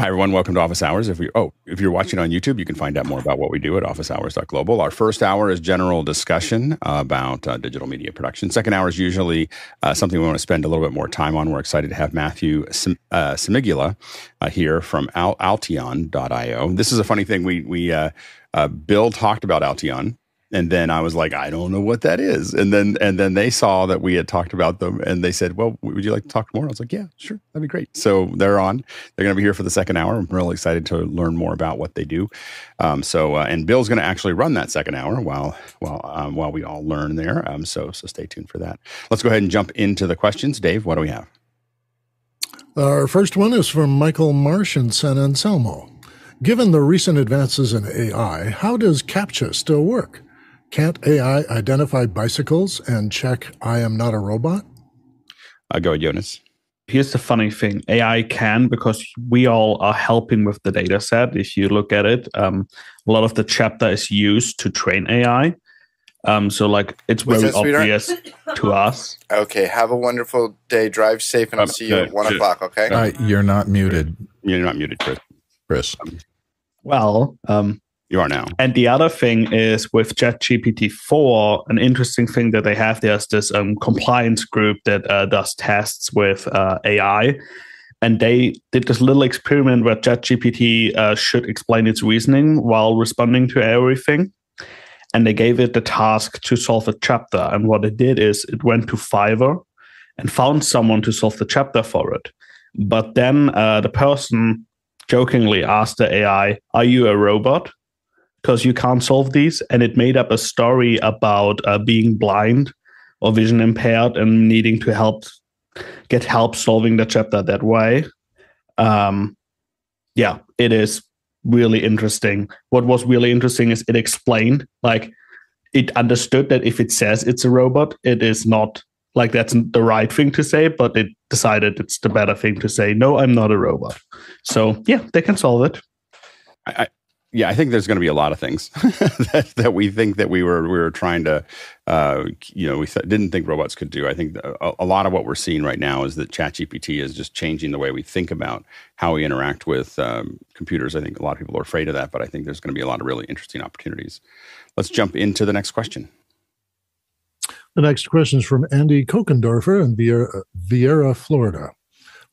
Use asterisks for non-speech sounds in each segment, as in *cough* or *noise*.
Hi everyone, welcome to Office Hours. If you oh, if you're watching on YouTube, you can find out more about what we do at officehours.global. Our first hour is general discussion about uh, digital media production. Second hour is usually uh, something we want to spend a little bit more time on. We're excited to have Matthew Sim, uh, Simigula uh, here from Al- Alteon.io. This is a funny thing. We we uh, uh, Bill talked about Alteon and then I was like, I don't know what that is. And then and then they saw that we had talked about them, and they said, Well, would you like to talk more? I was like, Yeah, sure, that'd be great. So they're on. They're going to be here for the second hour. I'm really excited to learn more about what they do. Um, so uh, and Bill's going to actually run that second hour while while um, while we all learn there. Um, so so stay tuned for that. Let's go ahead and jump into the questions. Dave, what do we have? Our first one is from Michael Marsh in San Anselmo. Given the recent advances in AI, how does CAPTCHA still work? Can't AI identify bicycles and check I am not a robot? I go Jonas. Here's the funny thing AI can because we all are helping with the data set. If you look at it, um, a lot of the CAPTCHA is used to train AI. Um, so, like, it's very obvious to us. Okay. Have a wonderful day. Drive safe, and I'll um, see you at one o'clock. Okay. Uh, you're not muted. You're not muted, Chris. Chris. Well, um, you are now. And the other thing is with ChatGPT 4, an interesting thing that they have there's this um, compliance group that uh, does tests with uh, AI. And they did this little experiment where ChatGPT uh, should explain its reasoning while responding to everything. And they gave it the task to solve a CAPTCHA. And what it did is it went to Fiverr and found someone to solve the CAPTCHA for it. But then uh, the person jokingly asked the AI, Are you a robot? Because you can't solve these. And it made up a story about uh, being blind or vision impaired and needing to help get help solving the CAPTCHA that way. Um, yeah, it is really interesting. What was really interesting is it explained, like, it understood that if it says it's a robot, it is not like that's the right thing to say, but it decided it's the better thing to say, no, I'm not a robot. So, yeah, they can solve it. I, yeah, I think there's going to be a lot of things *laughs* that, that we think that we were we were trying to, uh, you know, we th- didn't think robots could do. I think a, a, lot of what we're seeing right now is that ChatGPT is just changing the way we think about how we interact with um, computers. I think a lot of people are afraid of that, but I think there's going to be a lot of really interesting opportunities. Let's jump into the next question. The next question is from Andy Kokendorfer in Viera, Viera Florida.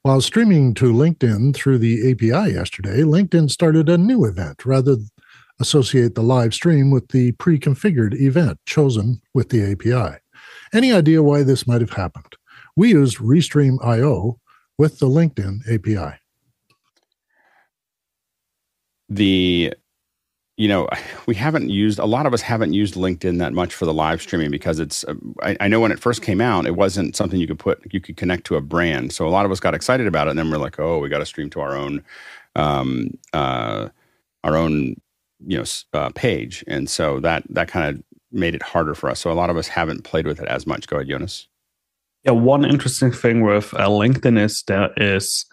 While streaming to LinkedIn through the API yesterday, LinkedIn started a new event rather associate the live stream with the pre-configured event chosen with the API. Any idea why this might have happened? We used Restream.io with the LinkedIn API. The you know, *laughs* we haven't used a lot of us haven't used LinkedIn that much for the live streaming because it's. Uh, I, I, know when it first came out, it wasn't something you could put you could connect to a brand. So a lot of us got excited about it, and then we're like, oh, we got to stream to our own, um, uh, our own, you know, uh, page, and so that that kind of made it harder for us. So a lot of us haven't played with it as much. Go ahead, Jonas. Yeah, one interesting thing with uh, LinkedIn is there is,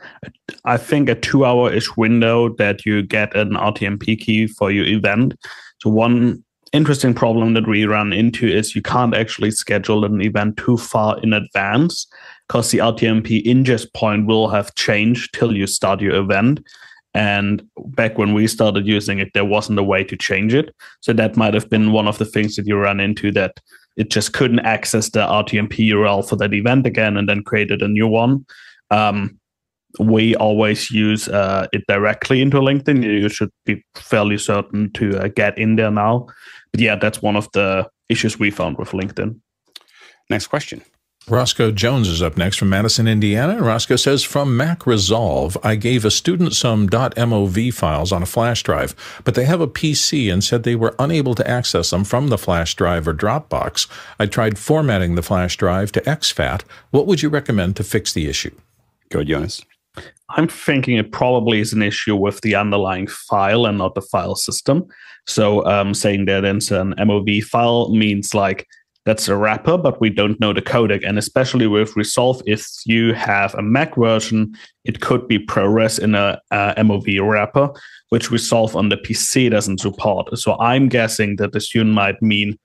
I think, a two hour ish window that you get an RTMP key for your event. So, one interesting problem that we run into is you can't actually schedule an event too far in advance because the RTMP ingest point will have changed till you start your event. And back when we started using it, there wasn't a way to change it. So that might have been one of the things that you run into that it just couldn't access the RTMP URL for that event again and then created a new one. Um, we always use uh, it directly into LinkedIn. You should be fairly certain to uh, get in there now. But yeah, that's one of the issues we found with LinkedIn. Next question. Roscoe Jones is up next from Madison, Indiana. Roscoe says, From Mac Resolve, I gave a student some .mov files on a flash drive, but they have a PC and said they were unable to access them from the flash drive or Dropbox. I tried formatting the flash drive to exFAT. What would you recommend to fix the issue? Go ahead, Jonas. I'm thinking it probably is an issue with the underlying file and not the file system. So um, saying that it's an MOV file means like that's a wrapper, but we don't know the codec. And especially with Resolve, if you have a Mac version, it could be ProRes in a, a MOV wrapper, which Resolve on the PC doesn't support. So I'm guessing that the student might mean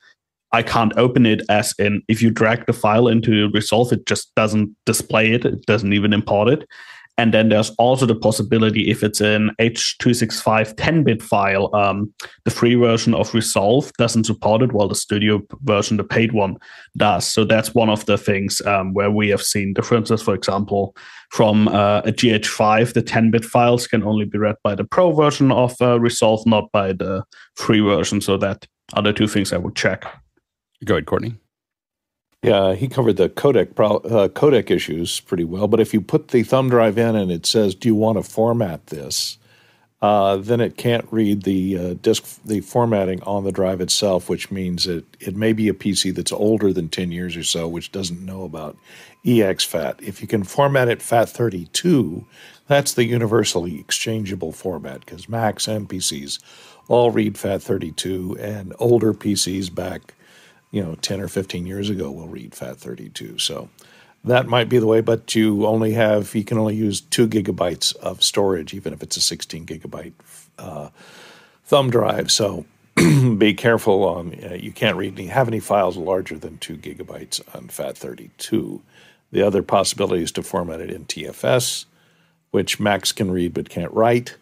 I can't open it as in if you drag the file into Resolve, it just doesn't display it, it doesn't even import it. And then there's also the possibility if it's an H265 10-bit file, um, the free version of Resolve doesn't support it, while the studio version, the paid one, does. So that's one of the things um, where we have seen differences. For example, from uh, a GH5, the 10-bit files can only be read by the pro version of uh, Resolve, not by the free version. So that are the two things I would check. Go ahead, Courtney. Yeah, he covered the codec pro- uh, codec issues pretty well. But if you put the thumb drive in and it says, "Do you want to format this?" Uh, then it can't read the uh, disk the formatting on the drive itself, which means it it may be a PC that's older than ten years or so, which doesn't know about exFAT. If you can format it FAT32, that's the universally exchangeable format because Macs and PCs all read FAT32, and older PCs back you know 10 or 15 years ago will read FAT32. So that might be the way, but you only have you can only use two gigabytes of storage, even if it's a 16 gigabyte uh, thumb drive. So *clears throat* be careful on uh, you can't read any have any files larger than two gigabytes on FAT32. The other possibility is to format it NTFS, which Macs can read but can't write.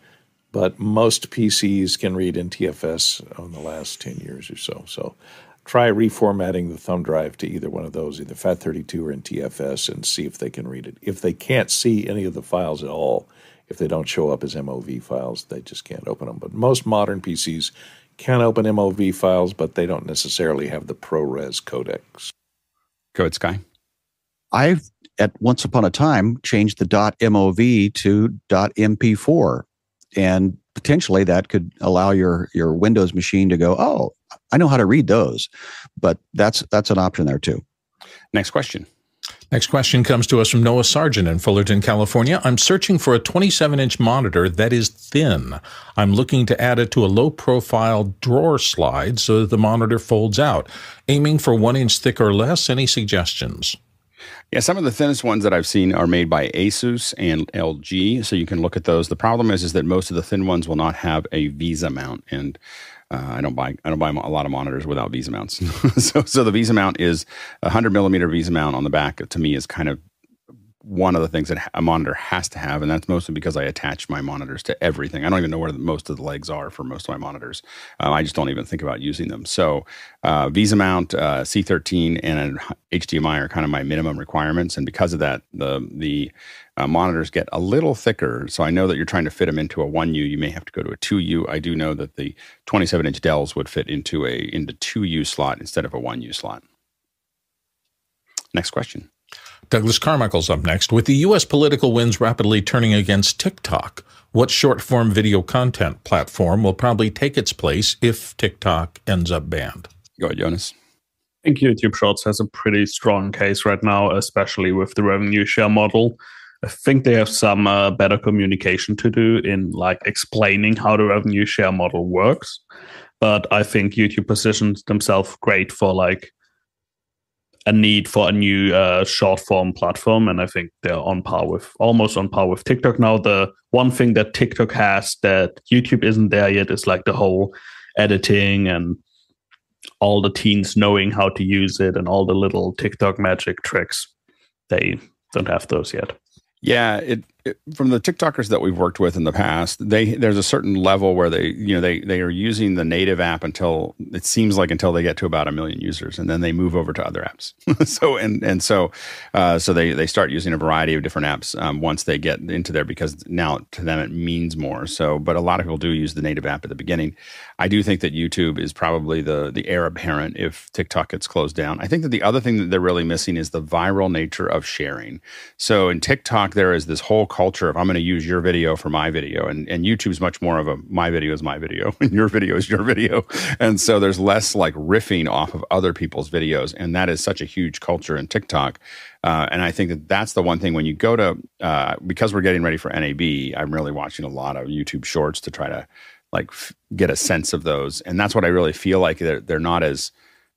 But most PCs can read NTFS in the last 10 years or so. So try reformatting the thumb drive to either one of those, either FAT32 or NTFS, and see if they can read it. If they can't see any of the files at all, if they don't show up as MOV files, they just can't open them. But most modern PCs can open MOV files, but they don't necessarily have the ProRes codecs. Go ahead, Sky. I've at once upon a time changed the .mov to .mp4, and potentially that could allow your your Windows machine to go, oh, I know how to read those, but that's that's an option there too. Next question. Next question comes to us from Noah Sargent in Fullerton, California. I'm searching for a 27 inch monitor that is thin. I'm looking to add it to a low profile drawer slide so that the monitor folds out. Aiming for one inch thick or less. Any suggestions? Yeah, some of the thinnest ones that I've seen are made by Asus and LG, so you can look at those. The problem is, is that most of the thin ones will not have a VESA mount, and uh, I don't buy I don't buy a lot of monitors without VESA mounts. *laughs* so so the VESA mount is a hundred millimeter VESA mount on the back. To me, is kind of one of the things that a monitor has to have, and that's mostly because I attach my monitors to everything. I don't even know where the, most of the legs are for most of my monitors. Um, I just don't even think about using them. So, uh, VESA mount, uh, C13, and HDMI are kind of my minimum requirements, and because of that, the the uh, monitors get a little thicker. So I know that you're trying to fit them into a one U. You may have to go to a two U. I do know that the 27 inch Dells would fit into a into two U slot instead of a one U slot. Next question. Douglas Carmichael's up next. With the U.S. political winds rapidly turning against TikTok, what short form video content platform will probably take its place if TikTok ends up banned? Go ahead, Jonas. I think YouTube Shorts has a pretty strong case right now, especially with the revenue share model. I think they have some uh, better communication to do in like explaining how the revenue share model works. But I think YouTube positions themselves great for like a need for a new uh, short form platform, and I think they're on par with almost on par with TikTok now. The one thing that TikTok has that YouTube isn't there yet is like the whole editing and all the teens knowing how to use it and all the little TikTok magic tricks. They don't have those yet. Yeah, it, from the TikTokers that we've worked with in the past, they there's a certain level where they you know they they are using the native app until it seems like until they get to about a million users, and then they move over to other apps. *laughs* so and and so uh, so they they start using a variety of different apps um, once they get into there because now to them it means more. So, but a lot of people do use the native app at the beginning. I do think that YouTube is probably the the heir apparent if TikTok gets closed down. I think that the other thing that they're really missing is the viral nature of sharing. So in TikTok there is this whole culture of I'm going to use your video for my video, and and YouTube's much more of a my video is my video, *laughs* and your video is your video, and so there's less like riffing off of other people's videos, and that is such a huge culture in TikTok. Uh, and I think that that's the one thing when you go to uh, because we're getting ready for NAB, I'm really watching a lot of YouTube Shorts to try to like f- get a sense of those, and that's what I really feel like they're they're not as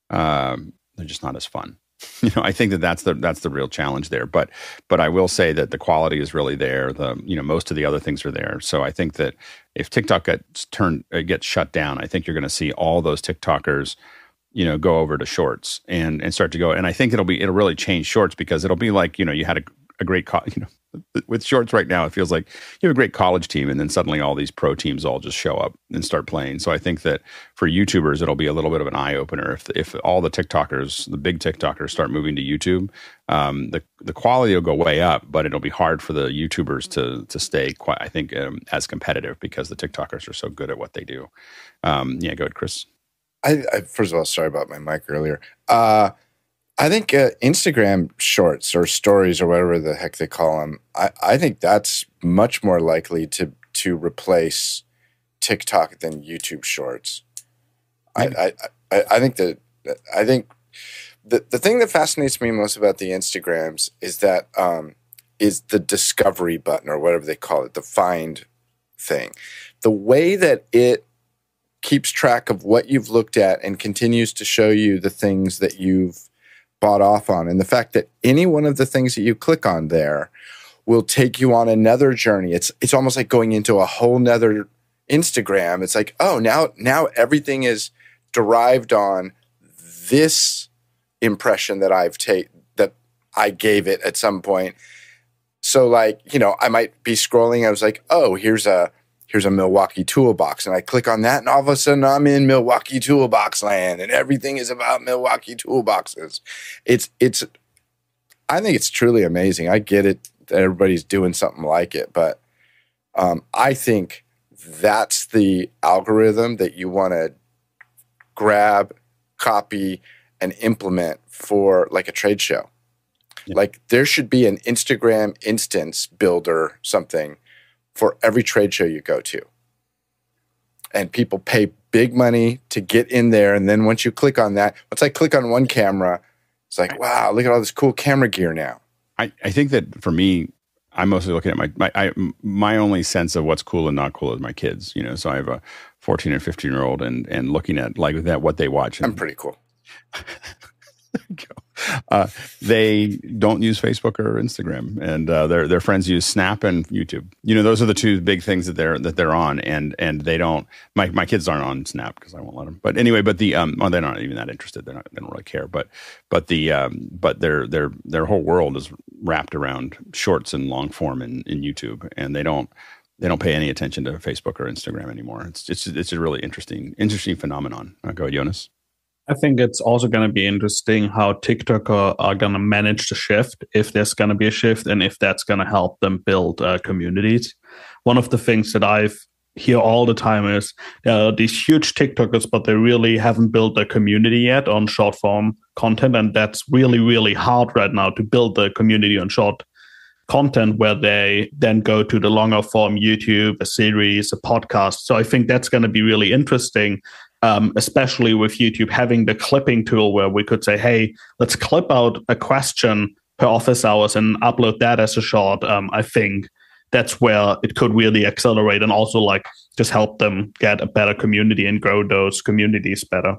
um, they're just not as fun. *laughs* you know, I think that that's the that's the real challenge there. But but I will say that the quality is really there. The you know most of the other things are there. So I think that if TikTok gets turned uh, gets shut down, I think you're going to see all those TikTokers you know go over to shorts and and start to go and i think it'll be it'll really change shorts because it'll be like you know you had a, a great co- *laughs* you know with shorts right now, it feels like you have a great college team, and then suddenly all these pro teams all just show up and start playing. So I think that for YouTubers, it'll be a little bit of an eye opener if if all the TikTokers, the big TikTokers, start moving to YouTube. Um, the the quality will go way up, but it'll be hard for the YouTubers to to stay quite. I think um, as competitive because the TikTokers are so good at what they do. Um, yeah, go ahead, Chris. I, I, first of all, sorry about my mic earlier. Uh, I think uh, Instagram shorts or stories or whatever the heck they call them, I, I think that's much more likely to to replace TikTok than YouTube shorts. I, I, I, I think that I think the, the thing that fascinates me most about the Instagrams is that um, is the discovery button or whatever they call it, the find thing. The way that it keeps track of what you've looked at and continues to show you the things that you've bought off on. And the fact that any one of the things that you click on there will take you on another journey. It's it's almost like going into a whole nother Instagram. It's like, oh, now now everything is derived on this impression that I've taken that I gave it at some point. So like, you know, I might be scrolling. I was like, oh, here's a here's a Milwaukee toolbox. And I click on that, and all of a sudden I'm in Milwaukee toolbox land, and everything is about Milwaukee toolboxes. It's it's I think it's truly amazing. I get it that everybody's doing something like it, but um, I think that's the algorithm that you want to grab, copy, and implement for like a trade show. Yeah. Like there should be an Instagram instance builder something for every trade show you go to. And people pay big money to get in there. And then once you click on that, once I click on one camera, it's like, wow, look at all this cool camera gear now. I, I think that for me, I'm mostly looking at my my I, my only sense of what's cool and not cool is my kids. You know, so I have a 14 and 15 year old, and and looking at like that what they watch. And, I'm pretty cool. *laughs* *laughs* uh, they don't use Facebook or Instagram, and uh, their their friends use Snap and YouTube. You know, those are the two big things that they're that they're on, and and they don't. My my kids aren't on Snap because I won't let them. But anyway, but the um, well, they're not even that interested. They're not. They don't really care. But but the um, but their their their whole world is wrapped around shorts and long form in in YouTube, and they don't they don't pay any attention to Facebook or Instagram anymore. It's it's it's a really interesting interesting phenomenon. Uh, go ahead, Jonas. I think it's also going to be interesting how TikTok are, are going to manage the shift, if there's going to be a shift, and if that's going to help them build uh, communities. One of the things that I've hear all the time is uh, these huge TikTokers, but they really haven't built a community yet on short form content, and that's really really hard right now to build the community on short content where they then go to the longer form YouTube, a series, a podcast. So I think that's going to be really interesting um, especially with YouTube having the clipping tool where we could say, hey, let's clip out a question per office hours and upload that as a short. Um, I think that's where it could really accelerate and also like just help them get a better community and grow those communities better.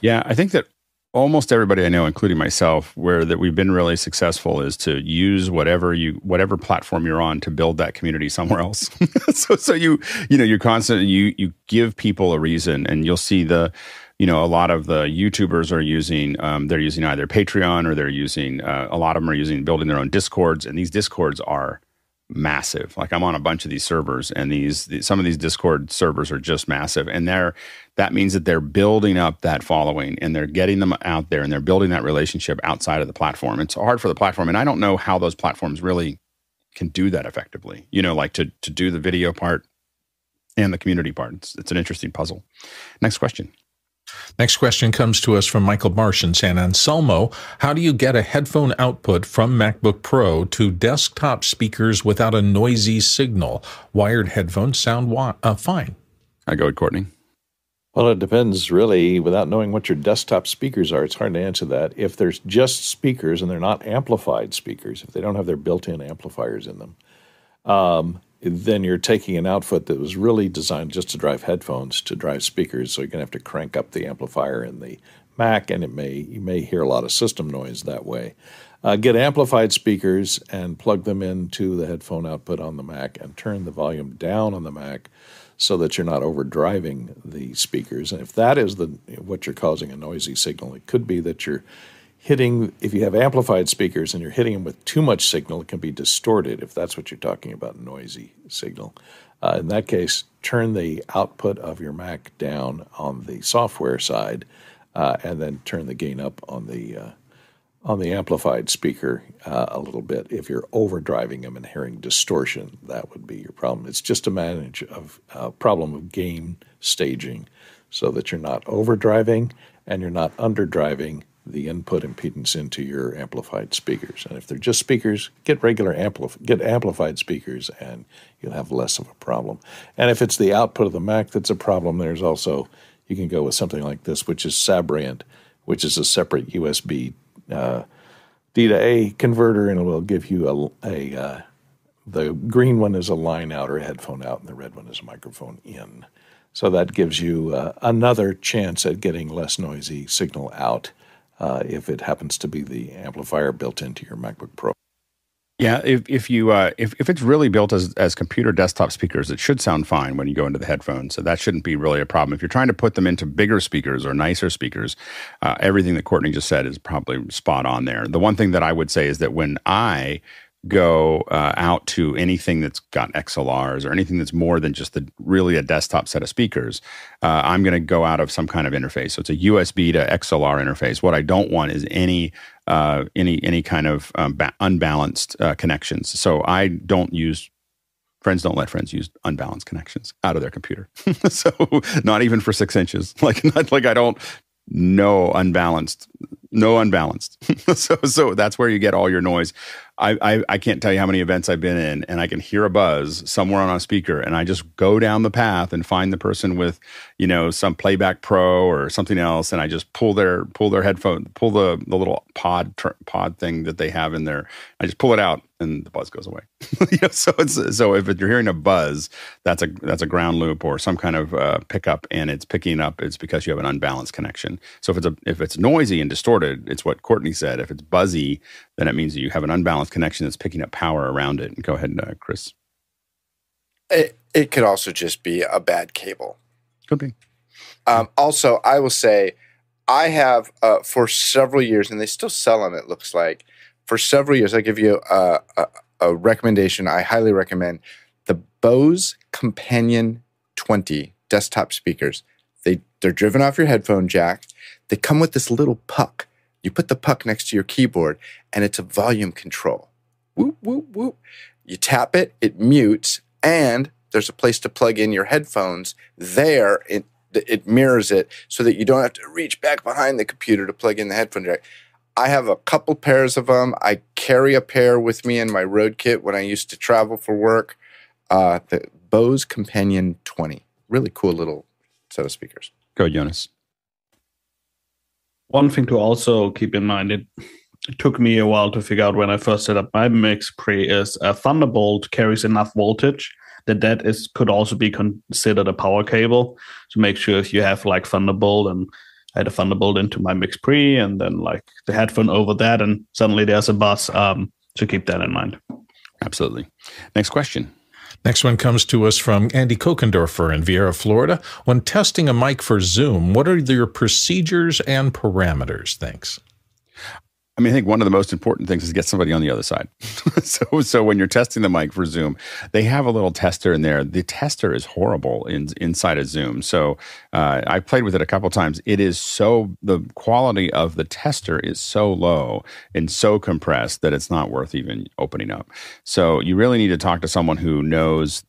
Yeah, I think that almost everybody I know, including myself, where that we've been really successful is to use whatever you whatever platform you're on to build that community somewhere else. *laughs* so so you you know you're constantly you you give people a reason, and you'll see the you know a lot of the YouTubers are using um, they're using either Patreon or they're using uh, a lot of them are using building their own discords, and these discords are massive. Like I'm on a bunch of these servers, and these, some of these Discord servers are just massive, and they're that means that they're building up that following and they're getting them out there and they're building that relationship outside of the platform. It's hard for the platform, and I don't know how those platforms really can do that effectively. You know, like to to do the video part and the community part. It's, it's an interesting puzzle. Next question. Next question comes to us from Michael Marsh in San Anselmo. How do you get a headphone output from MacBook Pro to desktop speakers without a noisy signal? Wired headphones sound wa- uh, fine. I go with Courtney. Well, it depends really. Without knowing what your desktop speakers are, it's hard to answer that. If there's just speakers and they're not amplified speakers, if they don't have their built in amplifiers in them, um, then you're taking an output that was really designed just to drive headphones to drive speakers. So you're going to have to crank up the amplifier in the Mac, and it may you may hear a lot of system noise that way. Uh, get amplified speakers and plug them into the headphone output on the Mac, and turn the volume down on the Mac so that you're not overdriving the speakers. And if that is the what you're causing a noisy signal, it could be that you're hitting, if you have amplified speakers and you're hitting them with too much signal, it can be distorted if that's what you're talking about, noisy signal. Uh, in that case, turn the output of your Mac down on the software side uh, and then turn the gain up on the uh, on the amplified speaker uh, a little bit. If you're overdriving them and hearing distortion, that would be your problem. It's just a manage of uh, problem of gain staging, so that you're not overdriving and you're not underdriving the input impedance into your amplified speakers. And if they're just speakers, get regular ampli- get amplified speakers, and you'll have less of a problem. And if it's the output of the Mac that's a problem, there's also you can go with something like this, which is Sabrent, which is a separate USB uh, D to A converter, and it will give you a, a uh, the green one is a line out or a headphone out, and the red one is a microphone in. So that gives you uh, another chance at getting less noisy signal out uh, if it happens to be the amplifier built into your MacBook Pro. Yeah, if if you uh, if if it's really built as as computer desktop speakers, it should sound fine when you go into the headphones. So that shouldn't be really a problem. If you're trying to put them into bigger speakers or nicer speakers, uh, everything that Courtney just said is probably spot on there. The one thing that I would say is that when I go uh, out to anything that's got XLRs or anything that's more than just the really a desktop set of speakers, uh, I'm going to go out of some kind of interface. So it's a USB to XLR interface. What I don't want is any uh, any any kind of um, ba- unbalanced uh, connections. So I don't use friends don't let friends use unbalanced connections out of their computer. *laughs* so not even for six inches. *laughs* Like not like I don't know unbalanced no unbalanced. *laughs* so so that's where you get all your noise. I, I, I can't tell you how many events I've been in, and I can hear a buzz somewhere on a speaker, and I just go down the path and find the person with, you know, some playback pro or something else, and I just pull their pull their headphone, pull the the little pod tr- pod thing that they have in there. I just pull it out, and the buzz goes away. *laughs* you know, so it's so if you're hearing a buzz, that's a that's a ground loop or some kind of uh, pickup, and it's picking up. It's because you have an unbalanced connection. So if it's a if it's noisy and distorted, it's what Courtney said. If it's buzzy, then it means that you have an unbalanced connection that's picking up power around it. And go ahead, uh, Chris. It, it could also just be a bad cable. Could be. Um, also, I will say, I have uh, for several years, and they still sell them. It looks like for several years. I give you a, a, a recommendation. I highly recommend the Bose Companion 20 desktop speakers. They they're driven off your headphone jack. They come with this little puck. You put the puck next to your keyboard, and it's a volume control. Whoop whoop whoop. You tap it, it mutes, and there's a place to plug in your headphones there. It, it mirrors it so that you don't have to reach back behind the computer to plug in the headphone jack. I have a couple pairs of them. I carry a pair with me in my road kit when I used to travel for work. Uh, the Bose Companion 20. Really cool little set of speakers. Go, Jonas. One thing to also keep in mind, it, it took me a while to figure out when I first set up my MixPre is a Thunderbolt carries enough voltage that that is could also be considered a power cable. So make sure if you have like Thunderbolt and I had a Thunderbolt into my MixPre and then like the headphone over that, and suddenly there's a bus. Um, so keep that in mind. Absolutely. Next question. Next one comes to us from Andy Kokendorfer in Viera, Florida. When testing a mic for Zoom, what are your procedures and parameters? Thanks. I mean, I think one of the most important things is get somebody on the other side. *laughs* so, so when you're testing the mic for Zoom, they have a little tester in there. The tester is horrible in, inside of Zoom. So uh, I played with it a couple times. It is so the quality of the tester is so low and so compressed that it's not worth even opening up. So you really need to talk to someone who knows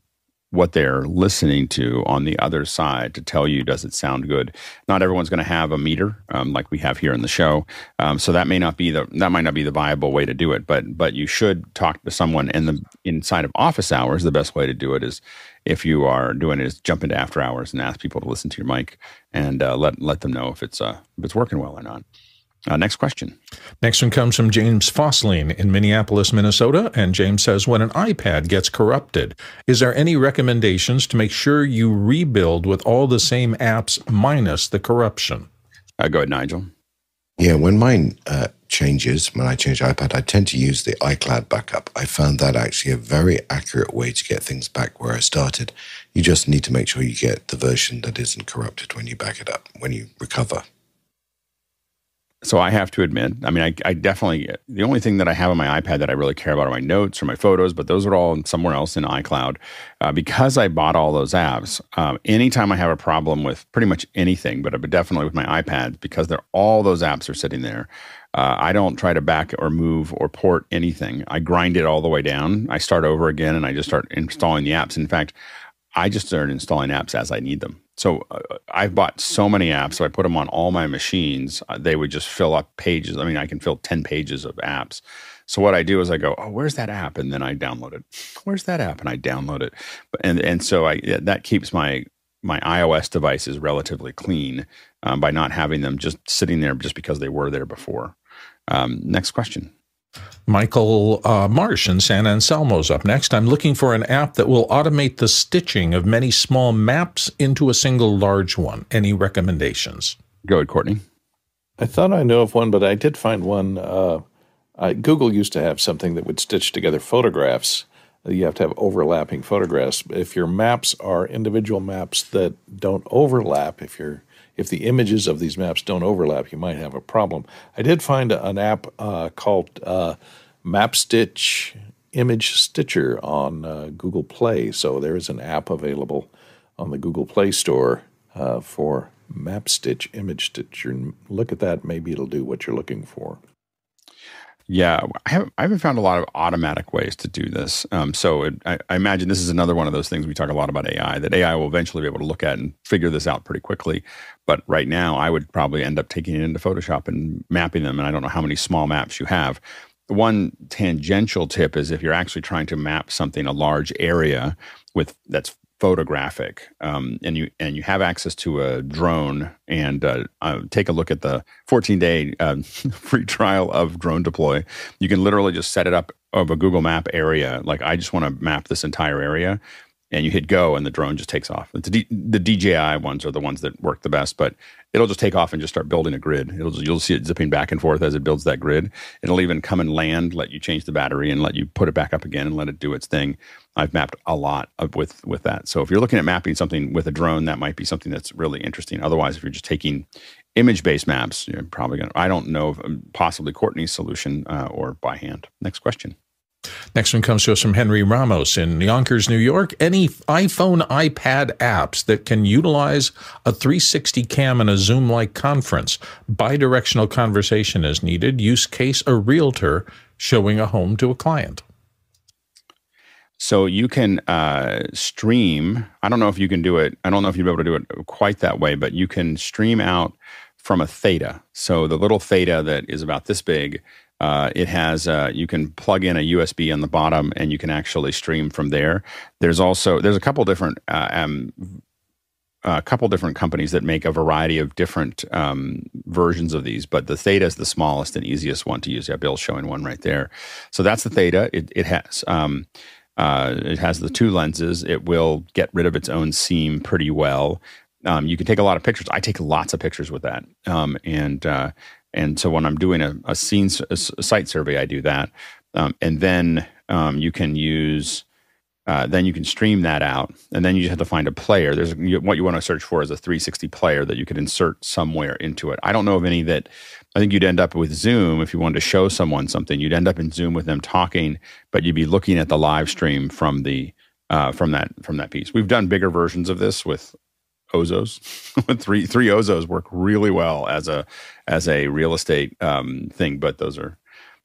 what they're listening to on the other side to tell you does it sound good? Not everyone's going to have a meter um, like we have here in the show. Um, so that may not be the that might not be the viable way to do it but but you should talk to someone in the inside of office hours. The best way to do it is if you are doing it is jump into after hours and ask people to listen to your mic and uh, let let them know if it's uh, if it's working well or not uh, next question. Next one comes from James Fosling in Minneapolis, Minnesota. And James says, When an iPad gets corrupted, is there any recommendations to make sure you rebuild with all the same apps minus the corruption? Uh, go ahead, Nigel. Yeah, when mine uh, changes, when I change iPad, I tend to use the iCloud backup. I found that actually a very accurate way to get things back where I started. You just need to make sure you get the version that isn't corrupted when you back it up, when you recover. So I have to admit, I mean, I, I, definitely the only thing that I have on my iPad that I really care about are my notes or my photos, but those are all somewhere else in iCloud. Uh, because I bought all those apps, um, anytime I have a problem with pretty much anything, but definitely with my iPad, because they're all those apps are sitting there. Uh, I don't try to back or move or port anything. I grind it all the way down. I start over again, and I just start installing the apps. In fact, I just start installing apps as I need them. So uh, I've bought so many apps. So I put them on all my machines. Uh, they would just fill up pages. I mean, I can fill 10 pages of apps. So what I do is I go, oh, where's that app? And then I download it. Where's that app? And I download it. And, and so I, that keeps my, my iOS devices relatively clean um, by not having them just sitting there just because they were there before. Um, next question. Michael uh, Marsh in San Anselmo's up next. I'm looking for an app that will automate the stitching of many small maps into a single large one. Any recommendations? Go ahead, Courtney. I thought I know of one, but I did find one. Uh, I, Google used to have something that would stitch together photographs. You have to have overlapping photographs. If your maps are individual maps that don't overlap, if you're if the images of these maps don't overlap, you might have a problem. I did find an app uh, called uh, MapStitch Image Stitcher on uh, Google Play. So there is an app available on the Google Play Store uh, for MapStitch Image Stitcher. Look at that. Maybe it'll do what you're looking for. Yeah, I haven't, I haven't found a lot of automatic ways to do this. Um, so it, I, I, imagine this is another one of those things we talk a lot about AI that AI will eventually be able to look at and figure this out pretty quickly. But right now, I would probably end up taking it into Photoshop and mapping them. And I don't know how many small maps you have. One tangential tip is if you're actually trying to map something a large area with that's photographic um, and you and you have access to a drone and uh, uh, take a look at the 14 day uh, *laughs* free trial of DroneDeploy you can literally just set it up of a google map area. Like i just want to map this entire area and you hit go and the drone just takes off the, dji ones are the ones that work the best but it'll just take off and just start building a grid. It'll just, you'll see it zipping back and forth as it builds that grid. It'll even come and land, let you change the battery, and let you put it back up again and let it do its thing. I've mapped a lot of, with with that. So if you're looking at mapping something with a drone, that might be something that's really interesting. Otherwise, if you're just taking image based maps, you're probably going. to I don't know, um, possibly Courtney's solution uh, or by hand. Next question. Next one comes to us from Henry Ramos in Yonkers, New York. Any iPhone, iPad apps that can utilize a 360 cam in a Zoom like conference? Bidirectional conversation is needed. Use case a realtor showing a home to a client. So you can uh, stream. I don't know if you can do it. I don't know if you'll be able to do it quite that way, but you can stream out from a Theta. So the little Theta that is about this big uh, it has uh, you can plug in a USB on the bottom, and you can actually stream from there. There's also there's a couple different uh, um, a couple different companies that make a variety of different um, versions of these, but the Theta is the smallest and easiest one to use. Yeah, Bill's showing one right there. So that's the Theta. It, it has um, uh, it has the two lenses. It will get rid of its own seam pretty well. Um, you can take a lot of pictures. I take lots of pictures with that, um, and uh, and so when I'm doing a, a scene a, site survey, I do that, um, and then um, you can use. Uh, then you can stream that out, and then you just have to find a player. There's what you want to search for is a 360 player that you could insert somewhere into it. I don't know of any that. I think you'd end up with Zoom if you wanted to show someone something. You'd end up in Zoom with them talking, but you'd be looking at the live stream from the uh, from that from that piece. We've done bigger versions of this with Ozos. *laughs* three three Ozos work really well as a as a real estate um, thing, but those are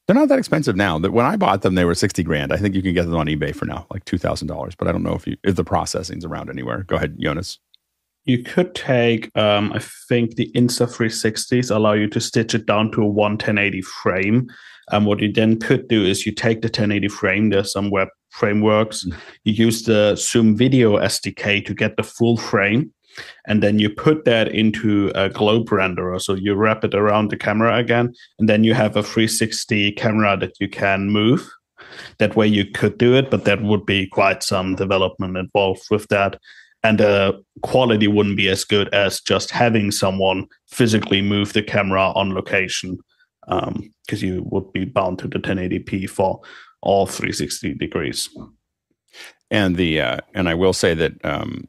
they're not that expensive now. That when I bought them, they were sixty grand. I think you can get them on eBay for now, like two thousand dollars. But I don't know if you if the processing's around anywhere. Go ahead, Jonas. You could take, um, I think the Insta360s allow you to stitch it down to a 1080 frame. And what you then could do is you take the 1080 frame, there's some web frameworks, mm-hmm. you use the Zoom Video SDK to get the full frame and then you put that into a globe renderer. So you wrap it around the camera again, and then you have a 360 camera that you can move. That way you could do it, but that would be quite some development involved with that. And the quality wouldn't be as good as just having someone physically move the camera on location, because um, you would be bound to the 1080p for all 360 degrees. And the uh, and I will say that um,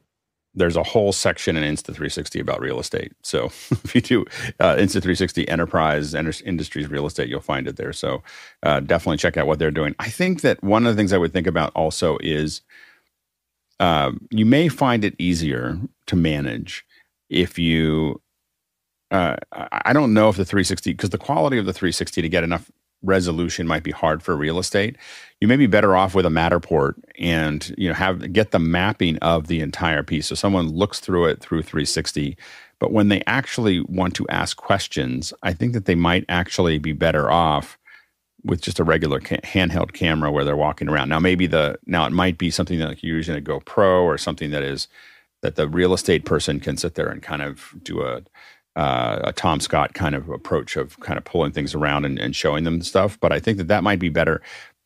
there's a whole section in Insta360 about real estate. So *laughs* if you do uh, Insta360 Enterprise Industries Real Estate, you'll find it there. So uh, definitely check out what they're doing. I think that one of the things I would think about also is uh, you may find it easier to manage if you. Uh, I don't know if the 360 because the quality of the 360 to get enough resolution might be hard for real estate. You may be better off with a Matterport and you know have get the mapping of the entire piece. So someone looks through it through 360, but when they actually want to ask questions, I think that they might actually be better off with just a regular ca- handheld camera where they're walking around. Now maybe the now it might be something that like you're using a GoPro or something that is that the real estate person can sit there and kind of do a uh, a Tom Scott kind of approach of kind of pulling things around and, and showing them stuff. But I think that that might be better.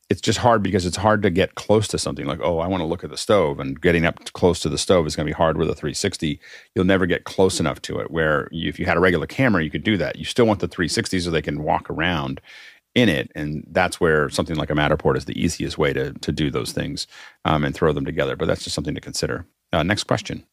It's just hard because it's hard to get close to something like, oh, I want to look at the stove, and getting up close to the stove is going to be hard with a 360. You'll never get close enough to it. Where you, if you had a regular camera, you could do that. You still want the 360 so they can walk around in it, and that's where something like a Matterport is the easiest way to to do those things um, and throw them together. But that's just something to consider. Uh, next question.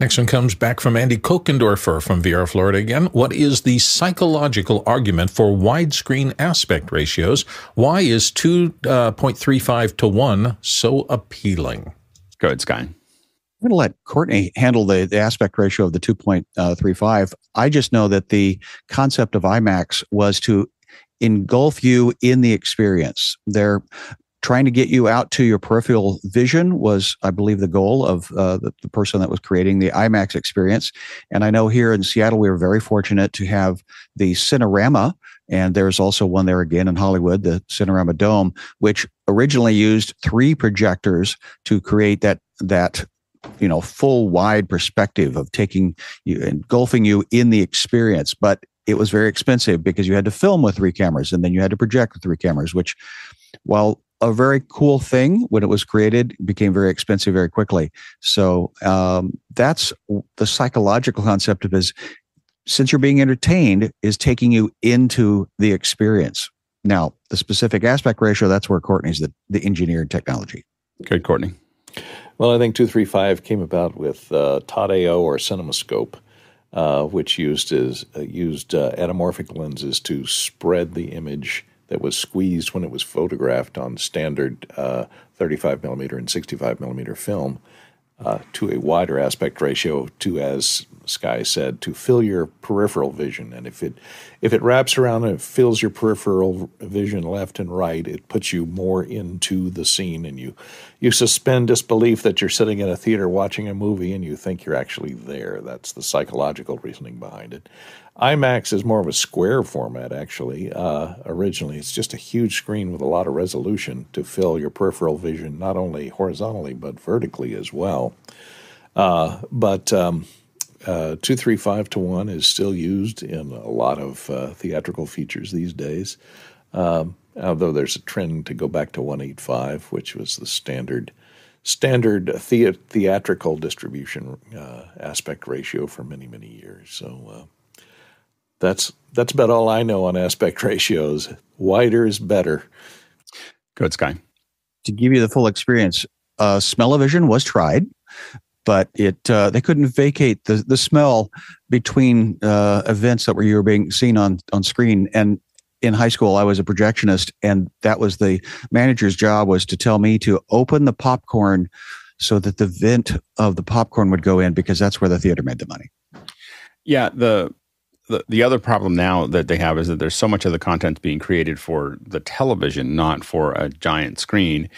Next one comes back from Andy Kokendorfer from Viera, Florida again. What is the psychological argument for widescreen aspect ratios? Why is 2.35 uh, to 1 so appealing? Go ahead, Sky. I'm going to let Courtney handle the, the aspect ratio of the 2.35. I just know that the concept of IMAX was to engulf you in the experience. There trying to get you out to your peripheral vision was, I believe, the goal of uh, the, the, person that was creating the IMAX experience. And I know here in Seattle, we were very fortunate to have the Cinerama. And there's also one there again in Hollywood, the Cinerama Dome, which originally used three projectors to create that, that you know, full wide perspective of taking you, engulfing you in the experience. But it was very expensive because you had to film with three cameras and then you had to project with three cameras, which while a very cool thing when it was created it became very expensive very quickly. So um, that's the psychological concept of is since you're being entertained is taking you into the experience. Now the specific aspect ratio that's where courtney's the, the engineered technology. Good courtney. Well i think 235 came about with uh, todd ao or cinemascope uh, which used is uh, used uh, anamorphic lenses to spread the image that was squeezed when it was photographed on standard uh, 35 millimeter and 65 millimeter film uh, to a wider aspect ratio to, as Sky said, to fill your peripheral vision. And if it if it wraps around and it fills your peripheral vision left and right, it puts you more into the scene, and you you suspend disbelief that you're sitting in a theater watching a movie and you think you're actually there. That's the psychological reasoning behind it. IMAX is more of a square format, actually. Uh, originally, it's just a huge screen with a lot of resolution to fill your peripheral vision, not only horizontally, but vertically as well. Uh, but um, uh, 235 to 1 is still used in a lot of uh, theatrical features these days. Um, although there's a trend to go back to 185, which was the standard standard the- theatrical distribution uh, aspect ratio for many, many years. So uh, that's that's about all I know on aspect ratios. Wider is better. Good sky. To give you the full experience, uh, smell-o-vision was tried, but it uh, they couldn't vacate the the smell between uh, events that were you were being seen on on screen. And in high school, I was a projectionist, and that was the manager's job was to tell me to open the popcorn so that the vent of the popcorn would go in because that's where the theater made the money. Yeah, the the, the other problem now that they have is that there's so much of the content being created for the television, not for a giant screen.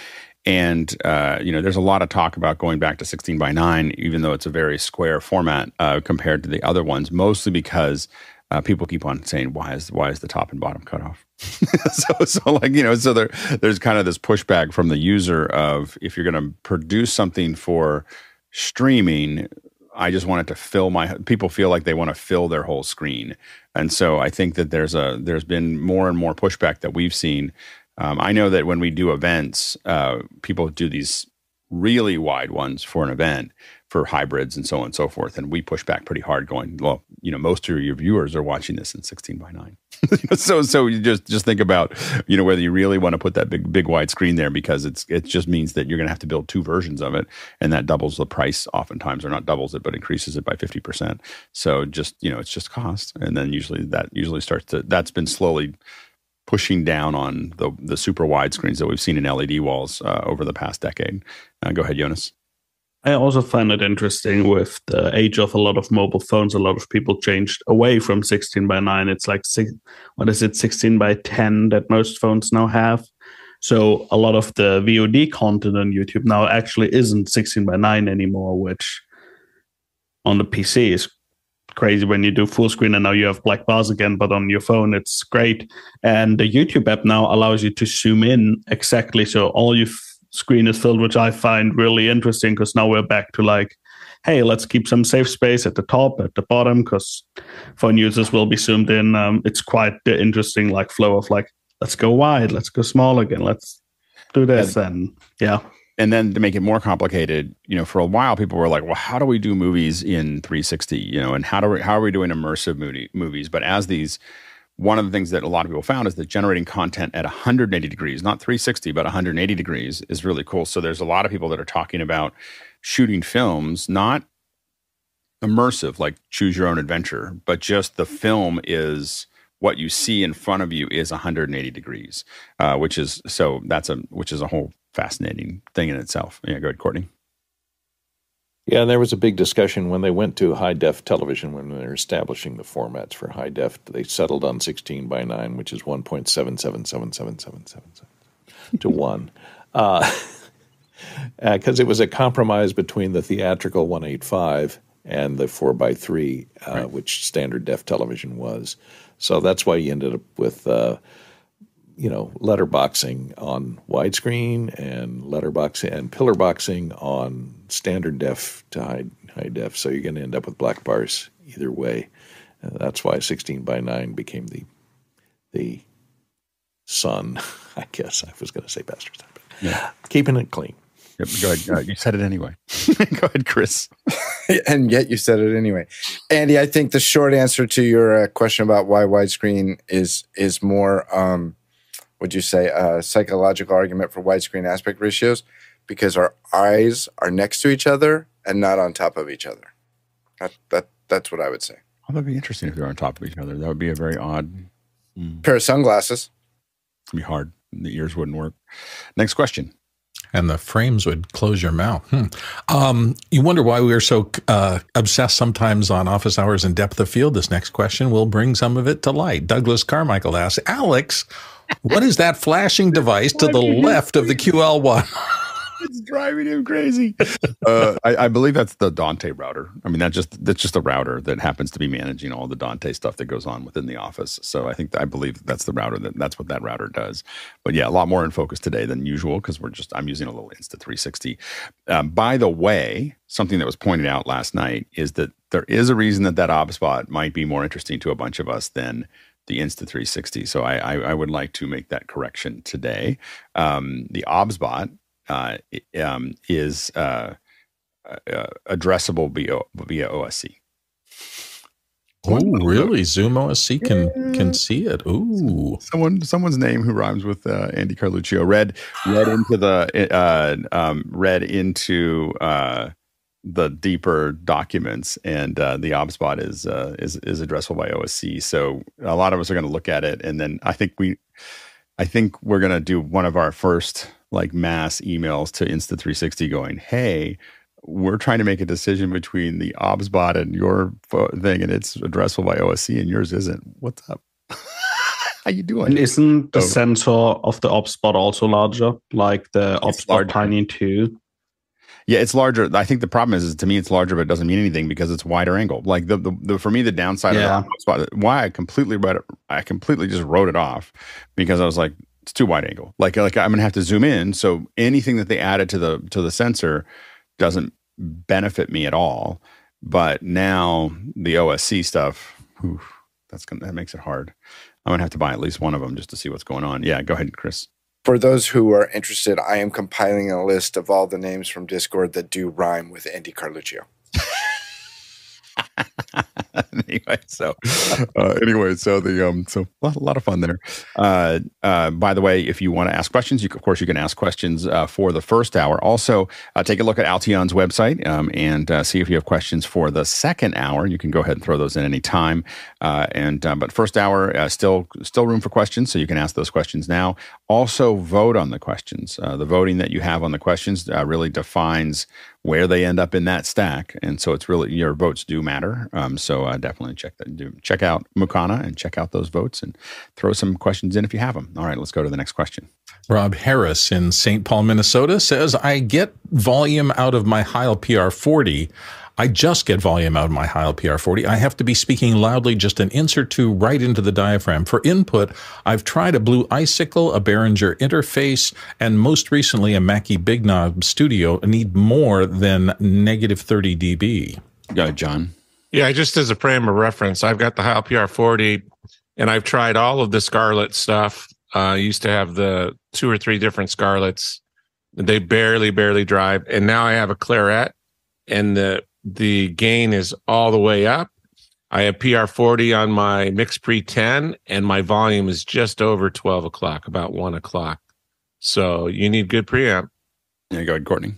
And uh, you know, there's a lot of talk about going back to 16 by 9, even though it's a very square format uh, compared to the other ones, mostly because uh, people keep on saying, "Why is why is the top and bottom cut off?" *laughs* so, so like you know, so there there's kind of this pushback from the user of if you're going to produce something for streaming I just wanted to fill my people feel like they want to fill their whole screen. And so I think that there's a there's been more and more pushback that we've seen. Um, I know that when we do events, uh, people do these really wide ones for an event for hybrids and so on and so forth. And we push back pretty hard, going, well, you know, most of your viewers are watching this in 16 by 9. *laughs* so so you just just think about you know whether you really want to put that big big wide screen there because it's it just means that you're going to have to build two versions of it and that doubles the price oftentimes or not doubles it but increases it by 50% so just you know it's just cost. And then usually that usually starts to that's been slowly pushing down on the the super wide screens that we've seen in LED walls uh, over the past decade. Uh, go ahead Jonas I also find it interesting with the age of a lot of mobile phones. A lot of people changed away from 16 by 9. It's like, six, what is it, 16 by 10 that most phones now have. So a lot of the VOD content on YouTube now actually isn't 16 by 9 anymore, which on the PC is crazy when you do full screen and now you have black bars again, but on your phone it's great. And the YouTube app now allows you to zoom in exactly. So all you screen is filled, which I find really interesting because now we're back to like, hey, let's keep some safe space at the top, at the bottom, because phone users will be zoomed in. Um, it's quite the interesting like flow of like, let's go wide, let's go small again, let's do this, and, and yeah. And then to make it more complicated, you know, for a while people were like, "Well, how do we do movies in 360?" You know, and how do we, how are we doing immersive movie, movies? But as these one of the things that a lot of people found is that generating content at 180 degrees, not 360, but 180 degrees is really cool. So there's a lot of people that are talking about shooting films, not immersive, like choose your own adventure, but just the film is what you see in front of you is 180 degrees, uh, which is so that's a which is a whole fascinating thing in itself. Yeah, go ahead, Courtney. Yeah, and there was a big discussion when they went to high def television when they were establishing the formats for high def. They settled on 16 by 9, which is 1.777777 to 1. Because *laughs* uh, *laughs* uh, it was a compromise between the theatrical 185 and the 4 by 3, uh, right. which standard def television was. So that's why you ended up with uh, you know, letterboxing on widescreen and letterboxing and pillar boxing on standard def to high high def. So you're going to end up with black bars either way. And that's why 16 by 9 became the the sun. *laughs* I guess I was going to say bastard but yeah. keeping it clean. Yep, go ahead. Uh, you said it anyway. *laughs* *laughs* go ahead, Chris. and yet you said it anyway, Andy. I think the short answer to your uh, question about why widescreen is is more um, would you say, a psychological argument for widescreen aspect ratios because our eyes are next to each other and not on top of each other. That, that that's what I would say. Well, that'd be interesting if they're on top of each other. That would be a very odd mm. pair of sunglasses. It'd be hard. The ears wouldn't work. Next question. And the frames would close your mouth. Hmm. Um, you wonder why we are so uh, obsessed sometimes on office hours and depth of field. This next question will bring some of it to light. Douglas Carmichael asks, Alex, what is that flashing device to the left of the QL1? it's driving him crazy. *laughs* Uh, I, I, believe that's the Dante router. I mean, that just that's just a router that happens to be managing all the Dante stuff that goes on within the office. So I think I believe that's the router that that's what that router does. But yeah, a lot more in focus today than usual because we're just I'm using a little Insta 360. Um, by the way, something that was pointed out last night is that there is a reason that that OBSBot might be more interesting to a bunch of us than the Insta360. So I, I, I, would like to make that correction today. Um, the OBSBot uh, um, is uh, uh, addressable via, via OSC. Oh, really? Zoom OSC can yeah. can see it. Ooh, someone someone's name who rhymes with uh, Andy Carluccio read read into the uh, um, read into uh, the deeper documents, and uh, the OBSBot is uh, is is addressable by OSC. So a lot of us are going to look at it, and then I think we, I think we're going to do one of our first like mass emails to Insta360, going, "Hey, we're trying to make a decision between the OBSBot and your thing, and it's addressable by OSC, and yours isn't. What's up?" *laughs* How you doing? And isn't the oh. sensor of the OBSBot also larger, like the OBSBot Tiny 2? Yeah, it's larger. I think the problem is, is to me it's larger, but it doesn't mean anything because it's wider angle. Like the, the, the for me the downside yeah. of spot, why I completely read it, I completely just wrote it off because I was like, it's too wide angle. Like like I'm gonna have to zoom in. So anything that they added to the to the sensor doesn't benefit me at all. But now the OSC stuff, whew, that's gonna that makes it hard. I'm gonna have to buy at least one of them just to see what's going on. Yeah, go ahead, Chris for those who are interested, I am compiling a list of all the names from Discord that do rhyme with Andy Carluccio. *laughs* *laughs* anyway, so uh, anyway, so the um, so a lot, a lot of fun there. Uh, uh, by the way, if you want to ask questions, you of course you can ask questions uh, for the first hour. Also, uh, take a look at Alteon's website um, and uh, see if you have questions for the second hour. You can go ahead and throw those in any time. Uh, and but first hour still still room for questions, so you can ask those questions now. Also, vote on the questions. Uh, the voting that you have on the questions really defines where they end up in that stack, and so it's really your votes do matter. Um, so uh, definitely check that. Do check out Mukana and check out those votes and throw some questions in if you have them. All right, let's go to the next question. Rob Harris in St. Paul, Minnesota says, I get volume out of my Heil PR40. I just get volume out of my Heil PR40. I have to be speaking loudly just an inch or two right into the diaphragm. For input, I've tried a Blue Icicle, a Behringer interface, and most recently a Mackie Big Knob Studio. I need more than negative 30 dB. Go ahead, John. Yeah, just as a frame of reference, I've got the Heil PR40 and I've tried all of the Scarlett stuff. Uh, I used to have the two or three different Scarletts. They barely, barely drive. And now I have a Clarett and the the gain is all the way up. I have PR40 on my MixPre 10 and my volume is just over 12 o'clock, about one o'clock. So you need good preamp. Yeah, go ahead, Courtney.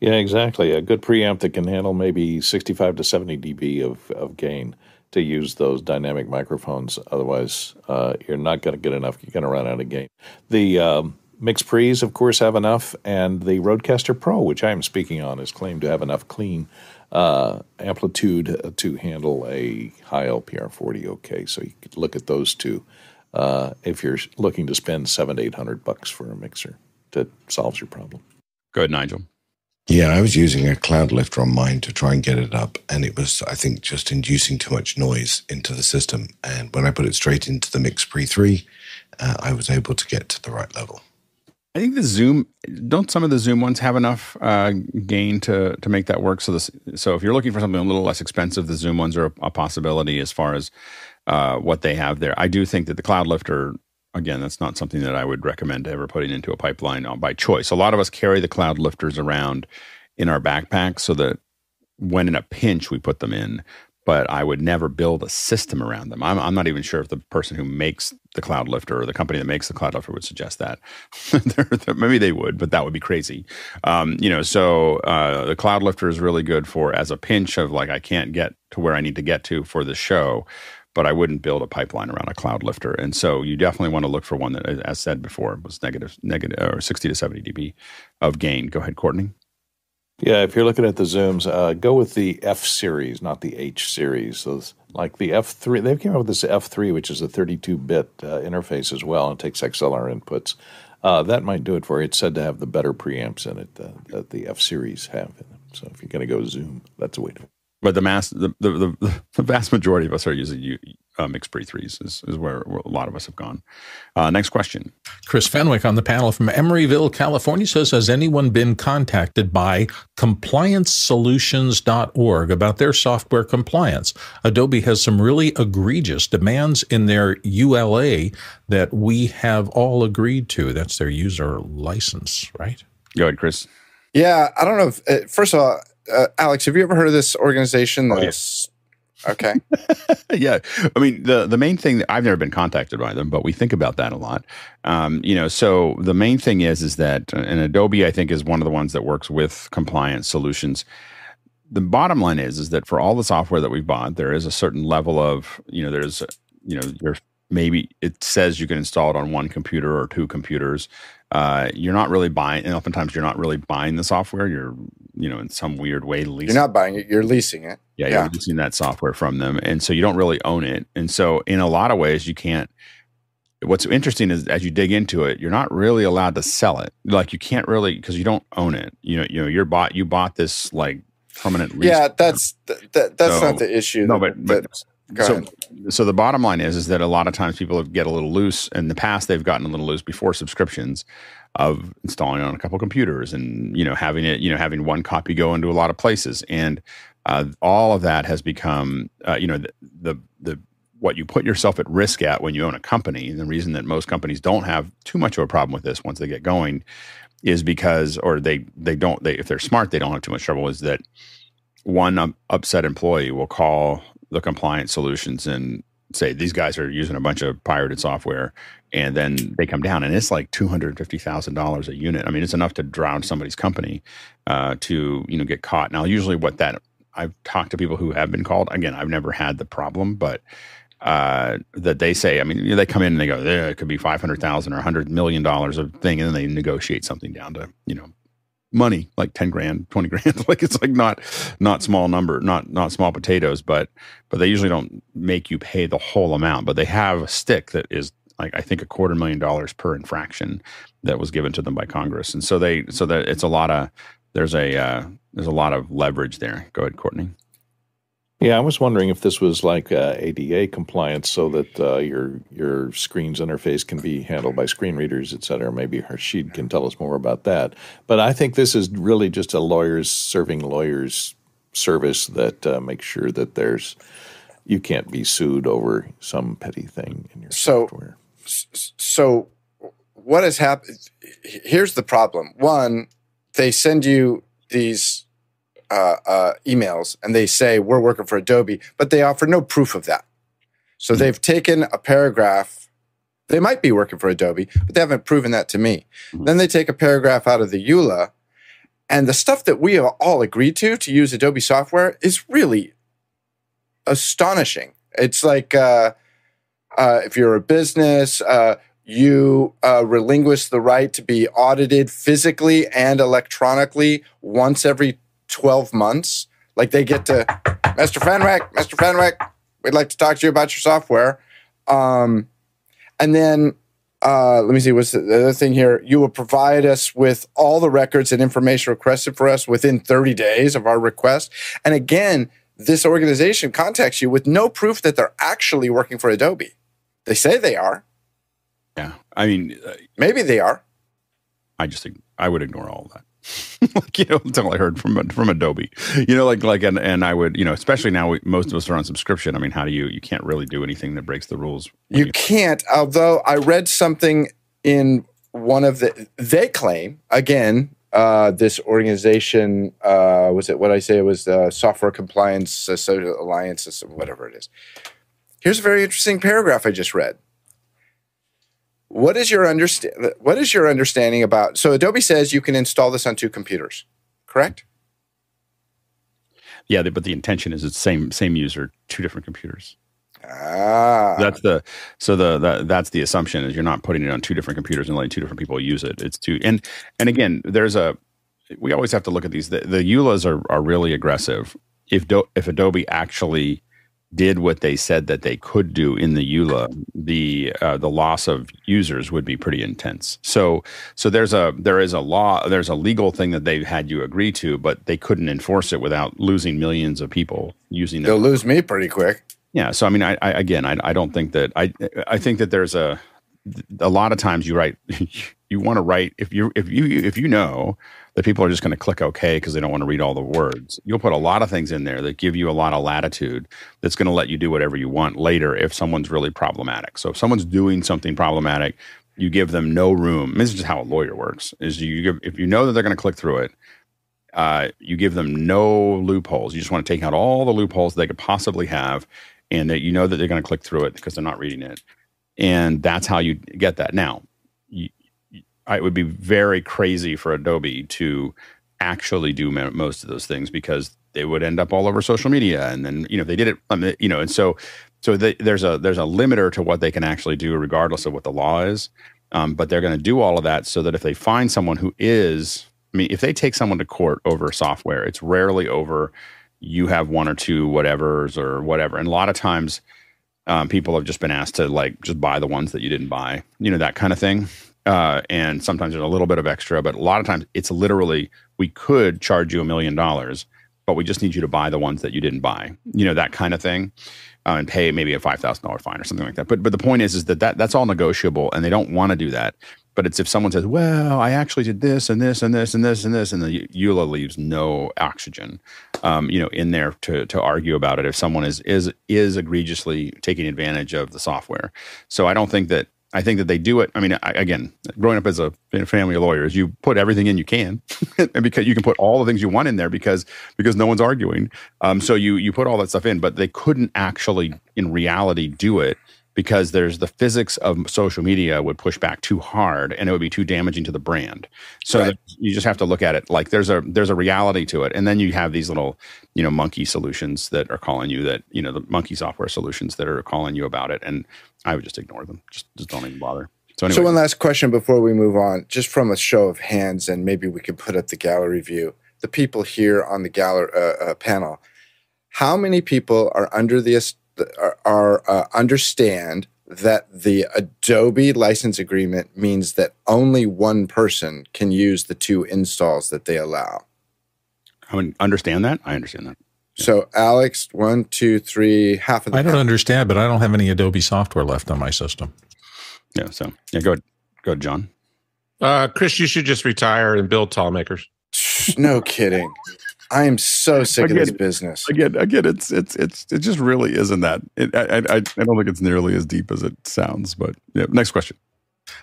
Yeah, exactly. A good preamp that can handle maybe 65 to 70 dB of, of gain to use those dynamic microphones. Otherwise, uh, you're not going to get enough. You're going to run out of gain. The um, MixPre's, of course, have enough, and the Rodecaster Pro, which I am speaking on, is claimed to have enough clean uh, amplitude to handle a Heil PR40. Okay, so you could look at those two uh, if you're looking to spend seven to eight hundred bucks for a mixer that solves your problem. Go ahead, Nigel. Yeah, I was using a cloud lifter on mine to try and get it up, and it was, I think, just inducing too much noise into the system. And when I put it straight into the Mix Pre 3, uh, I was able to get to the right level. I think the Zoom don't some of the Zoom ones have enough uh, gain to to make that work. So this so if you're looking for something a little less expensive, the Zoom ones are a, a possibility as far as uh, what they have there. I do think that the Cloud Lifter again, that's not something that I would recommend ever putting into a pipeline uh, by choice. A lot of us carry the Cloud Lifters around in our backpack so that when in a pinch we put them in but I would never build a system around them. I'm, I'm, not even sure if the person who makes the cloud lifter or the company that makes the cloud lifter would suggest that. *laughs* maybe they would, but that would be crazy. Um, you know, so uh, the cloud lifter is really good for as a pinch of like I can't get to where I need to get to for the show. But I wouldn't build a pipeline around a cloud lifter, and so you definitely want to look for one that, as said before, was negative, negative or sixty to seventy dB of gain. Go ahead, Courtney. Yeah, if you're looking at the zooms, uh, go with the F series, not the H series. Like the F3, they came out with this F3, which is a 32-bit uh, interface as well, and takes XLR inputs. Uh, that might do it for you. It's said to have the better preamps in it uh, that the F series have in them. So, if you're going to go Zoom, that's a way to. But the mass, the, the, the, *laughs* the vast majority of us are using uh, MixPre threes is, is where a lot of us have gone. Uh, next question. Chris Fenwick on the panel from Emeryville, California says, has anyone been contacted by compliancesolutions.org about their software compliance? Adobe has some really egregious demands in their EULA that we have all agreed to. That's their user license, right? Go ahead, Chris. Yeah, I don't know. If, uh, first of all, uh, Alex, have you ever heard of this organization? That's oh, okay. *laughs* yeah, I mean the the main thing that I've never been contacted by them, but we think about that a lot. Um, you know, so the main thing is is that, and Adobe I think is one of the ones that works with compliance solutions. The bottom line is is that for all the software that we've bought, there is a certain level of you know there's you know your maybe it says you can install it on one computer or two computers. Uh, you're not really buying, and oftentimes you're not really buying the software. You're, you know, in some weird way leasing. You're not buying it. You're leasing it. Yeah, you're leasing that software from them, and so you don't really own it. And so, in a lot of ways, you can't. What's interesting is as you dig into it, you're not really allowed to sell it. Like you can't really because you don't own it. You know, you know, you're bought. You bought this like permanent. Yeah, that's that, that's so, not the issue. No, but, but so, so the bottom line is is that a lot of times people get a little loose. In the past, they've gotten a little loose before subscriptions of installing it on a couple computers and you know having it you know having one copy go into a lot of places. And uh, all of that has become uh, you know the, the the what you put yourself at risk at when you own a company the reason that most companies don't have too much of a problem with this once they get going is because or they they don't they if they're smart they don't have too much trouble is that one upset employee will call the compliance solutions and say these guys are using a bunch of pirated software and then they come down and it's like $250,000 a unit. I mean, it's enough to drown somebody's company uh, to, you know, get caught. Now, usually what that I've talked to people who have been called. Again, I've never had the problem, but uh, that they say, I mean, you know, they come in and they go, there, it could be 500,000 or 100 million dollars of thing. And then they negotiate something down to, you know, money like 10 grand *laughs* 20 grand like it's like not not small number not not small potatoes but but they usually don't make you pay the whole amount but they have a stick that is like i think a quarter million dollars per infraction that was given to them by congress. And so they so that it's a lot of there's a uh, there's a lot of leverage there. Go ahead courtney Yeah, I was wondering if this was like uh, ADA compliance, so that uh, your your screen's interface can be handled by screen readers, et cetera. Maybe Harshid can tell us more about that. But I think this is really just a lawyers serving lawyers service that uh, makes sure that there's you can't be sued over some petty thing in your So- software. So what has happened here's the problem one they send you these uh, uh, emails and they say we're working for adobe but they offer no proof of that. So they've taken a paragraph they might be working for adobe but they haven't proven that to me. Mhm. then they take a paragraph out of the eula and the stuff that we have all agreed to to use adobe software is really astonishing. It's like uh, uh, if you're a business, uh, you uh, relinquish the right to be audited physically and electronically once every 12 months. Like they get to, Mr. Fenwick, Mr. Fenwick, we'd like to talk to you about your software. Um, and then, uh, let me see, what's the other thing here? You will provide us with all the records and information requested for us within 30 days of our request. And again, this organization contacts you with no proof that they're actually working for Adobe. They say they are. yeah i mean uh, Maybe they are. I just think I would ignore all that. *laughs* like, you know, until I heard from from Adobe, you know, like like and and I would, you know, especially now we, most of us are on subscription. I mean, how do you you can't really do anything that breaks the rules? when You can't, although I read something in one of the, they claim, again, uh, this organization, uh, was it what I say? It was the Software Compliance Associ- Alliance, or whatever it is. Here's a very interesting paragraph I just read. What is your understand? What is your understanding about? So Adobe says you can install this on two computers, correct? yeah, but the intention is it's same same user, two different computers. Ah, That's the so the, the that's the assumption is you're not putting it on two different computers and letting two different people use it. It's two and and again, there's a we always have to look at these. The, the EULAs are are really aggressive. If Do, if Adobe actually did what they said that they could do in the EULA, the uh, the loss of users would be pretty intense. So so there's a there is a law there's a legal thing that they've had you agree to, but they couldn't enforce it without losing millions of people using they'll lose me pretty quick. Yeah. So I mean, I, I again, I, I don't think that I I think that there's a a lot of times you write *laughs* you want to write if you if you if you know that people are just going to click OK because they don't want to read all the words. You'll put a lot of things in there that give you a lot of latitude. That's going to let you do whatever you want later if someone's really problematic. So if someone's doing something problematic, you give them no room. This is just how a lawyer works. Is you give if you know that they're going to click through it, uh, you give them no loopholes. You just want to take out all the loopholes they could possibly have, and that you know that they're going to click through it because they're not reading it, and that's how you get that. Now, it would be very crazy for Adobe to actually do mo- most of those things because they would end up all over social media, and then you know they did it, um, you know, and so so they, there's a there's a limiter to what they can actually do regardless of what the law is. Um, but they're going to do all of that so that if they find someone who is I mean, if they take someone to court over software, it's rarely over you have one or two whatevers or whatever. And a lot of times, um, people have just been asked to like just buy the ones that you didn't buy, you know, that kind of thing. Uh, and sometimes there's a little bit of extra, but a lot of times it's literally we could charge you a million dollars, but we just need you to buy the ones that you didn't buy, you know, that kind of thing. Uh, and pay maybe a five thousand dollar fine or something like that. But but the point is is that, that that's all negotiable, and they don't want to do that. But it's if someone says, "Well, I actually did this and this and this and this and this," and the EULA leaves no oxygen, um, you know, in there to to argue about it. If someone is is is egregiously taking advantage of the software, so I don't think that I think that they do it. I mean, I, again, growing up as a, family of lawyers, you put everything in you can, *laughs* and because you can put all the things you want in there because because no one's arguing. Um, so you you put all that stuff in, but they couldn't actually, in reality, do it because there's the physics of social media would push back too hard and it would be too damaging to the brand. So Right. you just have to look at it like there's a there's a reality to it, and then you have these little you know monkey solutions that are calling you that you know the monkey software solutions that are calling you about it, and I would just ignore them. Just just don't even bother. So anyway, So one last question before we move on, just from a show of hands, and maybe we could put up the gallery view. The people here on the gallery uh, uh, panel, how many people are under the are, are uh, understand that the Adobe license agreement means that only one person can use the two installs that they allow? I mean, understand that. I understand that. So Alex, one, two, three, half of the I don't panel. understand, but I don't have any Adobe software left on my system. Yeah. So yeah, go ahead, go ahead, John. Uh, Chris, you should just retire and build tall makers. No kidding. I am so sick of this business. Again, again, it's it's it's it just really isn't that. It, I, I I don't think it's nearly as deep as it sounds. But yeah, next question.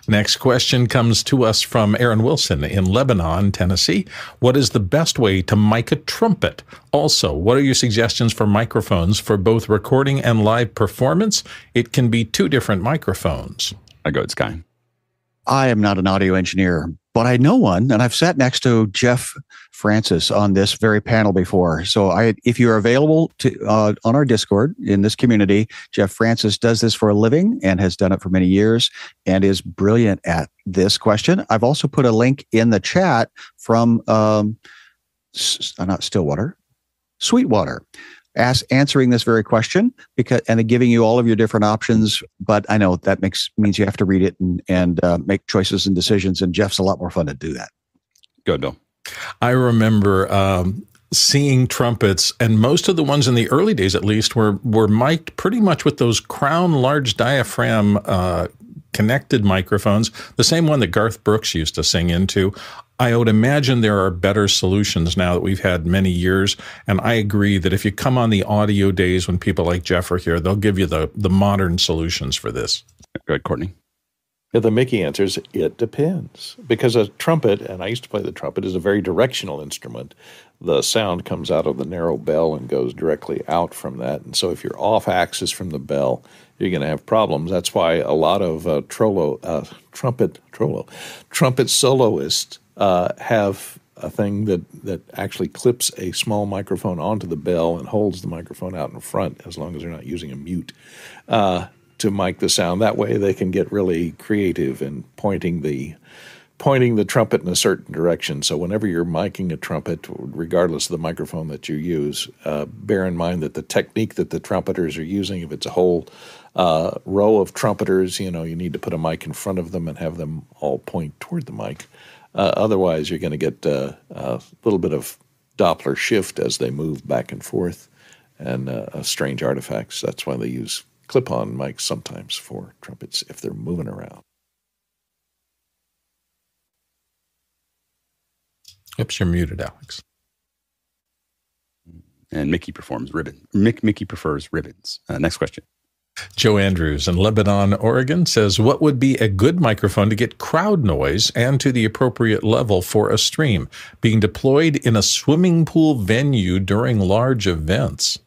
Next question comes to us from Aaron Wilson in Lebanon, Tennessee. What is the best way to mic a trumpet? Also, what are your suggestions for microphones for both recording and live performance? It can be two different microphones. I go, it's Sky. I am not an audio engineer, but I know one, and I've sat next to Jeff Francis on this very panel before. So, I, if you're available to uh, on our Discord in this community, Jeff Francis does this for a living and has done it for many years, and is brilliant at this question. I've also put a link in the chat from um, uh, not Stillwater, Sweetwater. Ask, answering this very question because and giving you all of your different options but i know that makes means you have to read it and, and uh, make choices and decisions and jeff's a lot more fun to do that Good, ahead, Bill. I remember um, seeing trumpets, and most of the ones in the early days, at least, were were mic'd pretty much with those crown large diaphragm uh, connected microphones, the same one that Garth Brooks used to sing into. I would imagine there are better solutions now that we've had many years, and I agree that if you come on the audio days when people like Jeff are here, they'll give you the the modern solutions for this. Go ahead, Courtney. Yeah, the Mickey answers it depends because a trumpet, and I used to play the trumpet, is a very directional instrument. The sound comes out of the narrow bell and goes directly out from that, and so if you're off axis from the bell, you're going to have problems. That's why a lot of uh, trollo, uh, trumpet trollo, trumpet soloists uh, have a thing that that actually clips a small microphone onto the bell and holds the microphone out in front, as long as they're not using a mute uh, to mic the sound. That way, they can get really creative in pointing the pointing the trumpet in a certain direction. So whenever you're miking a trumpet, regardless of the microphone that you use, uh, bear in mind that the technique that the trumpeters are using, if it's a whole uh, row of trumpeters, you know, you need to put a mic in front of them and have them all point toward the mic. Uh, otherwise, you're going to get uh, a little bit of Doppler shift as they move back and forth and uh, strange artifacts. That's why they use clip on mics sometimes for trumpets if they're moving around. Oops, you're muted, Alex. And Mickey performs ribbon. Mick Mickey prefers ribbons. Uh, next question. Joe Andrews in Lebanon, Oregon says, What would be a good microphone to get crowd noise and to the appropriate level for a stream being deployed in a swimming pool venue during large events?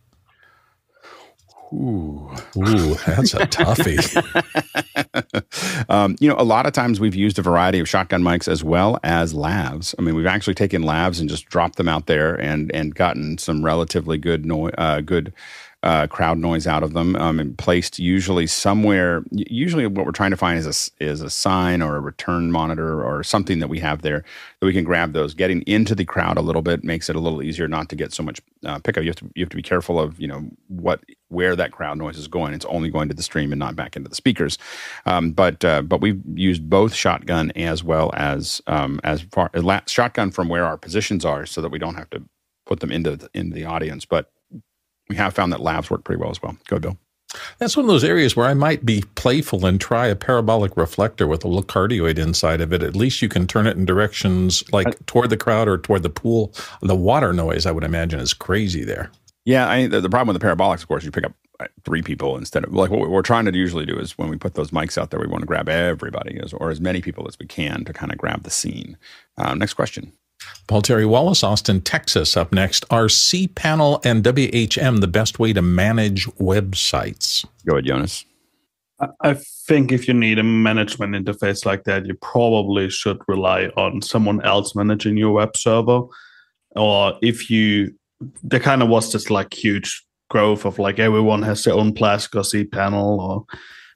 Ooh. Ooh, that's a toughie. *laughs* um, you know, a lot of times we've used a variety of shotgun mics as well as lavs. I mean, we've actually taken lavs and just dropped them out there and and gotten some relatively good noise, uh, good uh, crowd noise out of them, um, and placed usually somewhere. Usually, what we're trying to find is a is a sign or a return monitor or something that we have there that we can grab those. Getting into the crowd a little bit makes it a little easier not to get so much uh, pickup. You have to you have to be careful of you know what where that crowd noise is going. It's only going to the stream and not back into the speakers. Um, but uh, but we've used both shotgun as well as um, as far shotgun from where our positions are, so that we don't have to put them into the, into the audience. But we have found that lavs work pretty well as well. Go, ahead, Bill. That's one of those areas where I might be playful and try a parabolic reflector with a little cardioid inside of it. At least you can turn it in directions like toward the crowd or toward the pool. The water noise, I would imagine, is crazy there. Yeah, I, the, the problem with the parabolics, of course, you pick up three people instead of like what we're trying to usually do is when we put those mics out there, we want to grab everybody as, or as many people as we can to kind of grab the scene. Uh, next question. Paul Terry Wallace, Austin, Texas, up next. Are cPanel and WHM the best way to manage websites? Go ahead, Jonas. I think if you need a management interface like that, you probably should rely on someone else managing your web server. Or if you, there kind of was this like huge growth of like everyone has their own Plesk or cPanel or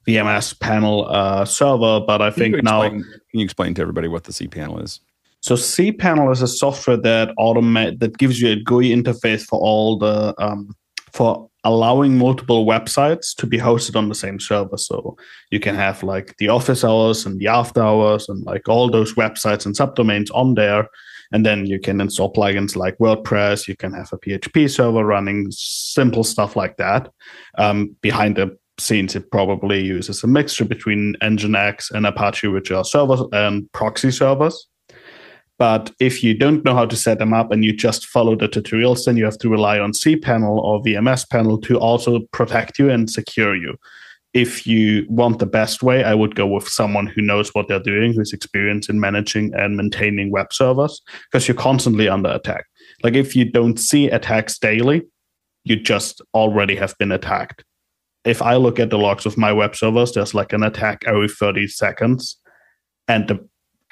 VMS panel uh, server. But I think can now. Explain, can you explain to everybody what the cPanel is? So cPanel is a software that automate that gives you a GUI interface for all the um, for allowing multiple websites to be hosted on the same server. So you can have like the office hours and the after hours and like all those websites and subdomains on there. And then you can install plugins like WordPress. You can have a PHP server running, simple stuff like that. Um, behind the scenes, it probably uses a mixture between Nginx and Apache, which are servers and proxy servers. But if you don't know how to set them up and you just follow the tutorials, then you have to rely on cPanel or VMS panel to also protect you and secure you. If you want the best way, I would go with someone who knows what they're doing, who's experienced in managing and maintaining web servers, because you're constantly under attack. Like if you don't see attacks daily, you just already have been attacked. If I look at the logs of my web servers, there's like an attack every 30 seconds. And the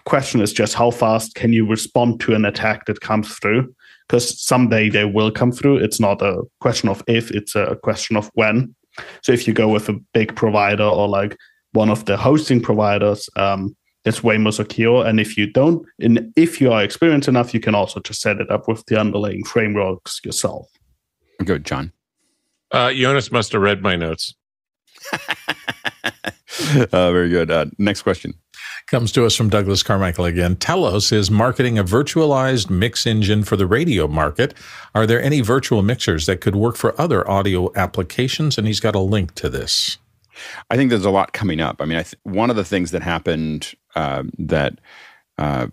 question is just how fast can you respond to an attack that comes through? Because someday they will come through. It's not a question of if it's a question of when. So if you go with a big provider or like one of the hosting providers um, it's way more secure. And if you don't and if you are experienced enough you can also just set it up with the underlying frameworks yourself. Good john. Uh, jonas must have read my notes. *laughs* Uh, very good. Uh, next question Comes to us from Douglas Carmichael again. Telos is marketing a virtualized mix engine for the radio market. Are there any virtual mixers that could work for other audio applications? And he's got a link to this. I think there's a lot coming up. I mean, I th- one of the things that happened uh, that uh,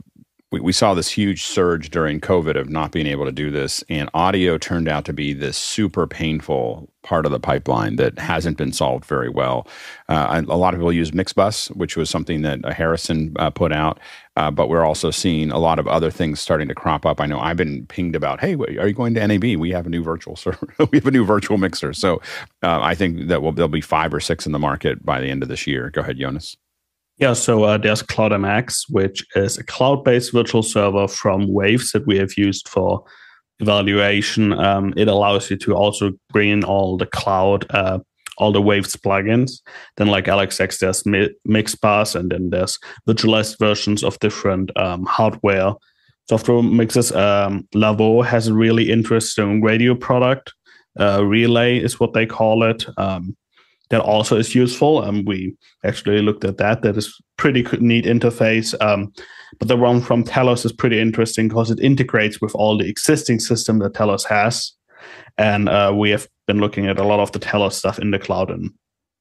we, we saw this huge surge during COVID of not being able to do this, and audio turned out to be this super painful part of the pipeline that hasn't been solved very well. Uh, a lot of people use Mixbus, which was something that uh, Harrison uh, put out, uh, but we're also seeing a lot of other things starting to crop up. I know I've been pinged about, hey, are you going to NAB? We have a new virtual server. *laughs* we have a new virtual mixer. So uh, I think that we'll, there'll be five or six in the market by the end of this year. Go ahead, Jonas. Yeah, so uh, there's CloudMX, which is a cloud-based virtual server from Waves that we have used for evaluation. Um, it allows you to also bring in all the cloud, uh, all the Waves plugins. Then, like said, there's Mixbus, and then there's virtualized versions of different um, hardware software mixes. Um, Lawo has a really interesting radio product. Uh, Relay is what they call it. Um, that also is useful. And um, we actually looked at that. That is pretty neat interface. Um, but the one from Telos is pretty interesting because it integrates with all the existing system that Telos has. And uh, we have been looking at a lot of the Telos stuff in the cloud, and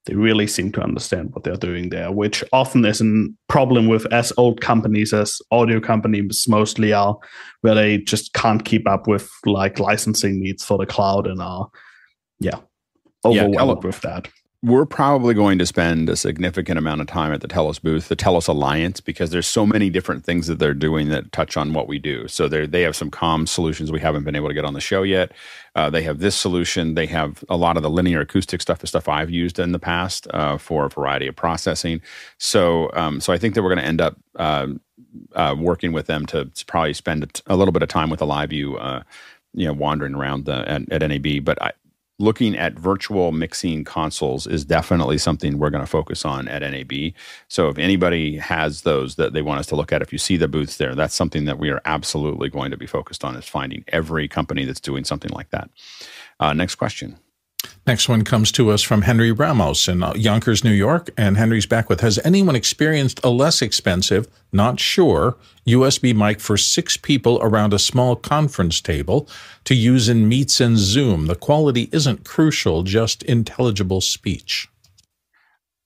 they really seem to understand what they're doing there, which often is a problem with as old companies as audio companies mostly are, where they just can't keep up with like licensing needs for the cloud and are, yeah, overwhelmed yeah, with that we're probably going to spend a significant amount of time at the Telos booth, the Telos Alliance, because there's so many different things that they're doing that touch on what we do. So they they have some comm solutions we haven't been able to get on the show yet. Uh, they have this solution. They have a lot of the linear acoustic stuff, the stuff I've used in the past uh, for a variety of processing. So um, so I think that we're going to end up uh, uh, working with them to, to, probably spend a little bit of time with the live view. Uh, you know, wandering around the, at, at NAB, but I, looking at virtual mixing consoles is definitely something we're going to focus on at NAB. So if anybody has those that they want us to look at, if you see the booths there, that's something that we are absolutely going to be focused on is finding every company that's doing something like that. Uh, next question. Next one comes to us from Henry Ramos in uh, Yonkers, New York. And Henry's back with Has anyone experienced a less expensive, not sure, USB mic for six people around a small conference table to use in Meets and Zoom? The quality isn't crucial, just intelligible speech.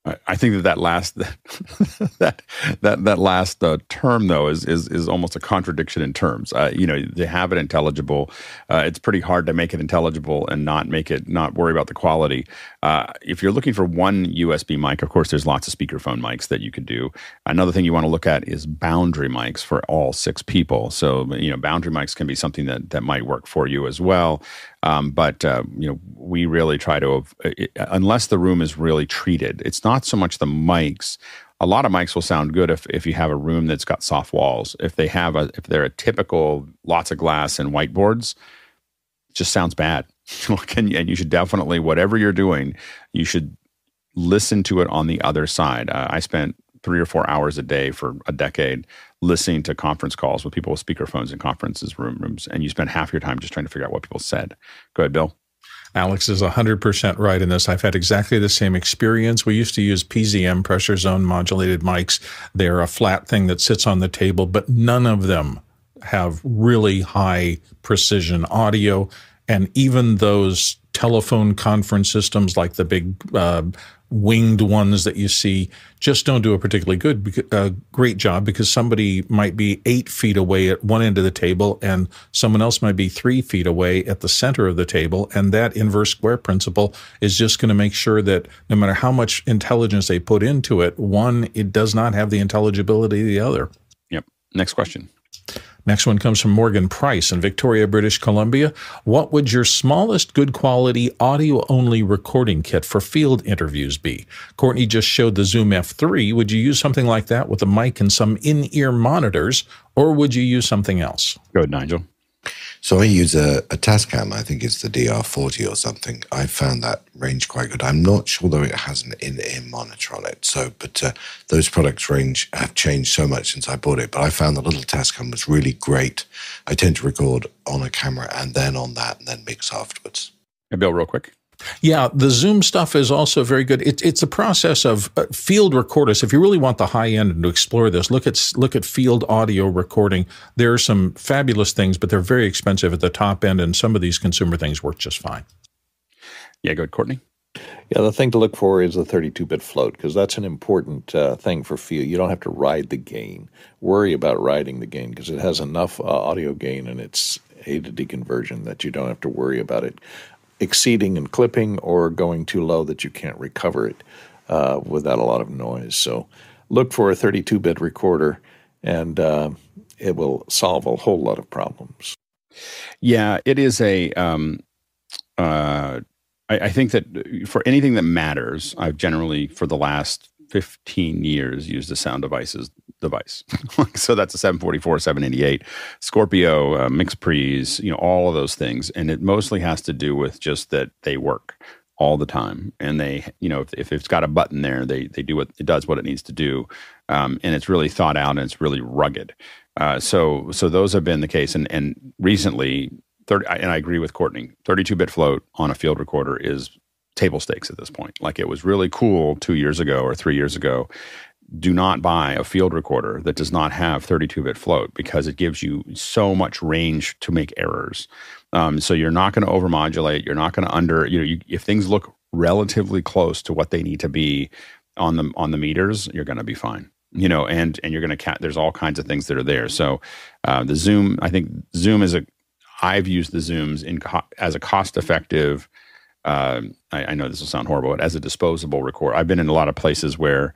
I think that that last *laughs* that that that last uh, term though is is is almost a contradiction in terms. Uh, you know, they have it intelligible. Uh, it's pretty hard to make it intelligible and not make it not worry about the quality. Uh, if you're looking for one USB mic, of course, there's lots of speakerphone mics that you could do. Another thing you want to look at is boundary mics for all six people. So you know, boundary mics can be something that that might work for you as well. Um, but uh, you know, we really try to, it, unless the room is really treated. It's not so much the mics. A lot of mics will sound good if if you have a room that's got soft walls. If they have a, if they're a typical lots of glass and whiteboards, it just sounds bad. *laughs* and you should definitely, whatever you're doing, you should listen to it on the other side. Uh, I spent three or four hours a day for a decade listening to conference calls with people with speakerphones in conferences room rooms, and you spend half your time just trying to figure out what people said. Go ahead, Bill. Alex is 100% right in this. I've had exactly the same experience. We used to use PZM pressure zone modulated mics. They're a flat thing that sits on the table, but none of them have really high precision audio. And even those telephone conference systems like the big uh, winged ones that you see just don't do a particularly good, uh, great job because somebody might be eight feet away at one end of the table and someone else might be three feet away at the center of the table. And that inverse square principle is just going to make sure that no matter how much intelligence they put into it, one, it does not have the intelligibility of the other. Yep. Next question. Next one comes from Morgan Price in Victoria, British Columbia. What would your smallest good quality audio only recording kit for field interviews be? Courtney just showed the Zoom F3. Would you use something like that with a mic and some in ear monitors, or would you use something else? Go ahead, Nigel. So I use a, a Tascam, I think it's the DR40 or something. I found that range quite good. I'm not sure though it has an in-ear monitor on it. So, but uh, those products range have changed so much since I bought it. But I found the little Tascam was really great. I tend to record on a camera and then on that and then mix afterwards. Hey, Bill, real quick. Yeah, the Zoom stuff is also very good. It, it's a process of uh, field recorders. If you really want the high end and to explore this, look at look at field audio recording. There are some fabulous things, but they're very expensive at the top end, and some of these consumer things work just fine. Yeah, good, Courtney. Yeah, the thing to look for is the 32-bit float because that's an important uh, thing for field. You don't have to ride the gain. Worry about riding the gain because it has enough uh, audio gain in its A to D conversion that you don't have to worry about it exceeding and clipping or going too low that you can't recover it uh, without a lot of noise. So look for a 32 bit recorder and uh, it will solve a whole lot of problems. Yeah, it is a. Um, uh, I, I think that for anything that matters, I've generally, for the last 15 years used a sound devices device. *laughs* so that's a 744, 788, Scorpio, uh, MixPres, you know, all of those things. And it mostly has to do with just that they work all the time. And they, you know, if, if it's got a button there, they, they do what it does what it needs to do. Um, and it's really thought out and it's really rugged. Uh, so, so those have been the case. And, and recently, 30, and I agree with Courtney, 32 bit float on a field recorder is table stakes at this point. Like it was really cool two years ago or three years ago. Do not buy a field recorder that does not have 32 bit float because it gives you so much range to make errors. Um, so you're not going to overmodulate. You're not going to under, you know, you, if things look relatively close to what they need to be on the on the meters, you're going to be fine. You know, and and you're going to cat. There's all kinds of things that are there. So uh, the Zoom, I think Zoom is a. I've used the Zooms in co- as a cost effective uh, I, I, know this will sound horrible, but as a disposable recorder, I've been in a lot of places where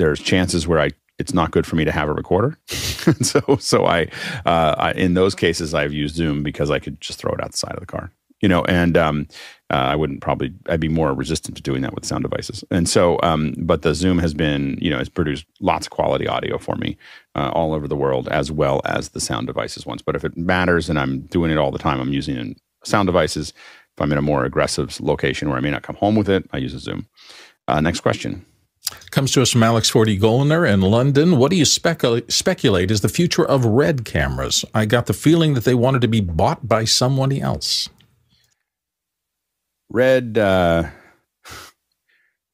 there's chances where I it's not good for me to have a recorder. *laughs* so so I, uh, I, in those cases I've used Zoom because I could just throw it out the side of the car, you know, and um, uh, I wouldn't probably I'd be more resistant to doing that with sound devices. And so, um, but the Zoom has been you know has produced lots of quality audio for me uh, all over the world as well as the sound devices ones. But if it matters and I'm doing it all the time, I'm using sound devices if I'm in a more aggressive location where I may not come home with it, I use a Zoom. Uh, next question. Comes to us from Alex Forty Golner in London. What do you specu- speculate is the future of red cameras? I got the feeling that they wanted to be bought by somebody else. Red, uh,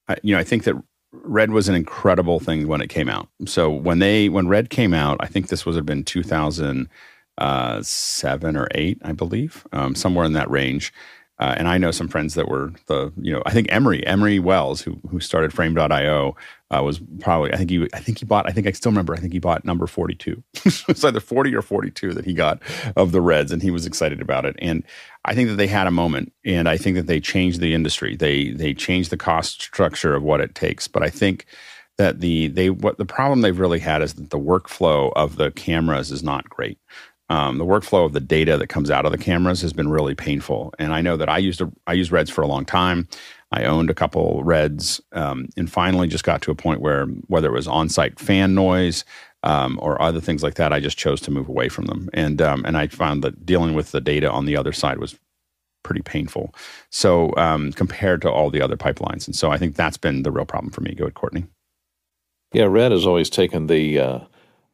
I, you know, I think that Red was an incredible thing when it came out. So when they when Red came out, I think this was have been 2007 uh, or eight, I believe, um, somewhere in that range Uh, and I know some friends that were the, you know, I think Emery, Emery Wells, who who started Frame.io, uh, was probably, I think he, I think he bought, I think I still remember, I think he bought number 42. *laughs* it's either 40 or 42 that he got of the Reds, and he was excited about it. And I think that they had a moment, and I think that they changed the industry. They they changed the cost structure of what it takes. But I think that the they what the problem they've really had is that the workflow of the cameras is not great. Um, the workflow of the data that comes out of the cameras has been really painful. And I know that I used a, I used Reds for a long time. I owned a couple Reds, um, and finally just got to a point where whether it was on-site fan noise um, or other things like that, I just chose to move away from them. And um, and I found that dealing with the data on the other side was pretty painful. So um, compared to all the other pipelines, and so I think that's been the real problem for me. Go ahead, Courtney. Yeah, Red has always taken the uh,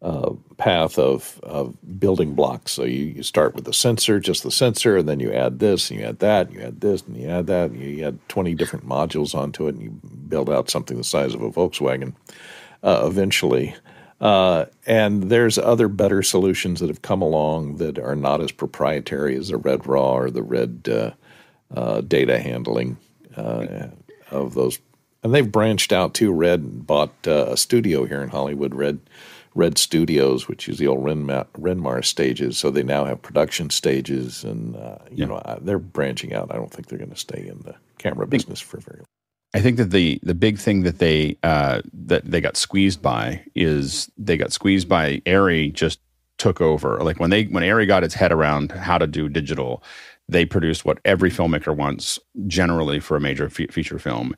uh, path of, of building blocks. So you, you start with the sensor, just the sensor, and then you add this, and you add that, and you add this, and you add that, and you add 20 different modules onto it, and you build out something the size of a Volkswagen uh, eventually. Uh, and there's other better solutions that have come along that are not as proprietary as the Red Raw or the Red uh, uh, data handling of those. And they've branched out too. Red and bought a studio here in Hollywood, Red Red Studios, which is the old Renmar, Renmar stages. So they now have production stages, and uh, you yeah. know they're branching out. I don't think they're going to stay in the camera business for very long. I think that the the big thing that they uh, that they got squeezed by is they got squeezed by Arri just took over. Like when they when Arri got its head around how to do digital, they produced what every filmmaker wants generally for a major fe- feature film,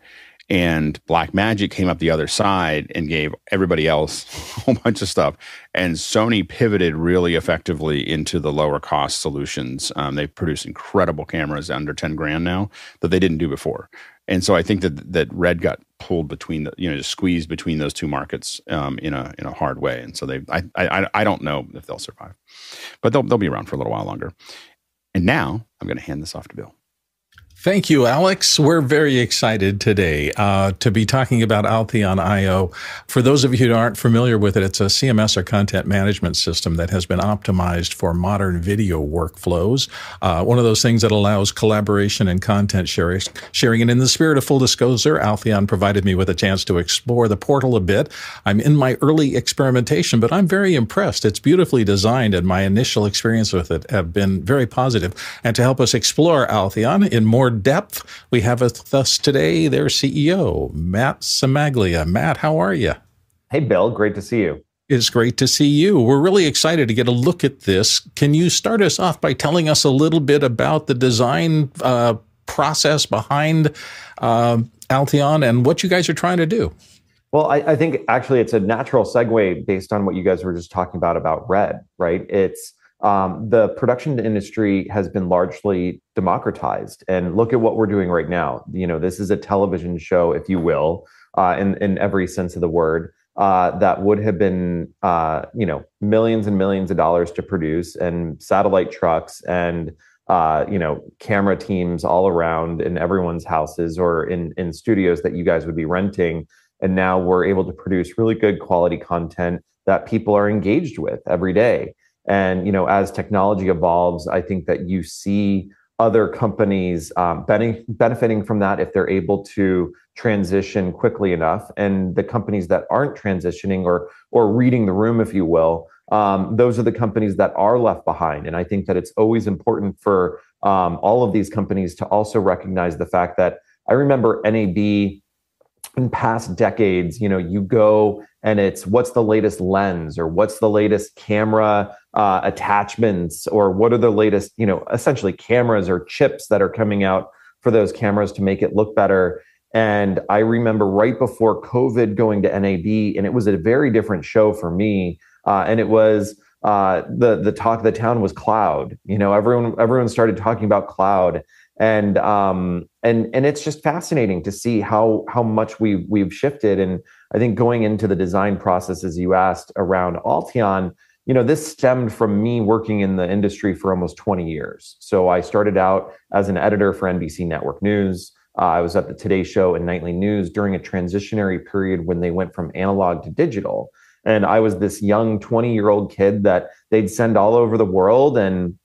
and Blackmagic came up the other side and gave everybody else *laughs* a whole bunch of stuff. And Sony pivoted really effectively into the lower cost solutions. Um, they produce incredible cameras under 10 grand now that they didn't do before. And so I think that that Red got pulled between the, you know, just squeezed between those two markets um, in a in a hard way. And so they, I, I, I don't know if they'll survive, but they'll they'll be around for a little while longer. And now I'm going to hand this off to Bill. Thank you, Alex. We're very excited today uh, to be talking about Alteon IO. For those of you who aren't familiar with it, it's a CMS or content management system that has been optimized for modern video workflows. Uh, one of those things that allows collaboration and content sharing. Sharing, and in the spirit of full disclosure, Alteon provided me with a chance to explore the portal a bit. I'm in my early experimentation, but I'm very impressed. It's beautifully designed, and my initial experience with it have been very positive. And to help us explore Alteon in more depth, we have with us today their CEO, Matt Cimaglia. Matt, how are you? Hey, Bill. Great to see you. It's great to see you. We're really excited to get a look at this. Can you start us off by telling us a little bit about the design uh, process behind uh, Alteon and what you guys are trying to do? Well, I, I, think actually it's a natural segue based on what you guys were just talking about about Red, right? It's um, the production industry has been largely democratized. And look at what we're doing right now. You know, this is a television show, if you will, uh, in in every sense of the word. Uh, that would have been, uh, you know, millions and millions of dollars to produce, and satellite trucks, and uh, you know, camera teams all around in everyone's houses or in in studios that you guys would be renting. And now we're able to produce really good quality content that people are engaged with every day. And you know, as technology evolves, I think that you see other companies um, benefiting from that if they're able to transition quickly enough. And the companies that aren't transitioning or or reading the room, if you will, um, those are the companies that are left behind. And I think that it's always important for um, all of these companies to also recognize the fact that I remember NAB in past decades, you know, you go and it's what's the latest lens or what's the latest camera uh, attachments or what are the latest, you know, essentially cameras or chips that are coming out for those cameras to make it look better. And I remember right before COVID going to NAB, and it was a very different show for me. Uh, and it was uh, the the talk of the town was cloud. You know, everyone everyone started talking about cloud, and um, and and it's just fascinating to see how how much we we've shifted. And I think going into the design process, as you asked around Alteon, you know, this stemmed from me working in the industry for almost 20 years. So I started out as an editor for NBC Network News. Uh, I was at the Today Show and Nightly News during a transitionary period when they went from analog to digital. And I was this young 20 year old kid that they'd send all over the world. And,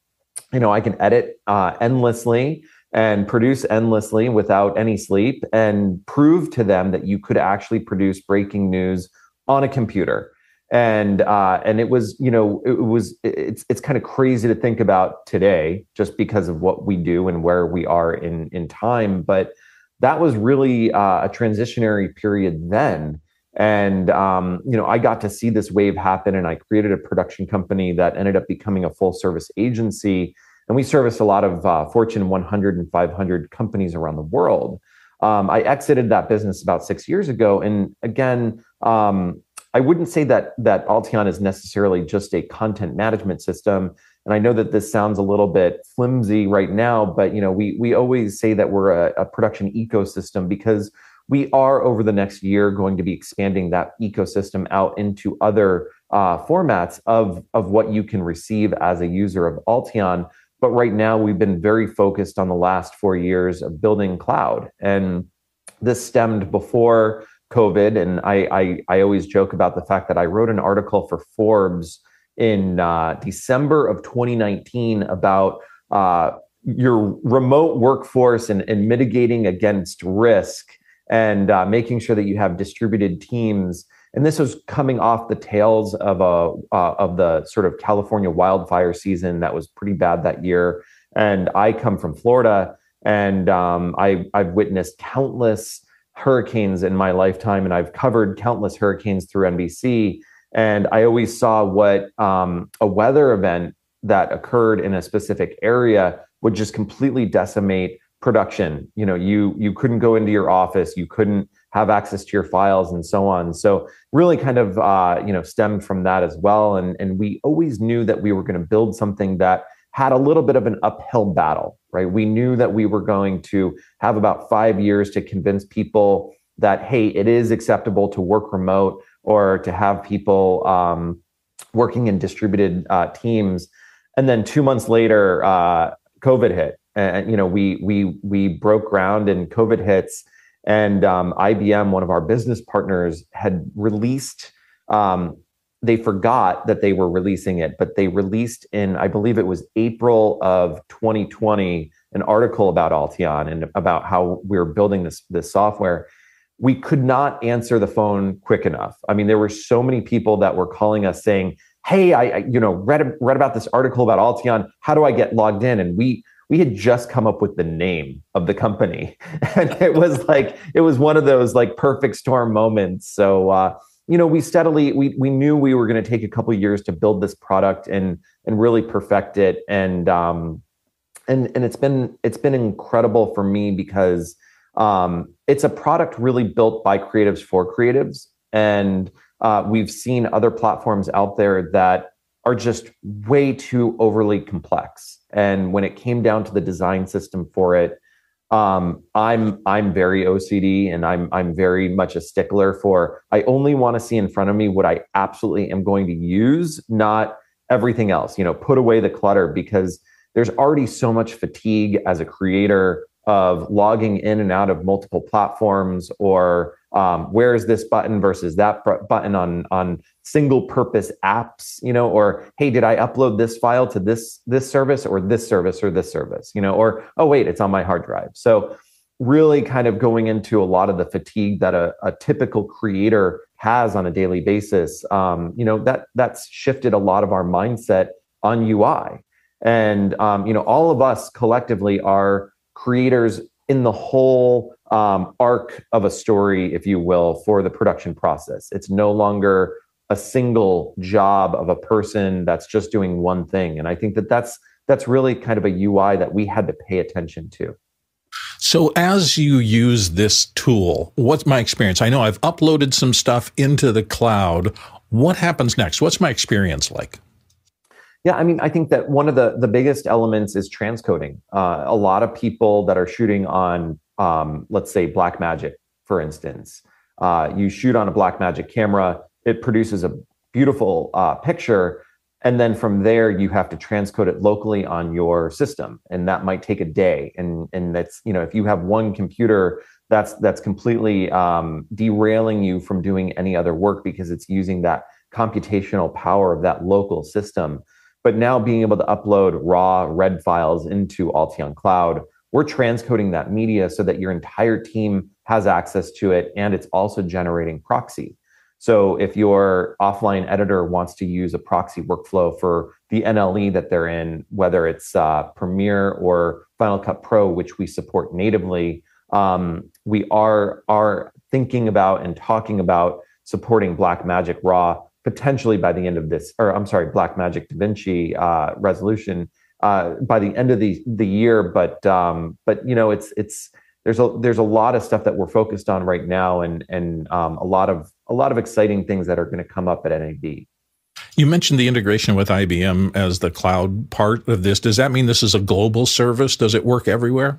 you know, I can edit uh, endlessly and produce endlessly without any sleep and prove to them that you could actually produce breaking news on a computer. And uh, and it was you know it was it's it's kind of crazy to think about today just because of what we do and where we are in in time. But that was really uh, a transitionary period then. And um, you know i got to see this wave happen and i created a production company that ended up becoming a full service agency and we service a lot of uh, fortune 100 and 500 companies around the world um, i exited that business about six years ago and again um, I wouldn't say that that Alteon is necessarily just a content management system. And I know that this sounds a little bit flimsy right now, but you know, we we always say that we're a, a production ecosystem because we are over the next year going to be expanding that ecosystem out into other uh, formats of of what you can receive as a user of Alteon. But right now, we've been very focused on the last four years of building cloud, and this stemmed before COVID, and I, I, I always joke about the fact that I wrote an article for Forbes in uh, December of 2019 about uh, your remote workforce and, and, mitigating against risk and uh, making sure that you have distributed teams. And this was coming off the tails of a uh, of the sort of California wildfire season that was pretty bad that year. And I come from Florida, and um, I I've witnessed countless hurricanes in my lifetime, and I've covered countless hurricanes through NBC. And I always saw what um, a weather event that occurred in a specific area would just completely decimate production. You know, you you couldn't go into your office, you couldn't have access to your files, and so on. So really, kind of uh, you know stemmed from that as well. And and we always knew that we were going to build something that had a little bit of an uphill battle, right? We knew that we were going to have about five years to convince people that, hey, it is acceptable to work remote or to have people um, working in distributed uh, teams. And then two months later, uh, COVID hit. And, you know, we, we, we broke ground and COVID hits. And um, IBM, one of our business partners, had released um, they forgot that they were releasing it, but they released in, I believe it was April of 2020, an article about Alteon and about how we are building this, this software. We could not answer the phone quick enough. I mean, there were so many people that were calling us saying, "Hey, I, I you know read read about this article about Alteon. How do I get logged in?" And we we had just come up with the name of the company, *laughs* and it was like it was one of those like perfect storm moments. So uh, you know, we steadily we we knew we were going to take a couple years to build this product and and really perfect it, and um, and and it's been it's been incredible for me because um, it's a product really built by creatives for creatives, and uh, we've seen other platforms out there that are just way too overly complex. And when it came down to the design system for it, um, I'm I'm very OCD and I'm I'm very much a stickler for I only want to see in front of me what I absolutely am going to use, not everything else. You know, put away the clutter because there's already so much fatigue as a creator of logging in and out of multiple platforms or um, where is this button versus that button on on single purpose apps you know or hey did i upload this file to this this service or this service or this service you know or oh wait it's on my hard drive. So really kind of going into a lot of the fatigue that a, a typical creator has on a daily basis um, you know that that's shifted a lot of our mindset on ui and um, you know all of us collectively are creators in the whole um, arc of a story, if you will, for the production process. It's no longer a single job of a person that's just doing one thing. And I think that that's that's really kind of a UI that we had to pay attention to. So, as you use this tool, what's my experience? I know I've uploaded some stuff into the cloud. What happens next? What's my experience like? Yeah, I mean, I think that one of the the biggest elements is transcoding. Uh, a lot of people that are shooting on, um, let's say, Blackmagic, for instance, uh, you shoot on a Blackmagic camera, it produces a beautiful uh, picture, and then from there you have to transcode it locally on your system, and that might take a day. And and that's you know, if you have one computer, that's that's completely um, derailing you from doing any other work because it's using that computational power of that local system. But now being able to upload raw red files into Alteon Cloud we're transcoding that media so that your entire team has access to it and it's also generating proxy. So if your offline editor wants to use a proxy workflow for the NLE that they're in, whether it's uh, Premiere or Final Cut Pro, which we support natively, um, we are are thinking about and talking about supporting Blackmagic Raw potentially by the end of this, or I'm sorry, Blackmagic DaVinci uh, resolution uh, by the end of the the year. But um, but you know, it's it's there's a there's a lot of stuff that we're focused on right now, and and um, a lot of a lot of exciting things that are going to come up at NAB. You mentioned the integration with IBM as the cloud part of this. Does that mean this is a global service? Does it work everywhere?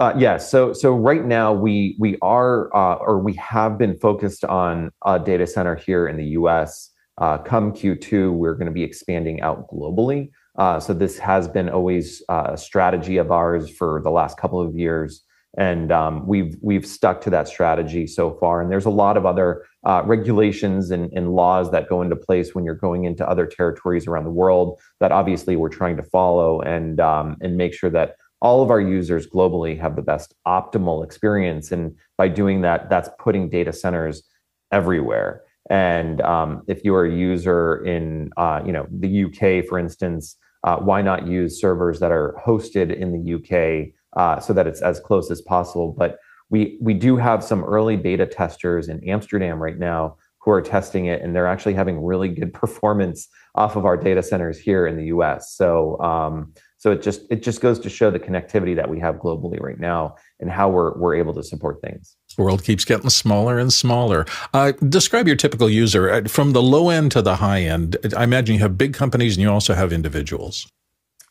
Uh, yes. Yeah, so so right now we we are uh, or we have been focused on a data center here in the U.S. Uh, come Q2, we're going to be expanding out globally. Uh, so this has been always uh, a strategy of ours for the last couple of years, and um, we've we've stuck to that strategy so far. And there's a lot of other uh, regulations and, and, laws that go into place when you're going into other territories around the world that obviously we're trying to follow and um, and make sure that all of our users globally have the best optimal experience. And by doing that, that's putting data centers everywhere. And um, if you're a user in, uh, you know, the UK, for instance, uh, why not use servers that are hosted in the UK uh, so that it's as close as possible? But we we do have some early beta testers in Amsterdam right now who are testing it, and they're actually having really good *laughs* performance off of our data centers here in the US. So um, so it just it just goes to show the connectivity that we have globally right now and how we're we're able to support things. The world keeps getting smaller and smaller. Uh, describe your typical user uh, from the low end to the high end. I imagine you have big companies and you also have individuals.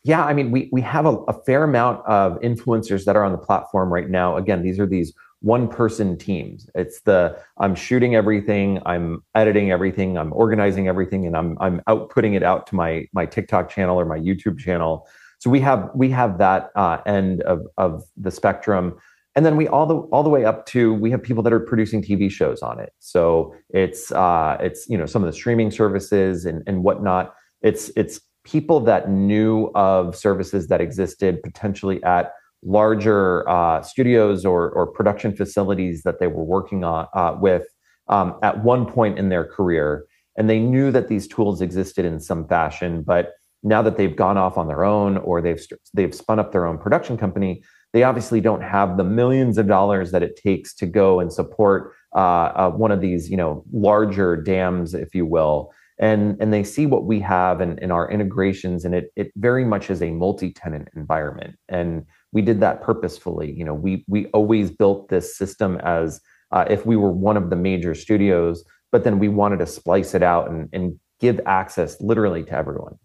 Yeah, I mean, we we have a, a fair amount of influencers that are on the platform right now. Again, these are these one person teams. It's the I'm shooting everything, I'm editing everything, I'm organizing everything, and I'm I'm outputting it out to my my TikTok channel or my YouTube channel so we have we have that uh, end of of the spectrum, and then we all the all the way up to we have people that are producing TV shows on it. So it's uh, it's you know some of the streaming services and and whatnot. It's it's people that knew of services that existed potentially at larger uh, studios or or production facilities that they were working on uh, with um, at one point in their career, and they knew that these tools existed in some fashion, but now that they've gone off on their own or they've they've spun up their own production company, they obviously don't have the millions of dollars that it takes to go and support uh, uh, one of these, you know, larger DAMs, if you will. And and they see what we have in, in our integrations, and it it very much is a multi-tenant environment. And we did that purposefully. You know, we we always built this system as uh, if we were one of the major studios, but then we wanted to splice it out and, and give access literally to everyone.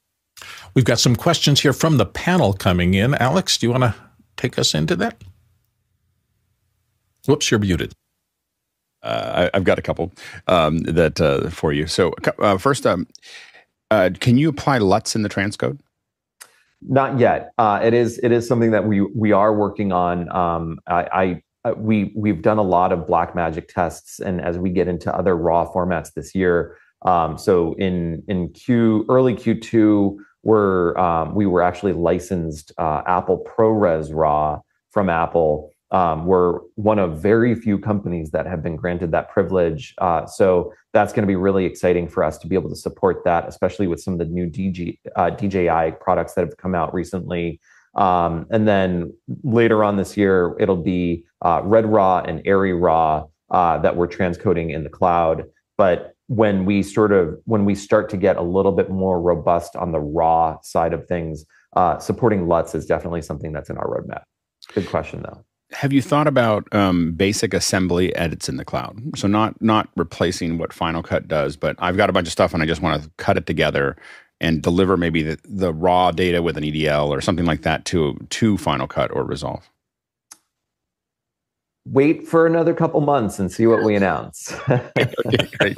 We've got some questions here from the panel coming in. Alex, do you want to take us into that? Whoops, you're muted. Uh, I, have got a couple um, that uh, for you. So uh, first, um, uh, can you apply LUTs in the transcode? Not yet. Uh, it is it is something that we we are working on. Um, I, I uh, we we've done a lot of Blackmagic tests, and as we get into other raw formats this year, um, so in in Q early Q2, we're um, we were actually licensed uh, Apple ProRes RAW from Apple. Um, we're one of very few companies that have been granted that privilege. Uh, so that's going to be really exciting for us to be able to support that, especially with some of the new uh, DJI products that have come out recently. Um, and then later on this year, it'll be uh, Red Raw and Arri Raw uh, that we're transcoding in the cloud. But when we sort of when we start to get a little bit more robust on the raw side of things, uh, supporting LUTs is definitely something that's in our roadmap. Good question though. Have you thought about um, basic assembly edits in the cloud? So not not replacing what Final Cut does, but I've got a bunch of stuff and I just want to cut it together and deliver maybe the, the raw data with an EDL or something like that to to Final Cut or Resolve wait for another couple months and see what we announce. *laughs* okay, great.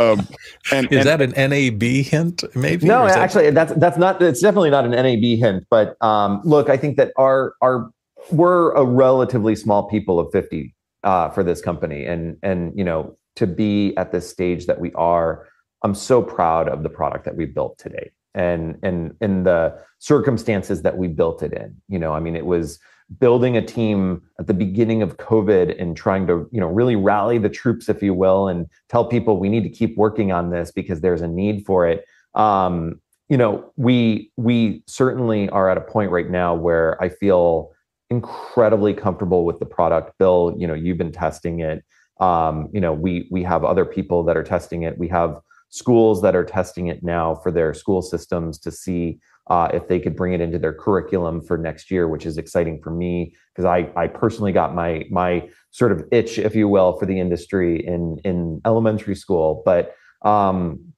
Um, and, is and, that an NAB hint? Maybe no. Actually, that... that's that's not. It's definitely not an NAB hint. But um, look, I think that our our we're a relatively small people of fifty uh, for this company, and and you know to be at this stage that we are, I'm so proud of the product that we built today, and and in the circumstances that we built it in. You know, I mean, it was building a team at the beginning of COVID and trying to, you know, really rally the troops, if you will, and tell people we need to keep working on this because there's a need for it. Um, you know, we we certainly are at a point right now where I feel incredibly comfortable with the product. Bill, you know, you've been testing it. Um, you know, we we have other people that are testing it. We have schools that are testing it now for their school systems to see uh, if they could bring it into their curriculum for next year, which is exciting for me because I, I personally got my my sort of itch, if you will, for the industry in in elementary school. But um,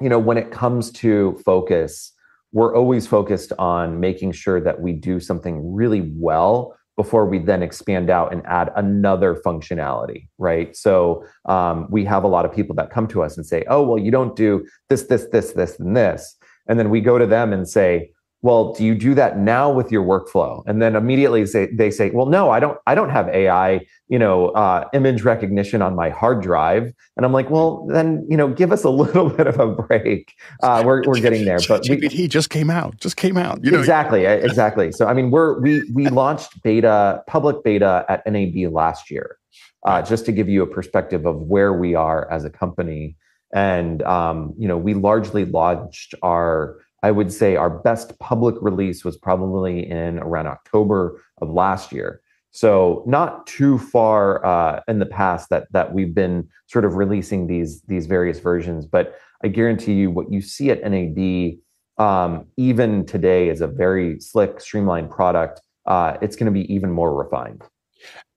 you know, when it comes to focus, we're always focused on making sure that we do something really well before we then expand out and add another functionality, right? So um, we have a lot of people that come to us and say, "Oh, well, you don't do this, this, this, this, and this." And then we go to them and say, well, do you do that now with your workflow? And then immediately say, they say, well, no, I don't, I don't have AI, you know, uh, image recognition on my hard drive. And I'm like, well, then, you know, give us a *laughs* little bit of a break. Uh, we're, we're getting there, but GPT just came out, just came out. You know, exactly, exactly. So, I mean, we're, we, we launched beta, public beta at NAB last year, uh, just to give you a perspective of where we are as a company. And, um, you know, we largely launched our, I would say our best public release was probably in around October of last year. So not too far uh, in the past that that we've been sort of releasing these these various versions. But I guarantee you, what you see at NAB um, even today is a very slick, streamlined product. Uh, it's going to be even more refined.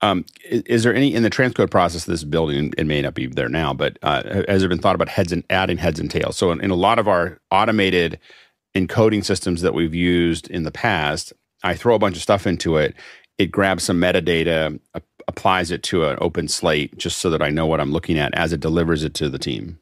Um, is, is, there any in the transcode process of this building? It may not be there now, but uh, has there been thought about heads and adding heads and tails? So in, in a lot of our automated encoding systems that we've used in the past, I throw a bunch of stuff into it. It grabs some metadata, applies it to an open slate, just so that I know what I'm looking at as it delivers it to the team.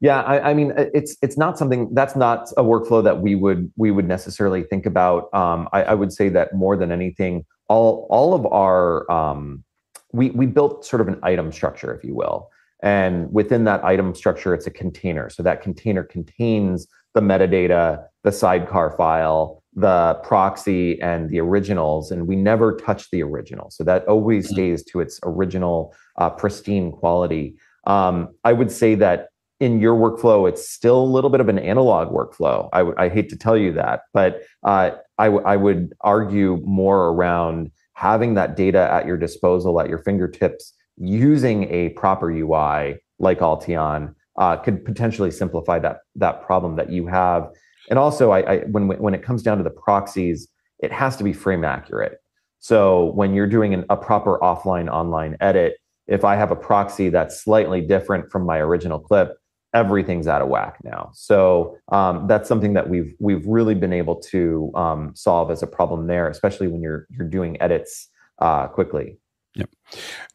Yeah, I, I, mean, it's it's not something that's not a workflow that we would we would necessarily think about. Um, I, I, would say that more than anything, all all of our um, we we built sort of an item structure, if you will, and within that item structure, it's a container. So that container contains the metadata, the sidecar file, the proxy, and the originals. And we never touch the original. So that always mm-hmm. stays to its original uh, pristine quality. Um, I would say that in your workflow, it's still a little bit of an analog workflow. I, w- I hate to tell you that, but uh, I, w- I would argue more around having that data at your disposal, at your fingertips, using a proper UI like Alteon uh, could potentially simplify that that problem that you have. And also, I, I, when when it comes down to the proxies, it has to be frame accurate. So when you're doing an, a proper offline online edit, if I have a proxy that's slightly different from my original clip, everything's out of whack now. So um, that's something that we've we've really been able to um, solve as a problem there, especially when you're you're doing edits uh, quickly. Yep.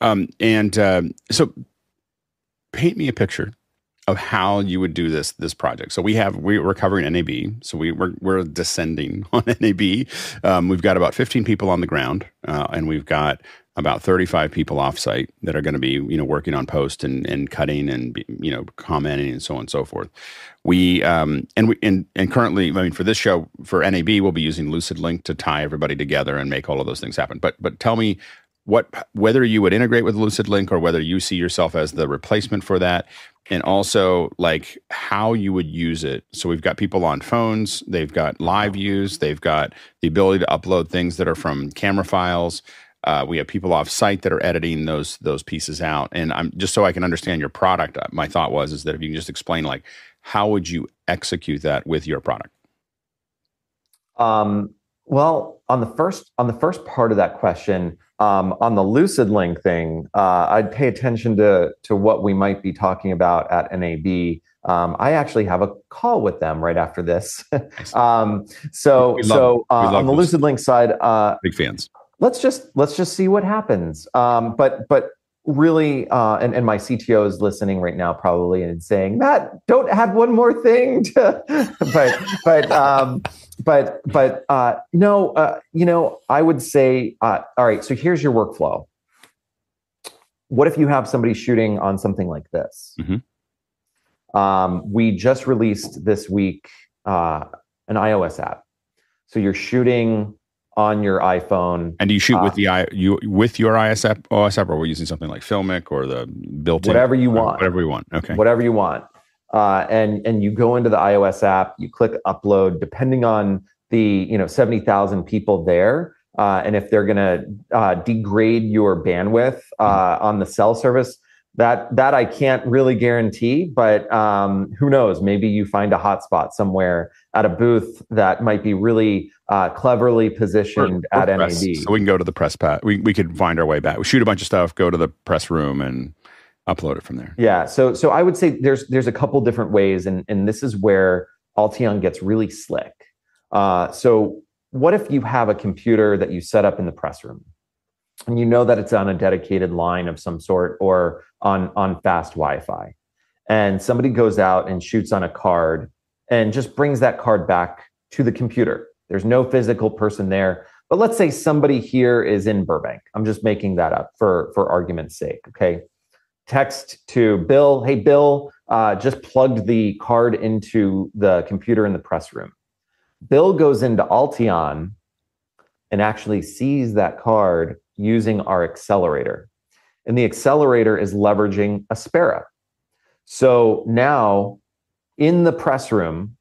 Um, and uh, so, paint me a picture of how you would do this this project. So we have we, are covering NAB, so we we're, we're descending *laughs* on NAB. Um, we've got about 15 people on the ground, uh, and we've got about 35 people offsite that are going to be you know working on post and, and cutting and you know commenting and so on and so forth. We um, and we and, and currently, I mean, for this show for NAB, we'll be using LucidLink to tie everybody together and make all of those things happen. But but tell me what whether you would integrate with LucidLink or whether you see yourself as the replacement for that and also like how you would use it. So we've got people on phones, they've got live views, they've got the ability to upload things that are from camera files. Uh, we have people off site that are editing those those pieces out. And I'm just so I can understand your product. Uh, my thought was is that if you can just explain like how would you execute that with your product? Um, well, on the first on the first part of that question, um, on the LucidLink thing, uh, I'd pay attention to to what we might be talking about at NAB. Um, I actually have a call with them right after this. *laughs* um, so so uh, on the LucidLink side, uh, big fans. Let's just let's just see what happens. Um, but but really, uh, and, and my CTO is listening right now probably and saying, Matt, don't add one more thing *laughs* to, *laughs* but but um, but but uh, no, uh, you know, I would say, uh, all right. So here's your workflow. What if you have somebody shooting on something like this? Mm-hmm. Um, we just released this week uh, an iOS app. So you're shooting on your iPhone. And do you shoot Uh, with the i you with your ISF OSF, or we're using something like Filmic or the built-in Whatever you want. Whatever you want. Okay. whatever you want. Uh, and and you go into the iOS app, you click upload, depending on the you know seventy thousand people there, uh, and if they're going to uh, degrade your bandwidth uh, on the cell service, that that I can't really guarantee. But um, who knows? Maybe you find a hotspot somewhere at a booth that might be really uh, cleverly positioned Or at press. NAB. So we can go to the press pad. We we could find our way back. We shoot a bunch of stuff, go to the press room, and upload it from there. Yeah. So so I would say there's there's a couple different ways, and and this is where Alteon gets really slick. Uh, so what if you have a computer that you set up in the press room, and you know that it's on a dedicated line of some sort or on on fast Wi-Fi, and somebody goes out and shoots on a card and just brings that card back to the computer. There's no physical person there. But let's say somebody here is in Burbank. I'm just making that up for, for argument's sake. Okay text to Bill, hey, Bill, uh, just plugged the card into the computer in the press room. Bill goes into Alteon and actually sees that card using our accelerator. And the accelerator is leveraging Aspera. So now in the press room,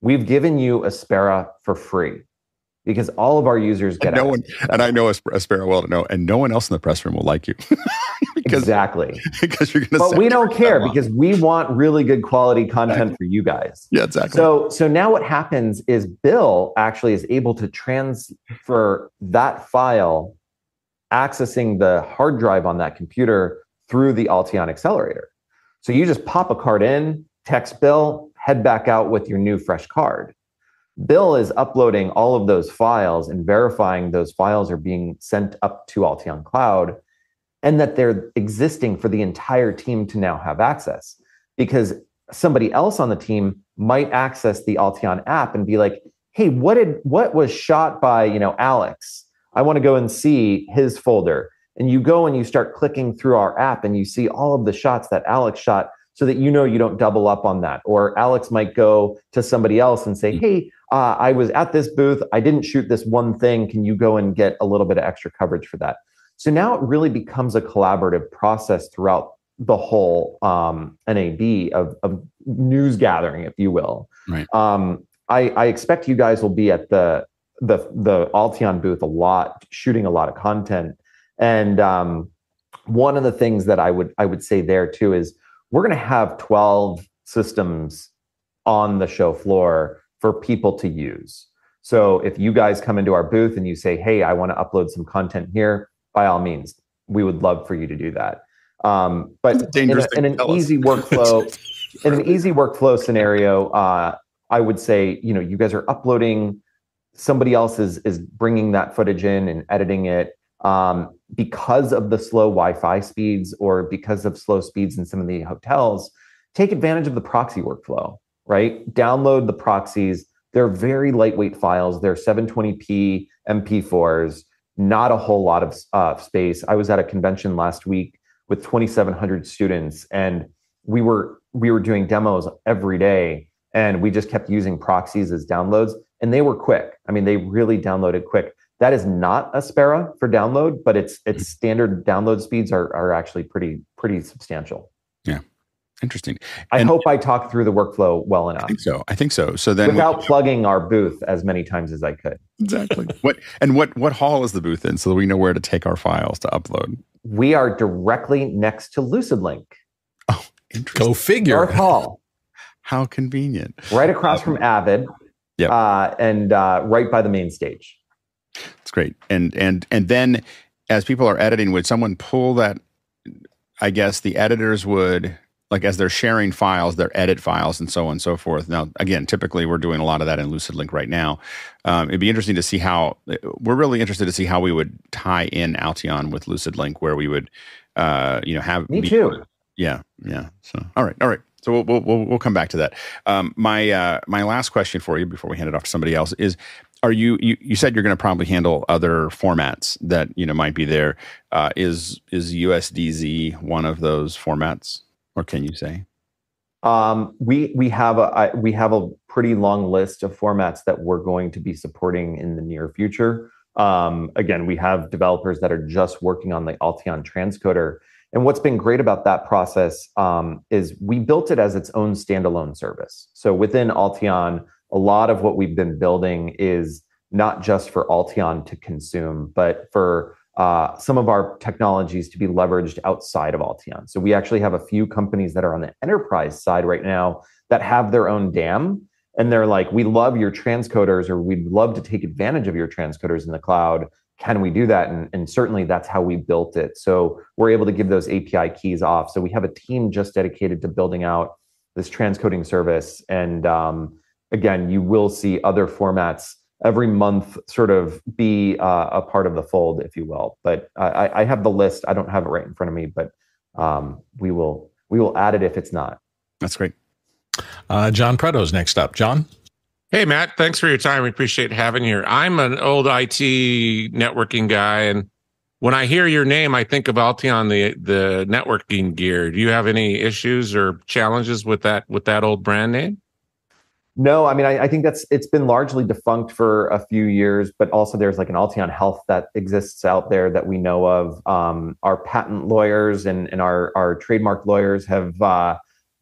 we've given you Aspera for free because all of our users get And no one, and I know Aspera well to know, and no one else in the press room will like you *laughs* because exactly. because you're going to. but we don't care because we want really good quality content for you guys. yeah, exactly. So so now what happens is Bill actually is able to transfer that file accessing the hard drive on that computer through the Alteon accelerator. So you just pop a card in, text Bill, head back out with your new fresh card. Bill is uploading all of those files and verifying those files are being sent up to Alteon Cloud and that they're existing for the entire team to now have access. Because somebody else on the team might access the Alteon app and be like, "Hey, what did what was shot by, you know, Alex? I want to go and see his folder." And you go and you start clicking through our app and you see all of the shots that Alex shot so that you know you don't double up on that. Or Alex might go to somebody else and say, "Hey, uh, I was at this booth. I didn't shoot this one thing. Can you go and get a little bit of extra coverage for that?" So now it really becomes a collaborative process throughout the whole um, NAB of, of news gathering, if you will. Right. Um, I, I expect you guys will be at the the the Alteon booth a lot, shooting a lot of content. And um, one of the things that I would I would say there too is we're going to have 12 systems on the show floor for people to use. So if you guys come into our booth and you say, "Hey, I want to upload some content here," by all means, we would love for you to do that. Um, but in, a- in an easy workflow, in an easy workflow scenario, uh, I would say, you know, you guys are uploading. Somebody else is is bringing that footage in and editing it. Um, because of the slow Wi-Fi speeds or because of slow speeds in some of the hotels, take advantage of the proxy workflow. Right, download the proxies. They're very lightweight files. They're 720p MP4s. Not a whole lot of uh, space. I was at a convention last week with 2,700 students, and we were we were doing demos every day, and we just kept using proxies as downloads, and they were quick. I mean, they really downloaded quick. That is not Aspera for download, but its its hmm. standard download speeds are are actually pretty pretty substantial. Yeah. Interesting. I And- hope I talked through the workflow well I enough think so. I think so. So then, without plugging our booth as many times as I could. exactly. *laughs* what and what what hall is the booth in, so that we know where to take our files to upload. We are directly next to LucidLink, Oh, Interesting. Go figure. North Hall, How convenient. right across from um, Avid, Yep. uh, and uh, right by the main stage. It's great. And and and then as people are editing, would someone pull that? I guess the editors would like as they're sharing files, their edit files, and so on and so forth. Now, again, typically we're doing a lot of that in LucidLink right now. Um, it'd be interesting to see how we're really interested to see how we would tie in Alteon with LucidLink, where we would, uh, you know, have Me be- too. Yeah, yeah. So, all right, all right. So we'll we'll we'll, come back to that. Um, my uh, my last question for you before we hand it off to somebody else is: Are you you, you said you're going to probably handle other formats that you know might be there? Uh, is is USDZ one of those formats, or can you say? Um, we we have a I, we have a pretty long list of formats that we're going to be supporting in the near future. Um, again, we have developers that are just working on the Alteon transcoder. And what's been great about that process um, is we built it as its own standalone service. So within Alteon, a lot of what we've been building is not just for Alteon to consume, but for uh, some of our technologies to be leveraged outside of Alteon. So we actually have a few companies that are on the enterprise side right now that have their own DAM. And they're like, we love your transcoders, or we'd love to take advantage of your transcoders in the cloud. Can we do that? And, and certainly that's how we built it. So we're able to give those API keys off. So we have a team just dedicated to building out this transcoding service. And um, again, you will see other formats every month sort of be uh, a part of the fold, if you will. But I, I, have the list. I don't have it right in front of me, but um, we will we will add it if it's not. That's great. Uh, John Preto's next up. John. Hey Matt, thanks for your time. We appreciate having you here. I'm an old IT networking guy, and when I hear your name, I think of Alteon, the the networking gear. Do you have any issues or challenges with that with that old brand name? No, I mean, I, I, think that's it's been largely defunct for a few years, but also there's like an Alteon Health that exists out there that we know of. Um, our patent lawyers and, and our, our trademark lawyers have uh,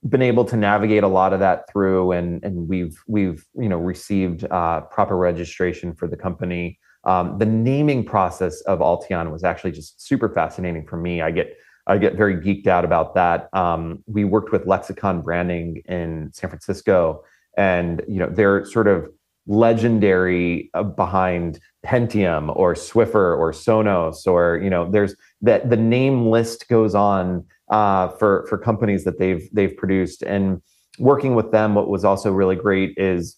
been able to navigate a lot of that through, and and we've we've you know received uh, proper registration for the company. Um, the naming process of Alteon was actually just super fascinating for me. I get I get very geeked out about that. Um, we worked with Lexicon Branding in San Francisco and you know they're sort of legendary uh, behind Pentium or Swiffer or Sonos or you know there's that the name list goes on uh, for for companies that they've they've produced. And working with them what was also really great is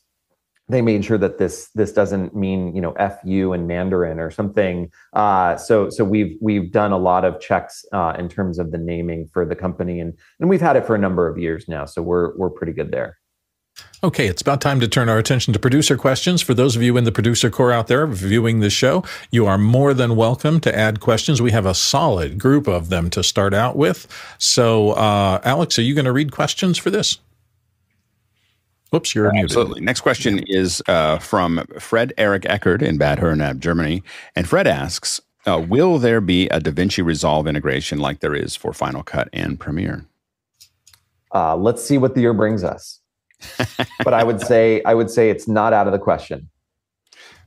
they made sure that this this doesn't mean you know fu in mandarin or something. Uh, so so we've we've done a lot of checks uh, in terms of the naming for the company. And and we've had it for a number of years now. So we're we're pretty good there Okay, it's about time to turn our attention to producer questions. For those of you in the producer corps out there viewing this show, you are more than welcome to add questions. We have a solid group of them to start out with. So, uh, Alex, are you going to read questions for this? Whoops, you're muted. Absolutely. Next question is uh, from Fred Eric Eckert in Bad Hernab, Germany. And Fred asks, uh, will there be a DaVinci Resolve integration like there is for Final Cut and Premiere? Uh, let's see what the year brings us *laughs* but I would say I would say it's not out of the question.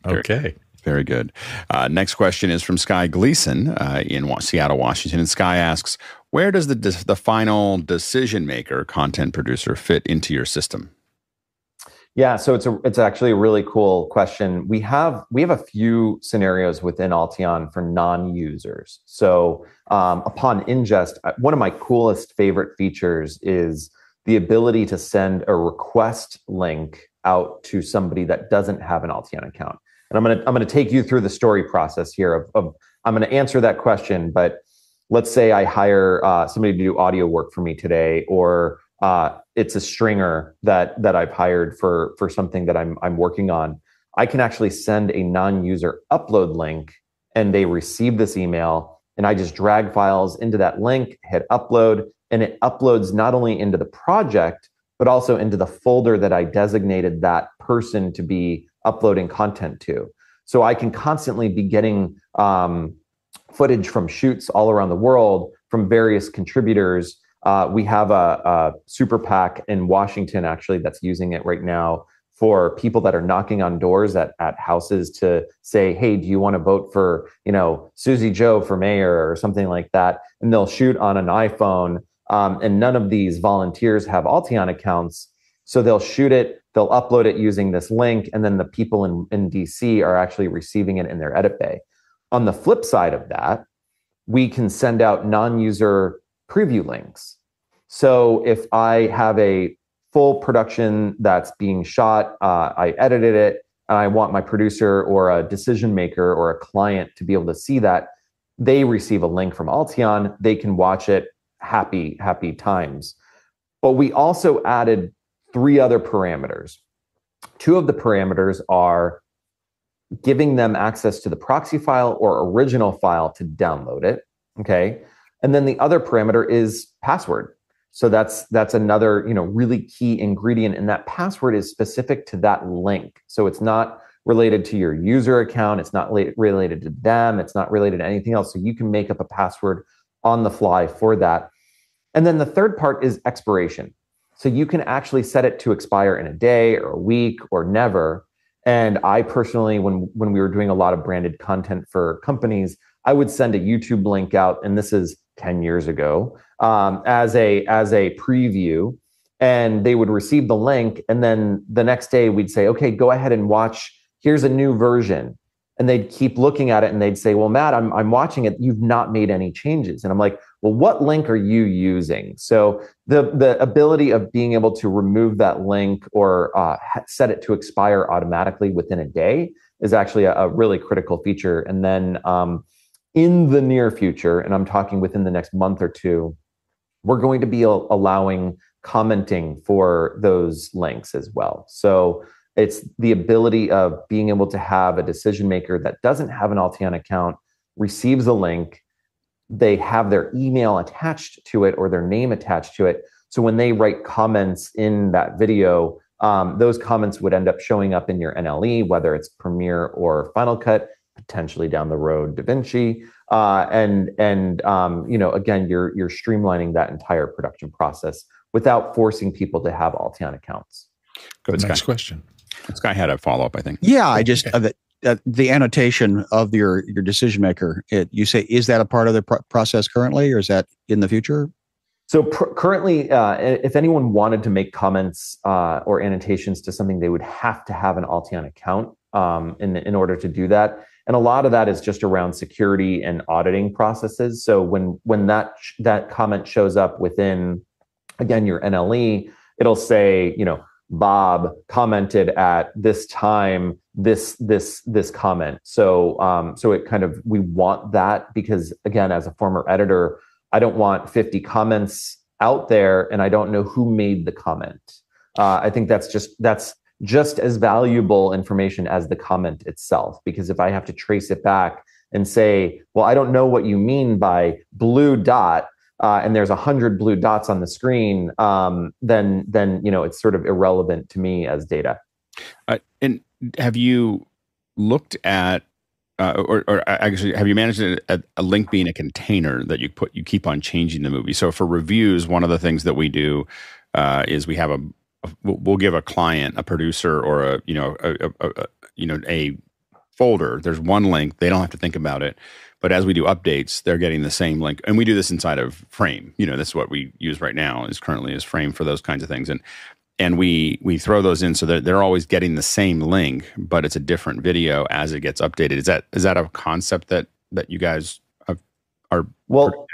Okay. Very good. Uh, next question is from Sky Gleason uh, in Seattle, Washington. And Sky asks, where does the, the final decision maker, content producer, fit into your system? Yeah, so it's a it's actually a really cool question. We have we have a few scenarios within Alteon for non-users. So um, upon ingest, uh, one of my coolest favorite features is the ability to send a request link out to somebody that doesn't have an Alteon account. And I'm gonna I'm gonna take you through the story process here of, of I'm gonna answer that question, but let's say I hire uh, somebody to do audio work for me today, or uh, it's a stringer that that I've hired for for something that I'm I'm working on. I can actually send a non-user upload link, and they receive this email, and I just drag files into that link, hit upload, and it uploads not only into the project, but also into the folder that I designated that person to be uploading content to. So I can constantly be getting um, footage from shoots all around the world from various contributors. Uh, we have a, a super PAC in Washington actually that's using it right now for people that are knocking on doors at, at houses to say, hey, do you want to vote for, you know, Susie Joe for mayor or something like that? And they'll shoot on an iPhone um, and none of these volunteers have Alteon accounts. So they'll shoot it, they'll upload it using this link, and then the people in, in DC are actually receiving it in their edit bay. On the flip side of that, we can send out non user preview links. So if I have a full production that's being shot, uh, I edited it, and I want my producer or a decision maker or a client to be able to see that, they receive a link from Alteon. They can watch it happy, happy times. But we also added three other parameters. Two of the parameters are giving them access to the proxy file or original file to download it. Okay. And then the other parameter is password. So that's that's another, you know, really key ingredient. And that password is specific to that link. So it's not related to your user account. It's not la- related to them. It's not related to anything else. So you can make up a password on the fly for that. And then the third part is expiration. So you can actually set it to expire in a day or a week or never. And I personally, when when we were doing a lot of branded content for companies, I would send a YouTube link out, and this is 10 years ago, um, as a as a preview and they would receive the link and then the next day we'd say okay go ahead and watch here's a new version and they'd keep looking at it and they'd say well matt i'm, I'm watching it. You've not made any changes. And i'm like well what link are you using? So the the ability of being able to remove that link or uh, set it to expire automatically within a day is actually a, a really critical feature. And then um, in the near future and i'm talking within the next month or two we're going to be allowing commenting for those links as well. So it's the ability of being able to have a decision maker that doesn't have an Alteon account receives a link, they have their email attached to it or their name attached to it. So when they write comments in that video, um, those comments would end up showing up in your NLE, whether it's Premiere or Final Cut, potentially down the road DaVinci, uh, and and um, you know again you're you're streamlining that entire production process without forcing people to have Alteon accounts. Good. Next question. Sky had a follow up, I think. Yeah, I just uh, the, uh, the annotation of your your decision maker. It, you say is that a part of the pr- process currently, or is that in the future? So pr- currently, uh, if anyone wanted to make comments uh, or annotations to something, they would have to have an Alteon account um, in in order to do that. And a lot of that is just around security and auditing processes. So when when that sh- that comment shows up within again your NLE, it'll say, you know, Bob commented at this time this this this comment. So um, so it kind of we want that because again, as a former editor, I don't want 50 comments out there and I don't know who made the comment. Uh, I think that's just that's just as valuable information as the comment itself because if I have to trace it back and say, well, I don't know what you mean by blue dot, uh, and there's a hundred blue dots on the screen, um, then then you know it's sort of irrelevant to me as data. Uh, and have you looked at, uh, or, or, actually, have you managed a, a, link being a container that you put you keep on changing the movie? So for reviews, one of the things that we do uh, is we have a, a, we'll give a client, a producer, or a you know a, a you know a folder. There's one link; they don't have to think about it but as we do updates, they're getting the same link. And we do this inside of Frame. You know, this is what we use right now is currently is Frame for those kinds of things. And and we we throw those in so that they're always getting the same link, but it's a different video as it gets updated. Is that is that a concept that that you guys have, are well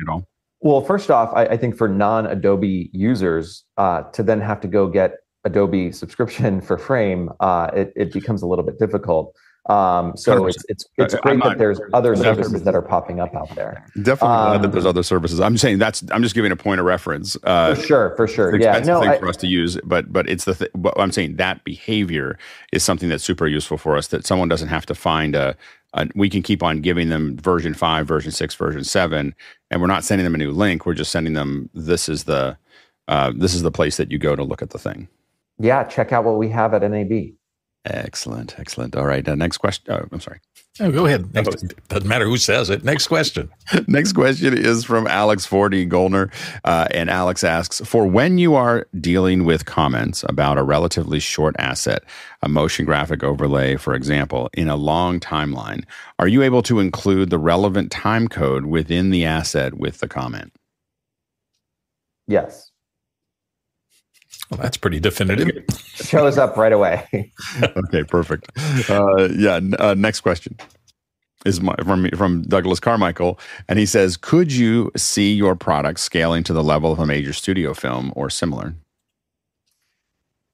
Well, first off, I, I think for non-Adobe users uh, to then have to go get Adobe subscription *laughs* for Frame, uh, it, it becomes a little bit difficult. Um, so 100%. it's it's it's great not, that there's other services that are popping up out there. Definitely um, glad that um, there's other services. I'm saying that's I'm just giving a point of reference. Uh, for sure, for sure. yeah, no, thing I, for us to use, but but it's the th- but I'm saying that behavior is something that's super useful for us. That someone doesn't have to find a, a we can keep on giving them version five, version six, version seven, and we're not sending them a new link. We're just sending them this is the uh, this is the place that you go to look at the thing. Yeah, check out what we have at NAB. Excellent, excellent. All right, uh, next question. Oh, I'm sorry. Oh, go ahead. Next, doesn't matter who says it. Next question. *laughs* next question is from Alex 4D Gollner, uh, and Alex asks: For when you are dealing with comments about a relatively short asset, a motion graphic overlay, for example, in a long timeline, are you able to include the relevant time code within the asset with the comment? Yes. Well, that's pretty definitive. *laughs* Shows up right away. *laughs* okay, perfect. Uh, yeah. Uh, next question is my, from from Douglas Carmichael, and he says, "Could you see your product scaling to the level of a major studio film or similar?"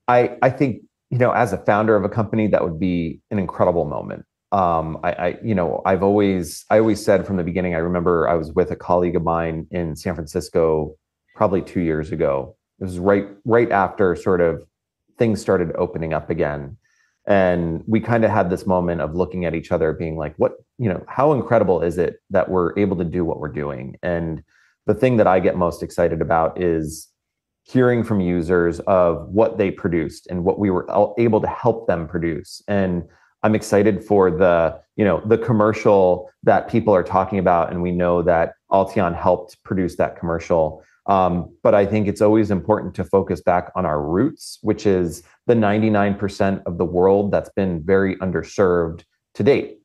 I I think you know, as a founder of a company, that would be an incredible moment. Um, I, I, you know, I've always, I always said from the beginning. I remember I was with a colleague of mine in San Francisco, probably two years ago, it was right right after sort of things started opening up again. And we kind of had this moment of looking at each other being like what you know how incredible is it that we're able to do what we're doing? And the thing that i get most excited about is hearing from users of what they produced and what we were able to help them produce. And I'm excited for the you know the commercial that people are talking about, and we know that Alteon helped produce that commercial. Um, but I think it's always important to focus back on our roots, which is the 99% of the world that's been very underserved to date.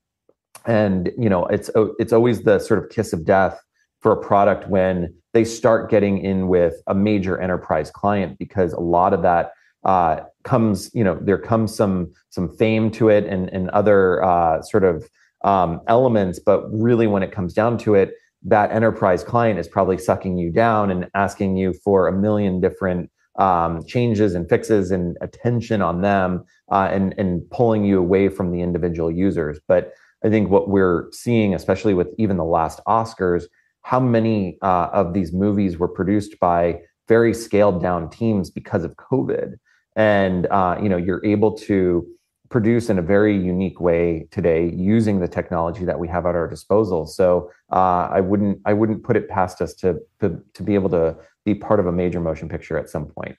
And you know, it's it's always the sort of kiss of death for a product when they start getting in with a major enterprise client because a lot of that uh, comes, you know, there comes some some fame to it and and other uh, sort of um, elements, but really when it comes down to it, that enterprise client is probably sucking you down and asking you for a million different um, changes and fixes and attention on them uh, and and pulling you away from the individual users. But I think what we're seeing, especially with even the last Oscars, how many uh, of these movies were produced by very scaled down teams because of COVID, and uh, you know you're able to produce in a very unique way today using the technology that we have at our disposal. So uh, I wouldn't I wouldn't put it past us to, to to be able to be part of a major motion picture at some point.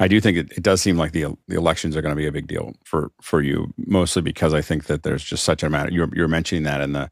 I do think it, it does seem like the the elections are going to be a big deal for for you, mostly because I think that there's just such a matter. You're you're mentioning that in the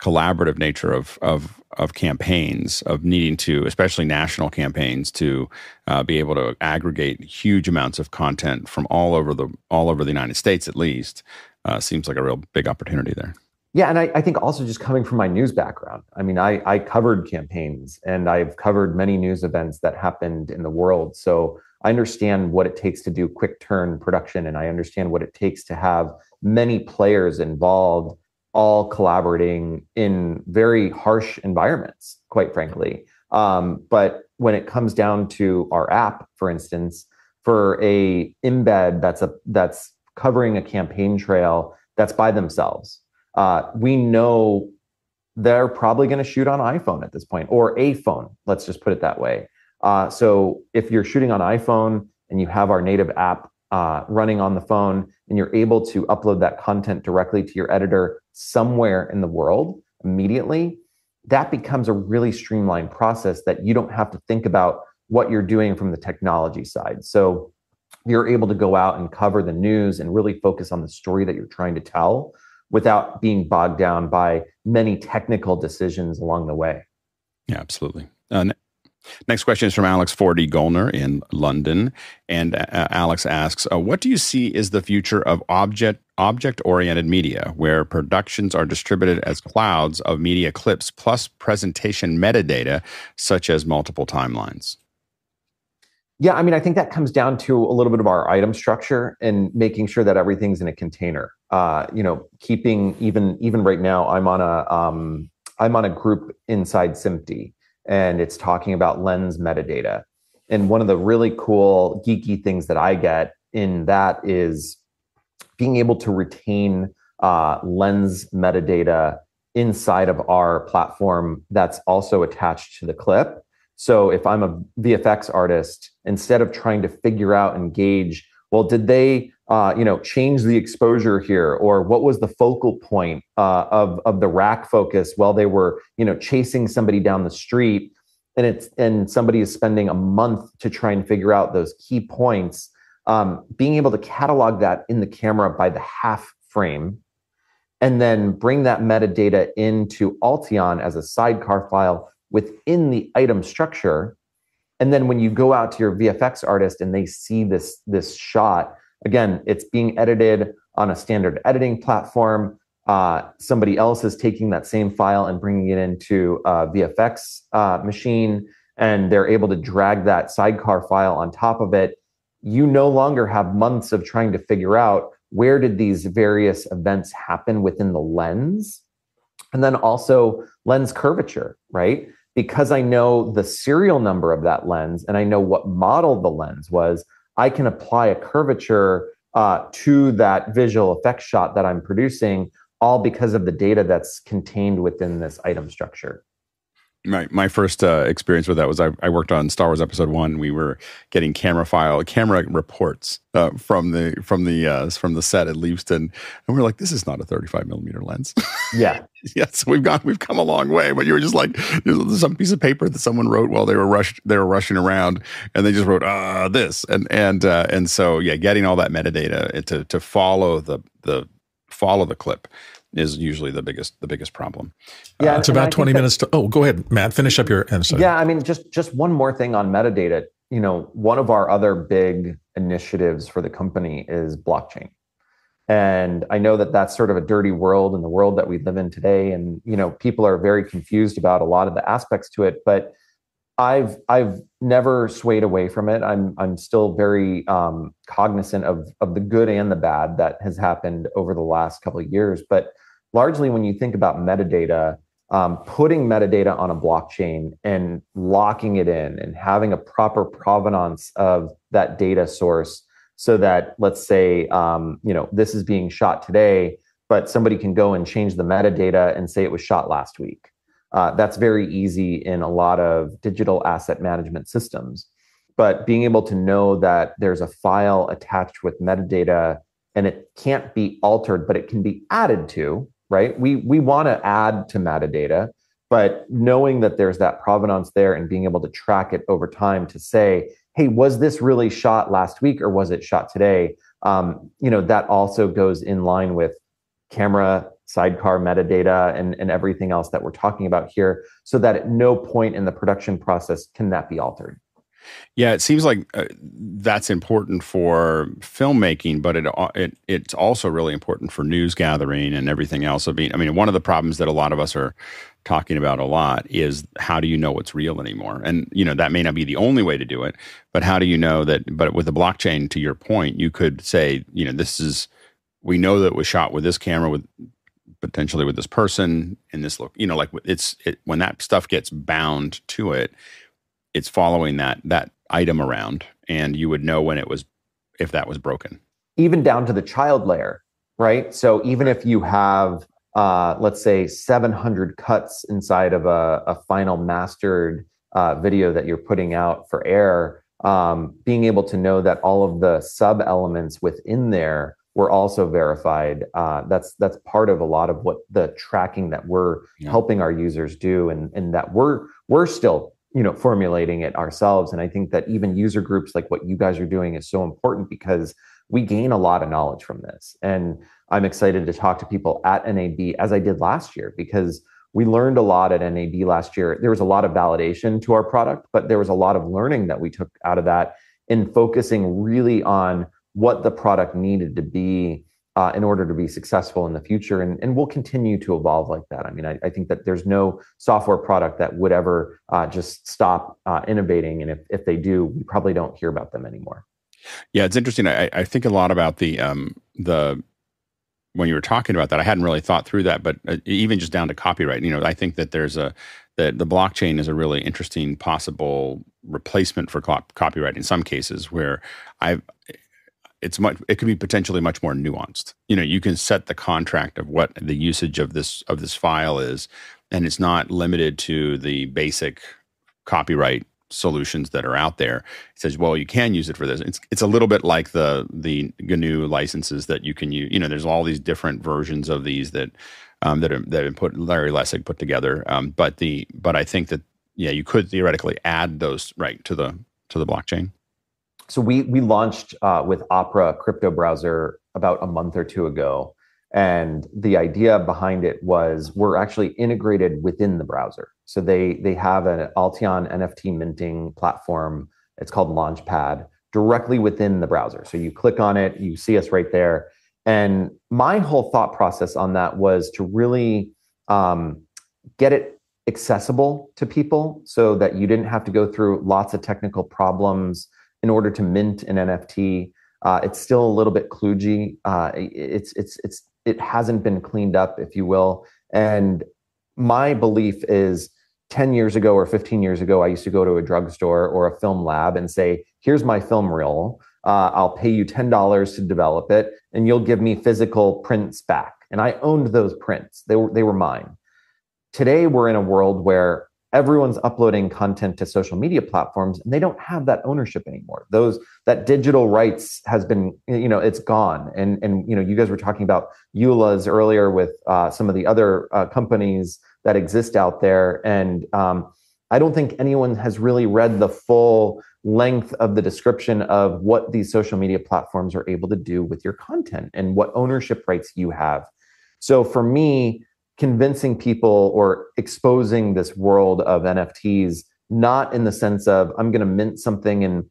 collaborative nature of of of campaigns of needing to especially national campaigns to uh, be able to aggregate huge amounts of content from all over the all over the United States at least uh, seems like a real big opportunity there. Yeah, and I, I, think also just coming from my news background, I mean, I, I covered campaigns and I've covered many news events that happened in the world. So I understand what it takes to do quick turn production, and I understand what it takes to have many players involved all collaborating in very harsh environments, quite frankly. Um, but when it comes down to our app, for instance, for a embed that's a that's covering a campaign trail that's by themselves, uh, we know they're probably going to shoot on iPhone at this point or a phone. Let's just put it that way. Uh, so if you're shooting on iPhone and you have our native app uh, running on the phone and you're able to upload that content directly to your editor somewhere in the world immediately, that becomes a really streamlined process that you don't have to think about what you're doing from the technology side. So you're able to go out and cover the news and really focus on the story that you're trying to tell without being bogged down by many technical decisions along the way. Yeah, absolutely. Uh, Next question is from Alex 4D Gollner in London, and uh, Alex asks, uh, "What do you see is the future of object object oriented media, where productions are distributed as clouds of media clips plus presentation metadata, such as multiple timelines?" Yeah, I mean, I think that comes down to a little bit of our item structure and making sure that everything's in a container. Uh, you know, keeping even even right now, I'm on a um, I'm on a group inside SMPTE and it's talking about lens metadata. And one of the really cool geeky things that I get in that is being able to retain uh, lens metadata inside of our platform that's also attached to the clip. So if I'm a VFX artist, instead of trying to figure out and gauge, well, did they uh, you know, change the exposure here, or what was the focal point uh, of of the rack focus while they were, you know, chasing somebody down the street, and it's and somebody is spending a month to try and figure out those key points. Um, being able to catalog that in the camera by the half frame, and then bring that metadata into Alteon as a sidecar file within the item structure, and then when you go out to your VFX artist and they see this this shot Again, it's being edited on a standard editing platform. Uh, somebody else is taking that same file and bringing it into a VFX uh, machine, and they're able to drag that sidecar file on top of it. You no longer have months of trying to figure out where did these various events happen within the lens, and then also lens curvature, right? Because I know the serial number of that lens and I know what model the lens was, I can apply a curvature uh, to that visual effects shot that I'm producing, all because of the data that's contained within this item structure. My my first uh, experience with that was I, I, worked on Star Wars Episode One. We were getting camera file, camera reports uh, from the from the uh, from the set at Leavesden, and we are like, "This is not a 35 millimeter lens." Yeah, *laughs* yeah. So we've gone, we've come a long way. But you were just like, there's some piece of paper that someone wrote while they were rushed, they were rushing around, and they just wrote, "Ah, this," and and uh, and so yeah, getting all that metadata to to follow the the follow the clip is usually the biggest the biggest problem. Yeah, uh, it's about twenty minutes to. Oh, go ahead, Matt. Finish up your answer. Yeah, I mean, just just one more thing on metadata. You know, one of our other big initiatives for the company is blockchain. And I know that that's sort of a dirty world in the world that we live in today. And, you know, people are very confused about a lot of the aspects to it. But I've I've never swayed away from it. I'm I'm still very um, cognizant of of the good and the bad that has happened over the last couple of years. But largely, when you think about metadata, um, putting metadata on a blockchain and locking it in and having a proper provenance of that data source, so that let's say um, you know this is being shot today, but somebody can go and change the metadata and say it was shot last week uh, that's very easy in a lot of digital asset management systems. But being able to know that there's a file attached with metadata and it can't be altered, but it can be added to, right? We, we want to add to metadata, but knowing that there's that provenance there and being able to track it over time to say, hey, was this really shot last week or was it shot today? Um, you know, that also goes in line with camera sidecar metadata and, and everything else that we're talking about here so that at no point in the production process can that be altered. Yeah it seems like uh, that's important for filmmaking but it, it it's also really important for news gathering and everything else. I mean i mean one of the problems that a lot of us are talking about a lot is how do you know what's real anymore? And you know that may not be the only way to do it but how do you know that but with the blockchain to your point you could say you know this is we know that it was shot with this camera with potentially with this person in this look you know like it's it, when that stuff gets bound to it it's following that that item around and you would know when it was if that was broken. Even down to the child layer right? So even if you have uh, let's say 700 cuts inside of a, a final mastered uh, video that you're putting out for air um, being able to know that all of the sub elements within there were also verified. Uh, that's that's part of a lot of what the tracking that we're yeah. helping our users do, and and that we're we're still you know formulating it ourselves. And I think that even user groups like what you guys are doing is so important because we gain a lot of knowledge from this. And I'm excited to talk to people at NAB as I did last year because we learned a lot at NAB last year. There was a lot of validation to our product, but there was a lot of learning that we took out of that in focusing really on what the product needed to be uh, in order to be successful in the future. And, and we'll continue to evolve like that. I mean, I, I think that there's no software product that would ever uh, just stop uh, innovating. And if, if they do, we probably don't hear about them anymore. Yeah, it's interesting. I, I think a lot about the um, the when you were talking about that, I hadn't really thought through that, but uh, even just down to copyright, you know, I think that there's a that the blockchain is a really interesting possible replacement for copyright in some cases where I've it's much it could be potentially much more nuanced. You know you can set the contract of what the usage of this of this file is and it's not limited to the basic copyright solutions that are out there. It says well you can use it for this. It's it's a little bit like the the GNU licenses that you can use you know there's all these different versions of these that um, that are that have put Larry Lessig put together um, but the but I think that yeah you could theoretically add those right to the to the blockchain so we we launched uh, with Opera crypto browser about a month or two ago, and the idea behind it was we're actually integrated within the browser. So they they have an Alteon NFT minting platform. It's called Launchpad directly within the browser. So you click on it, you see us right there. And my whole thought process on that was to really um, get it accessible to people so that you didn't have to go through lots of technical problems in order to mint an NFT. Uh, it's still a little bit kludgy. Uh, it's it's it's it hasn't been cleaned up, if you will. And my belief is 10 years ago or 15 years ago, I used to go to a drugstore or a film lab and say, here's my film reel. Uh, I'll pay you $10 to develop it, and you'll give me physical prints back. And I owned those prints, they were, they were mine. Today, we're in a world where everyone's uploading content to social media platforms and they don't have that ownership anymore. Those that digital rights has been you know it's gone. And and you know you guys were talking about EULAs earlier with uh, some of the other uh, companies that exist out there. And um, I don't think anyone has really read the full length of the description of what these social media platforms are able to do with your content and what ownership rights you have. So for me, convincing people or exposing this world of NFTs, not in the sense of I'm going to mint something and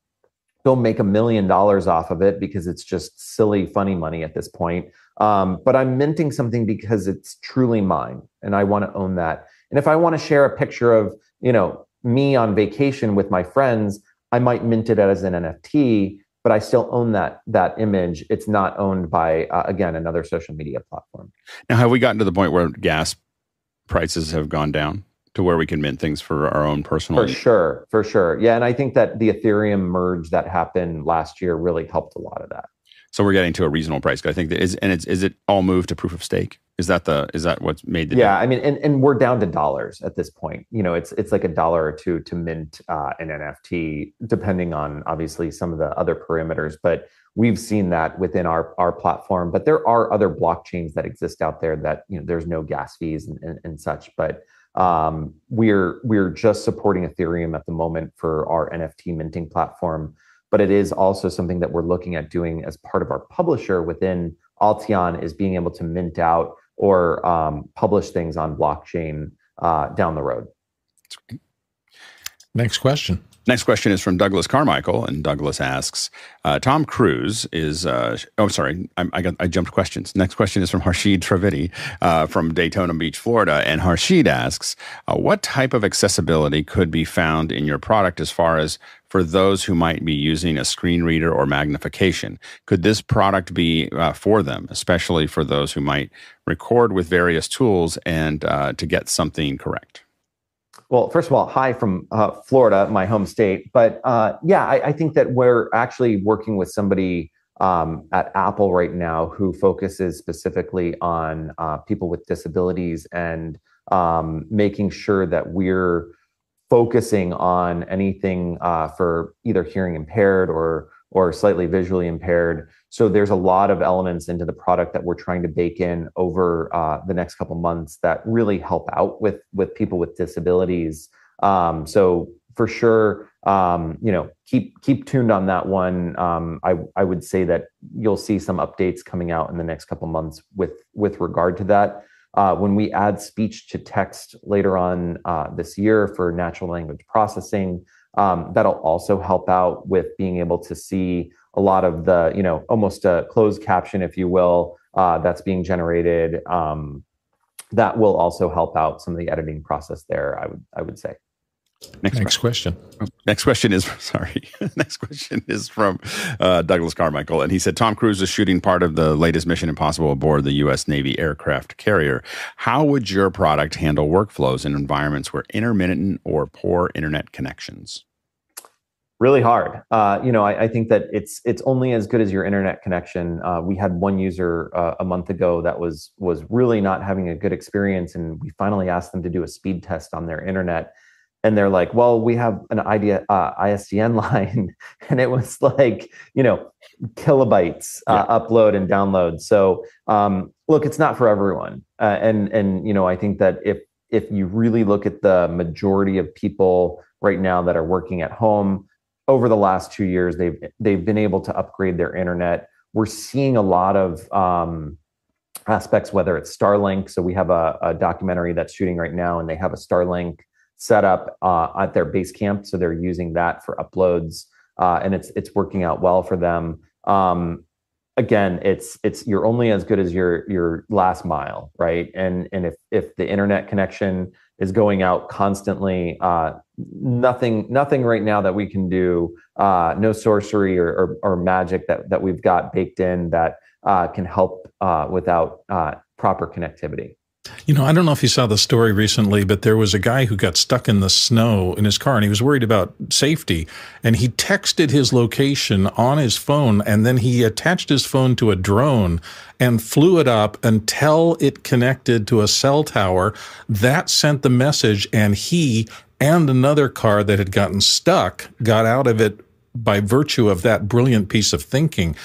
go make a million dollars off of it because it's just silly, funny money at this point. Um, but I'm minting something because it's truly mine and I want to own that. And if I want to share a picture of, you know, me on vacation with my friends, I might mint it as an NFT, but I still own that that image. It's not owned by uh, again another social media platform. Now, have we gotten to the point where gas prices have gone down to where we can mint things for our own personal? For sure, for sure, yeah. And I think that the Ethereum merge that happened last year really helped a lot of that. So we're getting to a reasonable price. I think that is, and it's is it all moved to proof of stake? Is that the is that what's made the yeah? I mean, and, and we're down to dollars at this point. You know, it's it's like a dollar or two to mint uh, an NFT, depending on obviously some of the other parameters. But we've seen that within our our platform. But there are other blockchains that exist out there that you know there's no gas fees and, and, and such. But um, we're we're just supporting Ethereum at the moment for our NFT minting platform but it is also something that we're looking at doing as part of our publisher within Alteon is being able to mint out or um, publish things on blockchain uh, down the road. Next question. Next question is from Douglas Carmichael, and Douglas asks, uh, "Tom Cruise is uh, oh sorry, I, I, got I jumped questions. Next question is from Harshid Trivedi uh, from Daytona Beach, Florida, and Harshid asks, uh, what type of accessibility could be found in your product as far as for those who might be using a screen reader or magnification? Could this product be uh, for them, especially for those who might record with various tools and uh, to get something correct?" Well, first of all, hi from uh, Florida, my home state. But uh, yeah, I, I, think that we're actually working with somebody um, at Apple right now who focuses specifically on uh, people with disabilities and um, making sure that we're focusing on anything uh, for either hearing impaired or or slightly visually impaired so there's a lot of elements into the product that we're trying to bake in over uh, the next couple months that really help out with with people with disabilities. Um, so for sure, um, you know, keep keep tuned on that one. Um, I I would say that you'll see some updates coming out in the next couple months with with regard to that. Uh, when we add speech to text later on uh, this year for natural language processing, um, that'll also help out with being able to see a lot of the, you know, almost a closed caption, if you will, uh, that's being generated. Um, that will also help out some of the editing process there. I would I would say. Next, Next question. question. Next question is *laughs* sorry. Next question is from uh, Douglas Carmichael, and he said Tom Cruise is shooting part of the latest Mission Impossible aboard the U.S. Navy aircraft carrier. How would your product handle workflows in environments where intermittent or poor internet connections? really hard. Uh, you know, I, I, think that it's it's only as good as your internet connection. Uh, we had one user uh, a month ago that was was really not having a good experience, and we finally asked them to do a speed test on their internet. And they're like, "Well, we have an idea uh, ISDN *laughs* line, and it was like, you know, kilobytes uh, yeah. upload and download." So, um, look, it's not for everyone, uh, and and you know, I think that if if you really look at the majority of people right now that are working at home, over the last two years, they've they've been able to upgrade their internet. We're seeing a lot of um, aspects, whether it's Starlink. So we have a, a, documentary that's shooting right now, and they have a Starlink set up uh, at their base camp. So they're using that for uploads, uh, and it's it's working out well for them. Um, again, it's it's you're only as good as your your last mile, right? And and if if the internet connection is going out constantly. Uh, nothing, nothing right now that we can do. Uh, no sorcery or, or, or, magic that that we've got baked in that uh, can help uh, without proper connectivity. You know, I don't know if you saw the story recently, but there was a guy who got stuck in the snow in his car and he was worried about safety. And he texted his location on his phone and then he attached his phone to a drone and flew it up until it connected to a cell tower. That sent the message and he and another car that had gotten stuck got out of it by virtue of that brilliant piece of thinking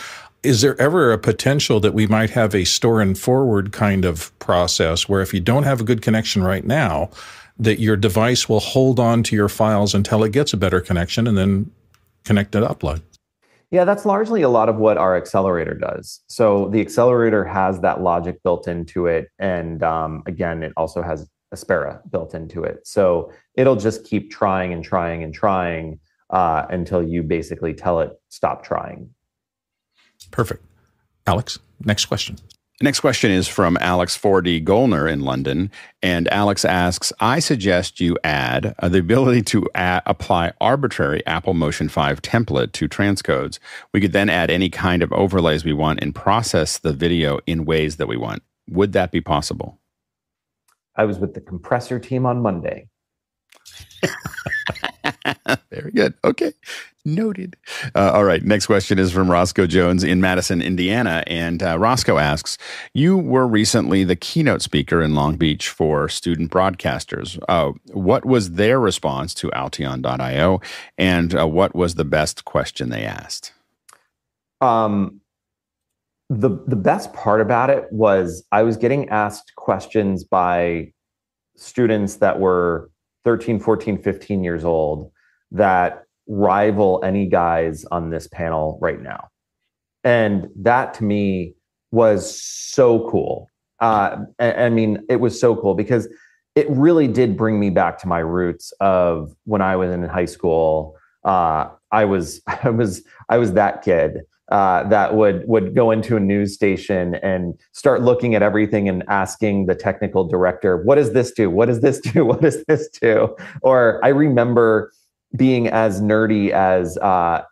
is there ever a potential that we might have a store and forward kind of process where if you don't have a good connection right now, that your device will hold on to your files until it gets a better connection and then connect and upload. Yeah, that's largely a lot of what our accelerator does. So the accelerator has that logic built into it. And um, again, it also has Aspera built into it. So it'll just keep trying and trying and trying uh, until you basically tell it, stop trying. Perfect. Alex, next question. Next question is from Alex 4D Gollner in London. And Alex asks I suggest you add uh, the ability to add, apply arbitrary Apple Motion 5 template to transcodes. We could then add any kind of overlays we want and process the video in ways that we want. Would that be possible? I was with the compressor team on Monday. *laughs* Very good. Okay. Noted. Uh, all right. Next question is from Roscoe Jones in Madison, Indiana. And uh, Roscoe asks You were recently the keynote speaker in Long Beach for student broadcasters. Uh, what was their response to Alteon.io? And uh, what was the best question they asked? Um, the, the best part about it was I was getting asked questions by students that were 13, 14, 15 years old that rival any guys on this panel right now. And that to me was so cool. Uh, I, I mean, it was so cool because it really did bring me back to my roots of when I was in high school. Uh, I was, *laughs* I was, I was that kid uh, that would would go into a news station and start looking at everything and asking the technical director, "What does this do? What does this do? *laughs* What does this do?" Or I remember being as nerdy as uh,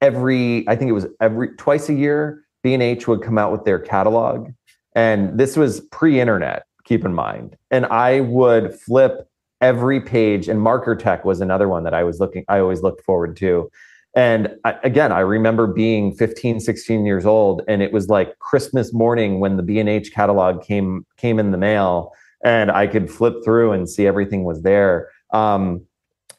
every I think it was every twice a year B&H would come out with their catalog, and this was pre-internet. Keep in mind, and I would flip every page and Markertek was another one that i was looking i always looked forward to and I, again, I remember being 15, 16 years old, and it was like Christmas morning when the B&H catalog came came in the mail, and I could flip through and see everything was there. Um,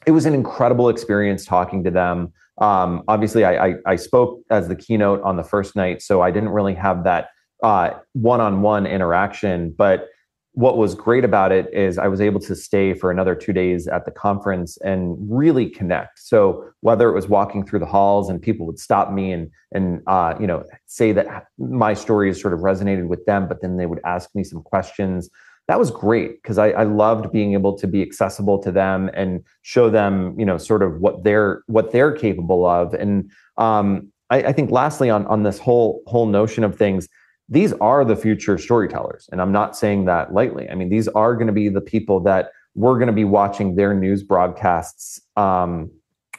it was an incredible experience talking to them. Um, obviously, I, I, I, spoke as the keynote on the first night, so I didn't really have that uh, one-on-one interaction, but what was great about it is I was able to stay for another two days at the conference and really connect. So whether it was walking through the halls and people would stop me and and uh, you know say that my story stories sort of resonated with them, but then they would ask me some questions. That was great because I, I loved being able to be accessible to them and show them you know sort of what they're what they're capable of. And um, I, I think lastly on on this whole whole notion of things these are the future storytellers. And I'm not saying that lightly. I mean, these are going to be the people that we're going to be watching their news broadcasts um,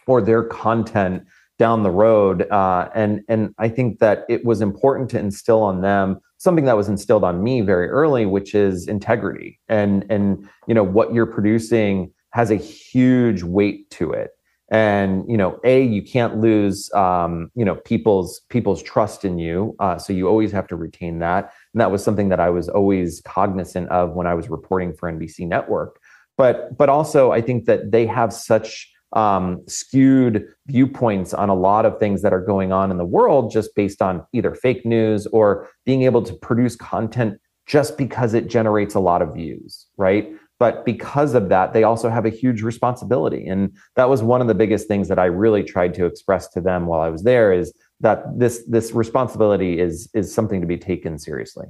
or their content down the road. Uh, and and I think that it was important to instill on them something that was instilled on me very early, which is integrity. And and you know what you're producing has a huge weight to it. And you know a you can't lose um, you know people's people's trust in you. Uh, so you always have to retain that. And that was something that i was always cognizant of when i was reporting for nbc network. But but also i think that they have such um, skewed viewpoints on a lot of things that are going on in the world just based on either fake news or being able to produce content just because it generates a lot of views right? But because of that they also have a huge responsibility. And that was one of the biggest things that i really tried to express to them while i was there is that this this responsibility is is something to be taken seriously.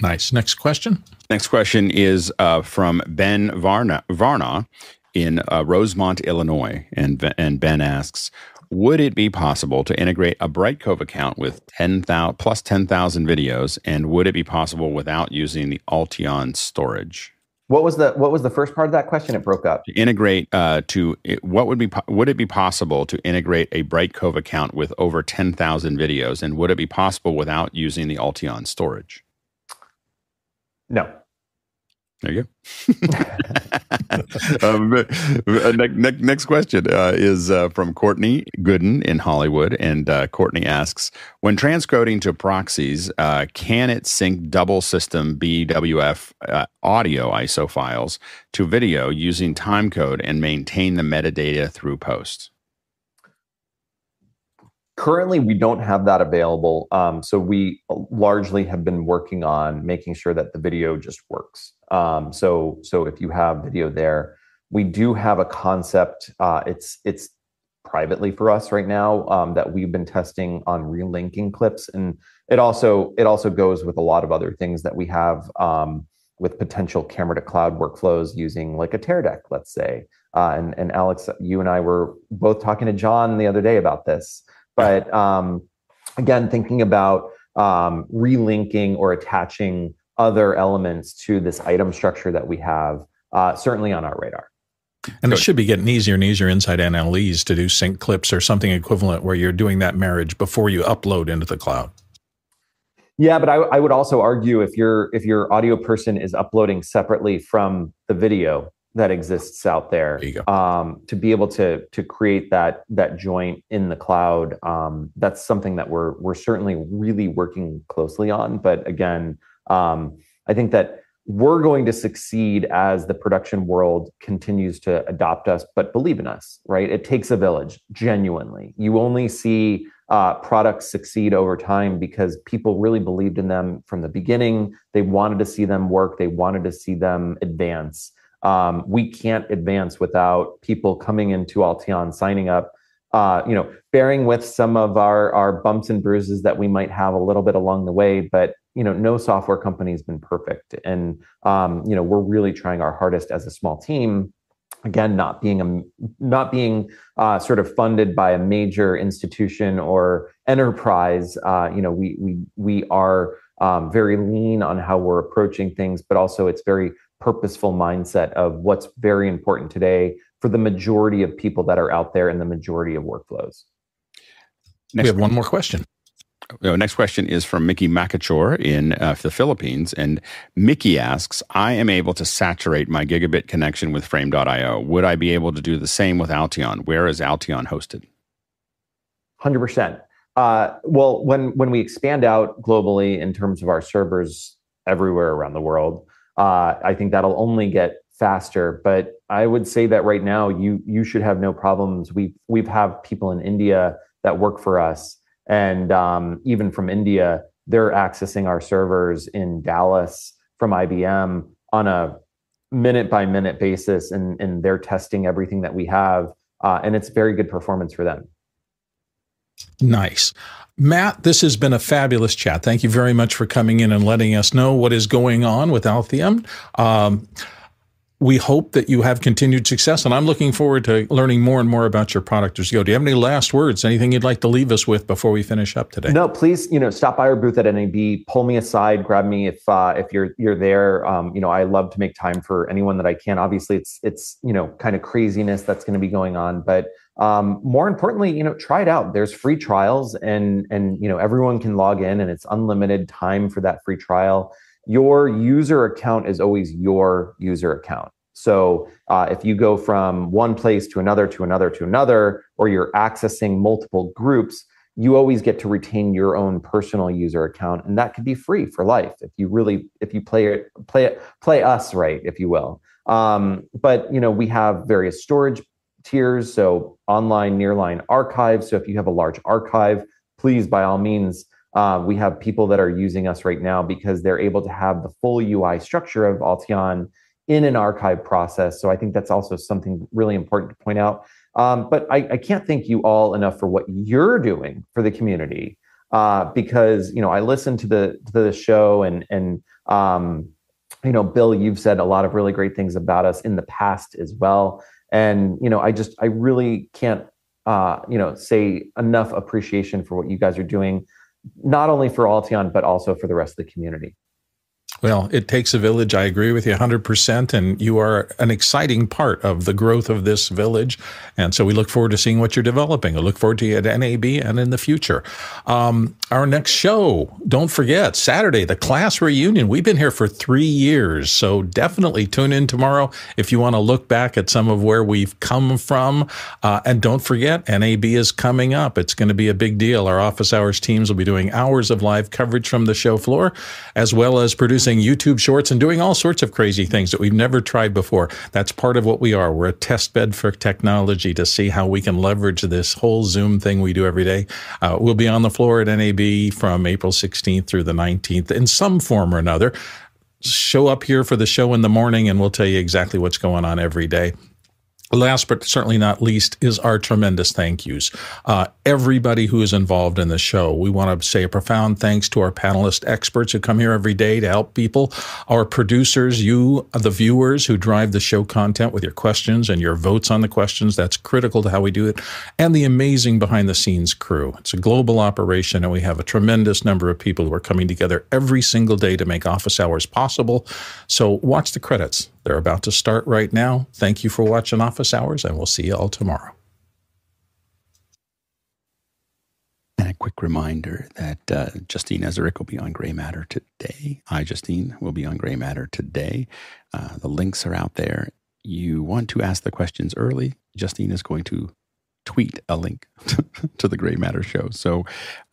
Nice. Next question. Next question is uh, from ben varna varna in uh, rosemont illinois and and ben asks would it be possible to integrate a Brightcove account with 10,000 plus 10,000 videos? And would it be possible without using the Alteon storage? What was the what was the first part of that question? It broke up. To integrate uh, to what would be would it be possible to integrate a Brightcove account with over ten thousand videos, and would it be possible without using the Alteon storage? No. There you go. *laughs* um, uh, next, next question uh, is uh, from Courtney Gooden in Hollywood. And uh, Courtney asks When transcoding to proxies, uh, can it sync double system BWF uh, audio ISO files to video using timecode and maintain the metadata through post? Currently, we don't have that available. Um, so we largely have been working on making sure that the video just works. Um, so so if you have video there, we do have a concept. Uh, it's it's privately for us right now um, that we've been testing on relinking clips, and it also it also goes with a lot of other things that we have um, with potential camera to cloud workflows using like a Teradek, let's say. Uh, and and Alex, you and I were both talking to John the other day about this. But um, again, thinking about um, relinking or attaching other elements to this item structure that we have, uh, certainly on our radar. And it should be getting easier and easier inside NLEs to do sync clips or something equivalent where you're doing that marriage before you upload into the cloud. Yeah, but I, I would also argue if your if your audio person is uploading separately from the video, that exists out there, there um, to be able to to create that that joint in the cloud um, that's something that we're we're certainly really working closely on. But again um, i think that we're going to succeed as the production world continues to adopt us but believe in us right? It takes a village genuinely. You only see uh, products succeed over time because people really believed in them from the beginning. They wanted to see them work. They wanted to see them advance um, we can't advance without people coming into Alteon, signing up, uh, you know, bearing with some of our our bumps and bruises that we might have a little bit along the way. But you know, no software company has been perfect, and um, you know, we're really trying our hardest as a small team. Again, not being a not being uh, sort of funded by a major institution or enterprise. Uh, you know, we we we are um, very lean on how we're approaching things, but also it's very purposeful mindset of what's very important today for the majority of people that are out there in the majority of workflows. Next we have one more question. The next question is from Mickey Makachor in uh, the Philippines. And Mickey asks I am able to saturate my gigabit connection with frame.io. Would I be able to do the same with Alteon? Where is Alteon hosted? 100%. Uh, well, when, when we expand out globally in terms of our servers everywhere around the world, uh, I think that'll only get faster. But I would say that right now you you should have no problems. We we've have people in India that work for us, and um, even from India, they're accessing our servers in Dallas from IBM on a minute by minute basis, and and they're testing everything that we have, uh, and it's very good performance for them. Nice. Matt, this has been a fabulous chat. Thank you very much for coming in and letting us know what is going on with Alteon. Um, we hope that you have continued success, and I'm looking forward to learning more and more about your product as you go. Do you have any last words? Anything you'd like to leave us with before we finish up today? No, please. You know, stop by our booth at NAB, pull me aside, grab me if uh, if you're you're there. Um, you know, I love to make time for anyone that I can. Obviously, it's it's you know kind of craziness that's going to be going on, but um, more importantly, you know, try it out. There's free trials, and and you know everyone can log in, and it's unlimited time for that free trial. Your user account is always your user account. So uh, if you go from one place to another to another to another, or you're accessing multiple groups, you always get to retain your own personal user account, and that could be free for life if you really if you play it play it play us right, if you will. Um, but you know we have various storage tiers. So online nearline archive. So if you have a large archive, please by all means, uh, we have people that are using us right now because they're able to have the full UI structure of Alteon in an archive process. So I think that's also something really important to point out. Um, but I, I, can't thank you all enough for what you're doing for the community uh, because you know I listened to the to the show and and um, you know Bill, you've said a lot of really great things about us in the past as well and you know i just i really can't uh, you know say enough appreciation for what you guys are doing not only for alteon but also for the rest of the community well, it takes a village. I agree with you 100%. And you are an exciting part of the growth of this village. And so we look forward to seeing what you're developing. I look forward to you at NAB and in the future. Um, our next show, don't forget, Saturday, the class reunion. We've been here for three years. So definitely tune in tomorrow if you want to look back at some of where we've come from. Uh, and don't forget, NAB is coming up. It's going to be a big deal. Our office hours teams will be doing hours of live coverage from the show floor, as well as producing YouTube shorts and doing all sorts of crazy things that we've never tried before. That's part of what we are. We're a test bed for technology to see how we can leverage this whole Zoom thing we do every day. Uh, we'll be on the floor at NAB from April 16th through the 19th in some form or another. Show up here for the show in the morning and we'll tell you exactly what's going on every day. Last but certainly not least is our tremendous thank yous. Uh, everybody who is involved in the show. We want to say a profound thanks to our panelist experts who come here every day to help people, our producers, you, the viewers who drive the show content with your questions and your votes on the questions. That's critical to how we do it. And the amazing behind the scenes crew. It's a global operation, and we have a tremendous number of people who are coming together every single day to make office hours possible. So watch the credits. They're about to start right now. Thank you for watching Office Hours, and we'll see you all tomorrow. And a quick reminder that uh, Justine Ezarik will be on Gray Matter today. I, Justine, will be on Gray Matter today. Uh, the links are out there. You want to ask the questions early. Justine is going to tweet a link *laughs* to the Gray Matter show. So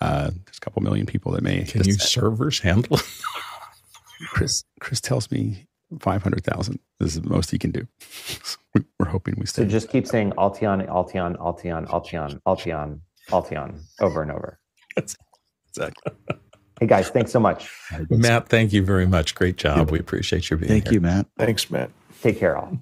uh, there's a couple million people that may. Can you servers handle it? *laughs* Chris, Chris tells me 500,000 is the most he can do. *laughs* We're hoping we stay. So just keep saying Alteon, Alteon, Alteon, Alteon, Alteon, Alteon over and over. exactly. Hey guys, thanks so much. Matt, thank you very much. Great job. We appreciate your being Thank here. Thank you, Matt. Thanks, Matt. Take care, all.